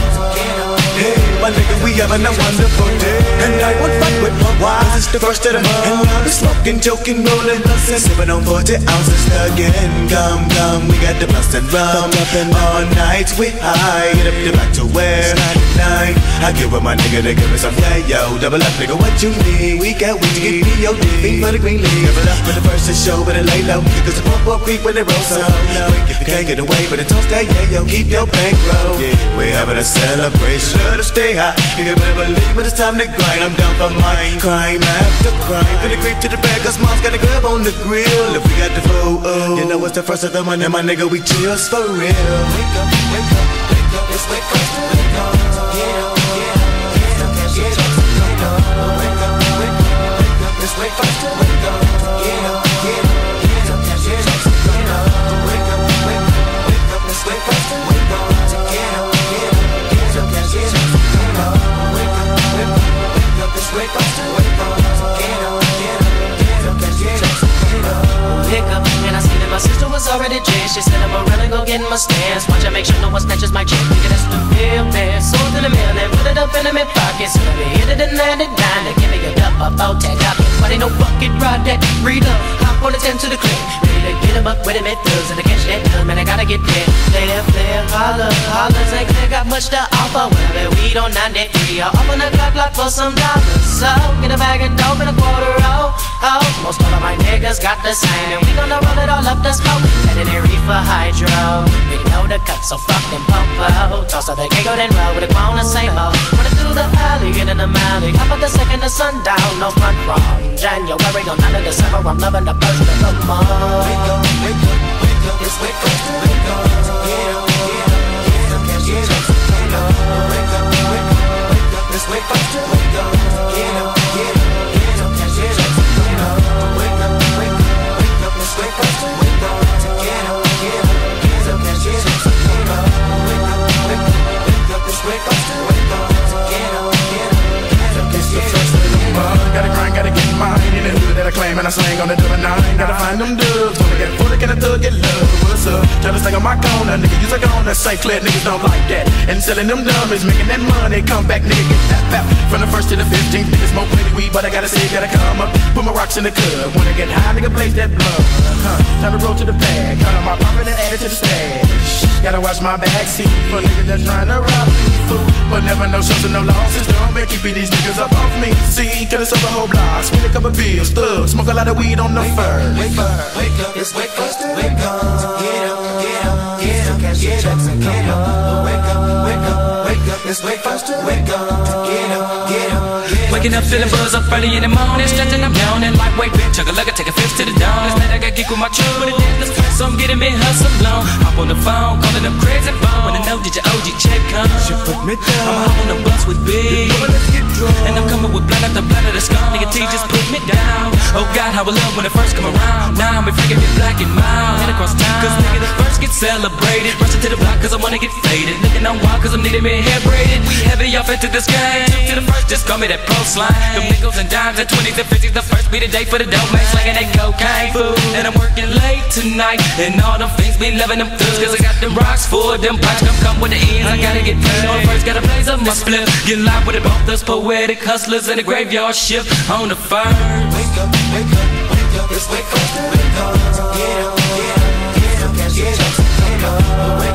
my nigga, we having a wonderful day. And I won't fight with my wives. It's the first of the month. And I'll be smoking, joking, rolling, bustin', sipping on 40 ounces again. Come, come, we got the bust and rum. All night we high, get up the back to where? 99. I get with my nigga to give me some yeah, yo. Double up, nigga, what you need? We got weed to get me your dick. Beat for the green league. Give it up for the first to show, but it lay low. Cause the pump up creep when it rolls so low. If you can't get away, but it toast that yeah, yo. Keep your bankroll. Yeah, we're having a celebration. Let us stay high. You can better believe when it's time to grind. I'm down for mine. Crime after crime. Finna creep to the back, cause mom's got a grab on the grill. If we got the food, oh, you know it's the first of the month, and my nigga, we chills for real. Wake up, wake up, wake up, it's wake up, wake up. Get up, get up, get up, get up, wake up, wake up, wake up, it's wake up, wake up. Sister was already dressed. She said, I'm really go get in my stance. Watch I make sure no one snatches my chick. Nigga, that's the real man. Sold in the mail and put it up in my pocket. So let me hit it and land it down. To give me a up, up, out, tag up. But ain't no bucket, ride that, up. Hop on the 10 to the clip. To get him up with him at thugs. And to catch that dub, man, I gotta get there. Player, player, holler, holler. Ain't clear, got much to offer. I bet we don't 93. I'll open the clock, clock for some dollars. So, get a bag of dope and a quarter roll. Oh, most all of my niggas got the same. And we gonna roll it all up the smoke. Headed in reefer hydro. We know the cut, so fuck them popo. Toss out the giggle, then roll with a grown and same old. Running through the alley, get in the alley. Hop at the second the sundown, no front from January on 9 of December. I'm loving the first of the month. Wake up, wake up, wake up, wake up. Get up, get up, get up, up, get St. Clair. Niggas don't like that. And selling them dummies, making that money. Come back, nigga, get that. From the first to the 15th, niggas smoke plenty weed, but I gotta say, gotta come up. Put my rocks in the club. Wanna get high, nigga, blaze that blood. Huh. Time to roll to the bag. Cut on my profit and add it to the stash. Gotta watch my back seat for niggas that's trying to rob me. Fool. But never no shows and no losses. Don't make you beat these niggas up off me. See, cause it's up a whole block. Spend a couple bills, thug. Smoke a lot of weed on the first. Wake up, wake up, it's wake up, wake up. Get up, cash your checks and get it's wake up, wake up. Get up, get up, get up. Waking up feeling buzz up early in the morning, stretching I'm yawning. Lightweight bitch, chug a lugger, take a fifth to the dawn. Last night I got geek with my true, but it the so I'm getting me hustle on. Hop on the phone, calling them crazy phone. Wanna know did your OG check come? She put me down. I'm hop on the bus with B. And I'm coming with blood after blood of the skull. Nigga T just put me down. Oh God, how I love when it first come around. Now I'm freaking me black and mild. Head across town. Cause nigga the first get celebrated. Rushing to the block cause I wanna get faded. Looking on wild cause I'm needing me hair We heavy off into this game. To the first, just call me that pro slime. The nickels and dimes and 20s and 50s. The first be the day for the dope man. Slanging that cocaine food. And I'm working late tonight. And all them things be loving them thugs. Cause I got them rocks for them pipes. Come come with the ends. I gotta get paid. On first, gotta blaze up my split. Get live with it. Both us poetic hustlers in the graveyard shift on the first. Wake up, wake up, wake up, it's wake up, wake up. Get up, get up, get up, get up. Wake up, wake up,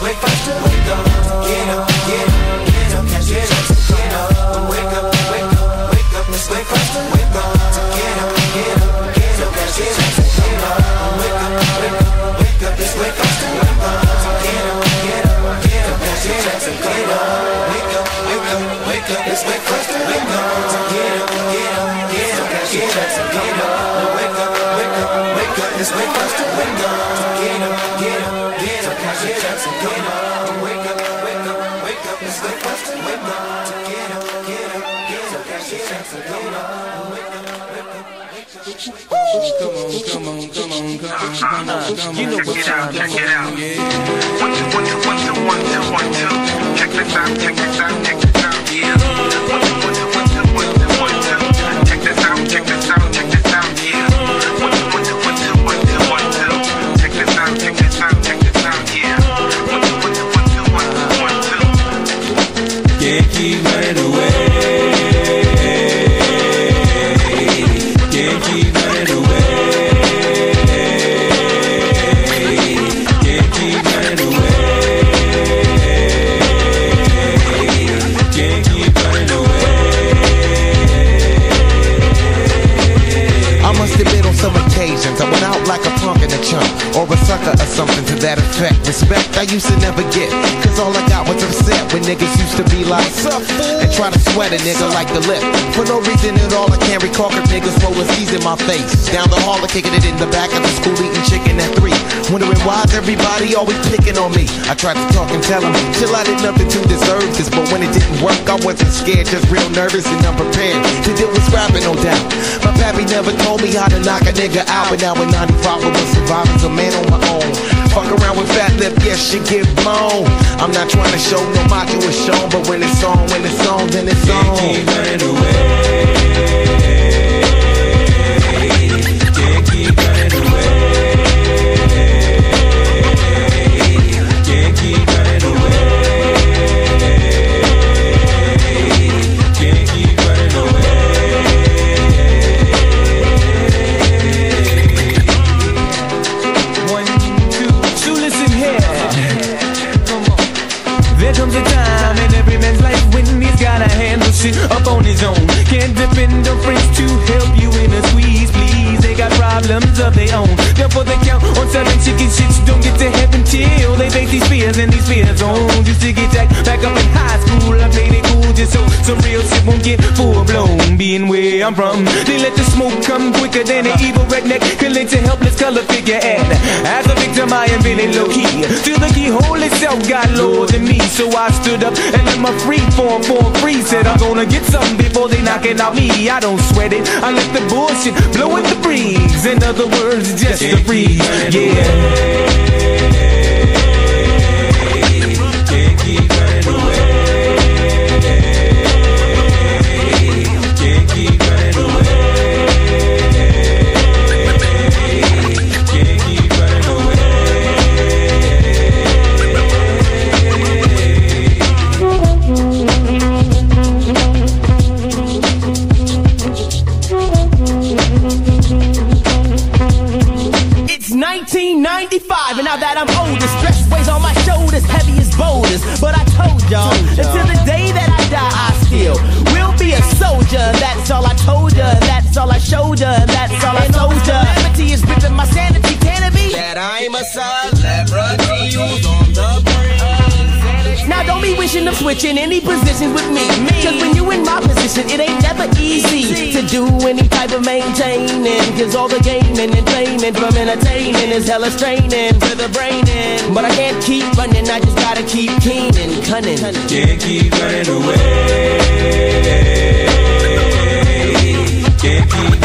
wake up, wake up, wake up. Get up, get up, get up, cash your and get up. Wake up, wake up, wake up, it's wake up, wake up. Get up, get up, get up, cash your and get up. Wake up, wake up, wake up, it's wake up, wake up. Get up, get up, get up, cash your and get up. Wake up, wake up, wake up, it's wake up, wake up. Get up, Know what time, check it out. One, two, one, two, one, two, one, two, one, two. Check out, check this out, check something to that effect. Respect I used to never get. Cause all I got was upset when niggas used to be like suck And try to sweat a nigga like the lip. For no reason at all I can't recall cause niggas rolling C's in my face. Down the hall or kicking it in the back of the school eating chicken at three. Wondering why's everybody always picking on me? I tried to talk and tell them Chill I did nothing to deserve this. But when it didn't work I wasn't scared Just real nervous and unprepared. To deal with scrapping no doubt. My pappy never told me how to knock a nigga out But now in 95 I was surviving a man on my own Fuck around with fat lip, yes, she get blown I'm not trying to show no macho is shown But when it's on, when it's on, then it's on keep running away. Stood up and let my free form form free. Said I'm gonna get something before they knocking out me. I don't sweat it. I let the bullshit blow in the breeze. In other words, just a breeze. Yeah. Wishing of switching any positions with me. Cause when you in my position, it ain't never easy to do any type of maintaining. Cause all the gaming and training from entertaining is hella straining to the brain. in. But I can't keep running, I just gotta keep keen and cunning. Can't keep running away. Can't keep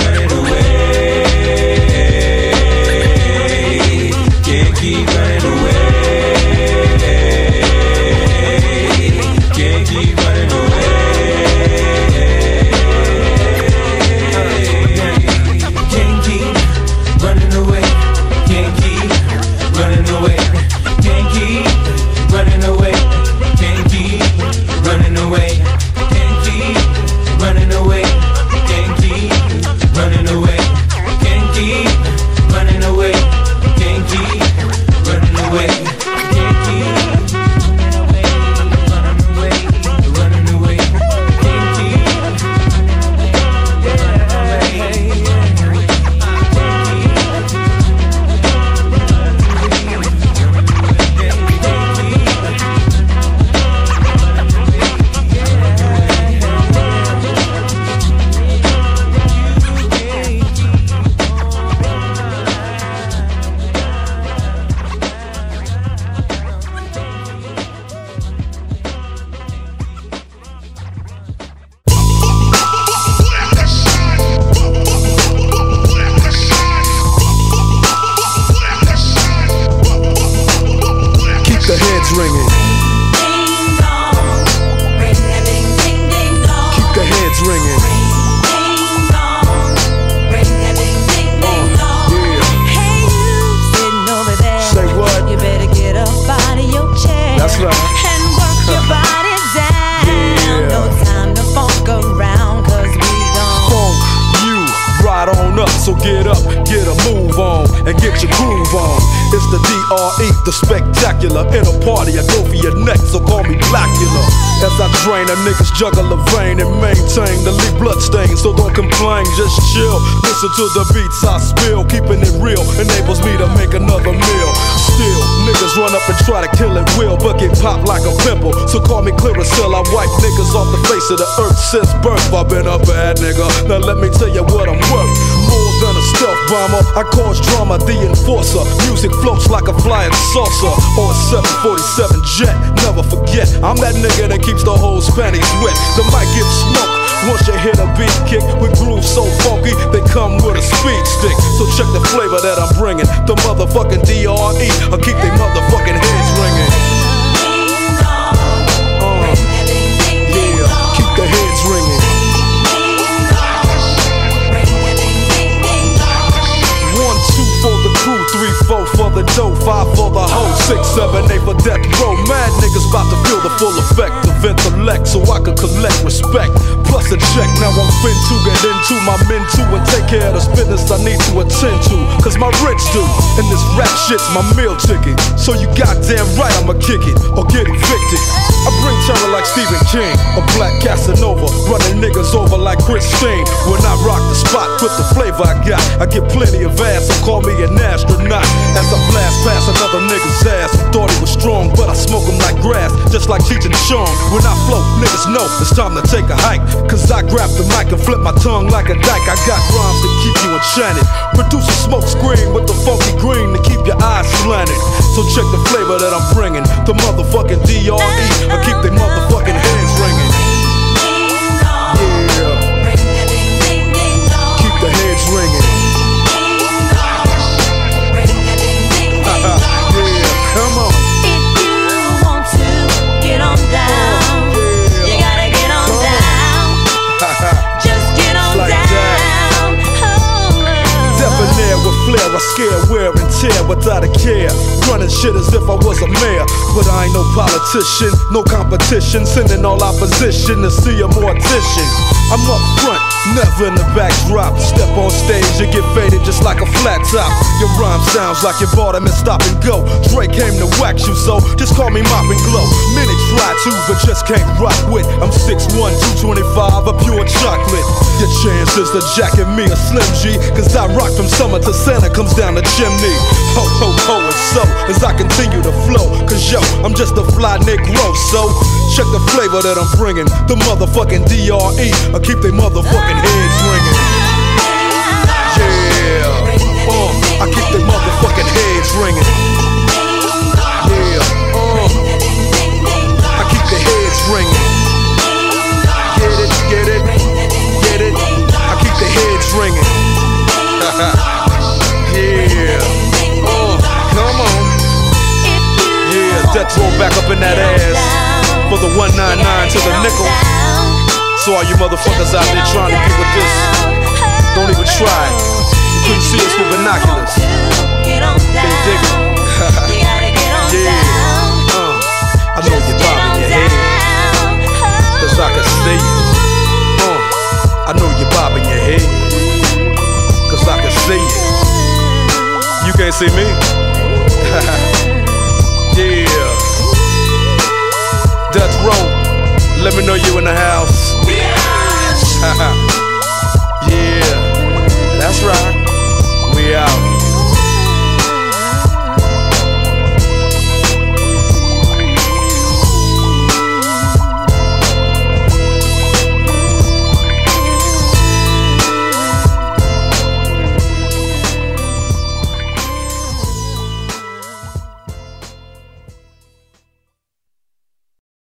just chill. Listen to the beats I spill. Keeping it real enables me to make another meal. Still, niggas run up and try to kill it will, but get popped like a pimple. So call me Clearasil. I wipe niggas off the face of the earth since birth. I've been a bad nigga. Now let me tell you what I'm worth. More than a stealth bomber, I cause drama, the enforcer. Music floats like a flying saucer or a 747 jet. Never forget, I'm that nigga that keeps the whole Spanish wet. The mic gets smoke. Once you hit a beat kick with grooves so funky, they come with a speed stick. So check the flavor that I'm bringing. The motherfucking DRE, I'll keep they motherfucking heads ringing. The dough, five for the hoe, six, seven, eight for death row. Mad niggas about to feel the full effect of intellect, so I can collect respect. Plus a check, now I'm fin to get into my men too and take care of the business I need to attend to. Cause my rich do, and this rap shit's my meal ticket. So you goddamn right I'ma kick it or get evicted. I bring terror like Stephen King, a black Casanova, running niggas over like Christine. When I rock the spot with the flavor I got, I get plenty of ass, so call me an astronaut. As I blast past another nigga's ass, thought he was strong, but I smoke him like grass, just like Cheech and. When I flow, niggas know it's time to take a hike. Cause I grab the mic and flip my tongue like a dyke. I got rhymes to keep you enchanted. Produce a smoke screen with the funky green to keep your eyes slanted. So check the flavor that I'm bringing. The motherfucking DRE. I keep they motherfucking flair, I scare, wear and tear without a care. Running shit as if I was a mayor. But I ain't no politician, no competition. Sending all opposition to see a mortician. I'm up front, never in the backdrop. Step on stage, you get faded just like a flat top. Your rhyme sounds like you bought 'em and stop and go. Dre came to wax you, so just call me Mop and Glo. Many try to, but just can't rock with. I'm 6'1, 225, a pure chocolate. Your chances to jacket me a Slim G, cause I rock from summer to Santa comes down the chimney. Ho, ho, ho, and so as I continue to flow, cause yo, I'm just a fly Negro, so check the flavor that I'm bringing. The motherfucking DRE, I keep they motherfucking ringing. Yeah, uh, I keep they motherfucking heads ringing. Yeah, uh, I keep the heads ringing. Get it, get it, get it. I keep the heads ringing. yeah, uh, come on. Yeah, Death Row back up in that ass for the 199 to the nickel. So all you motherfuckers out there trying to get with this, don't even try. You couldn't see us with binoculars. Can you dig it? yeah. Uh, I know you're bobbing your head. Cause I can see you. Uh, I know you're bobbing your head. Cause I can see you. You can't see me? yeah. Death Row, let me know you in the house. yeah, that's right. We out.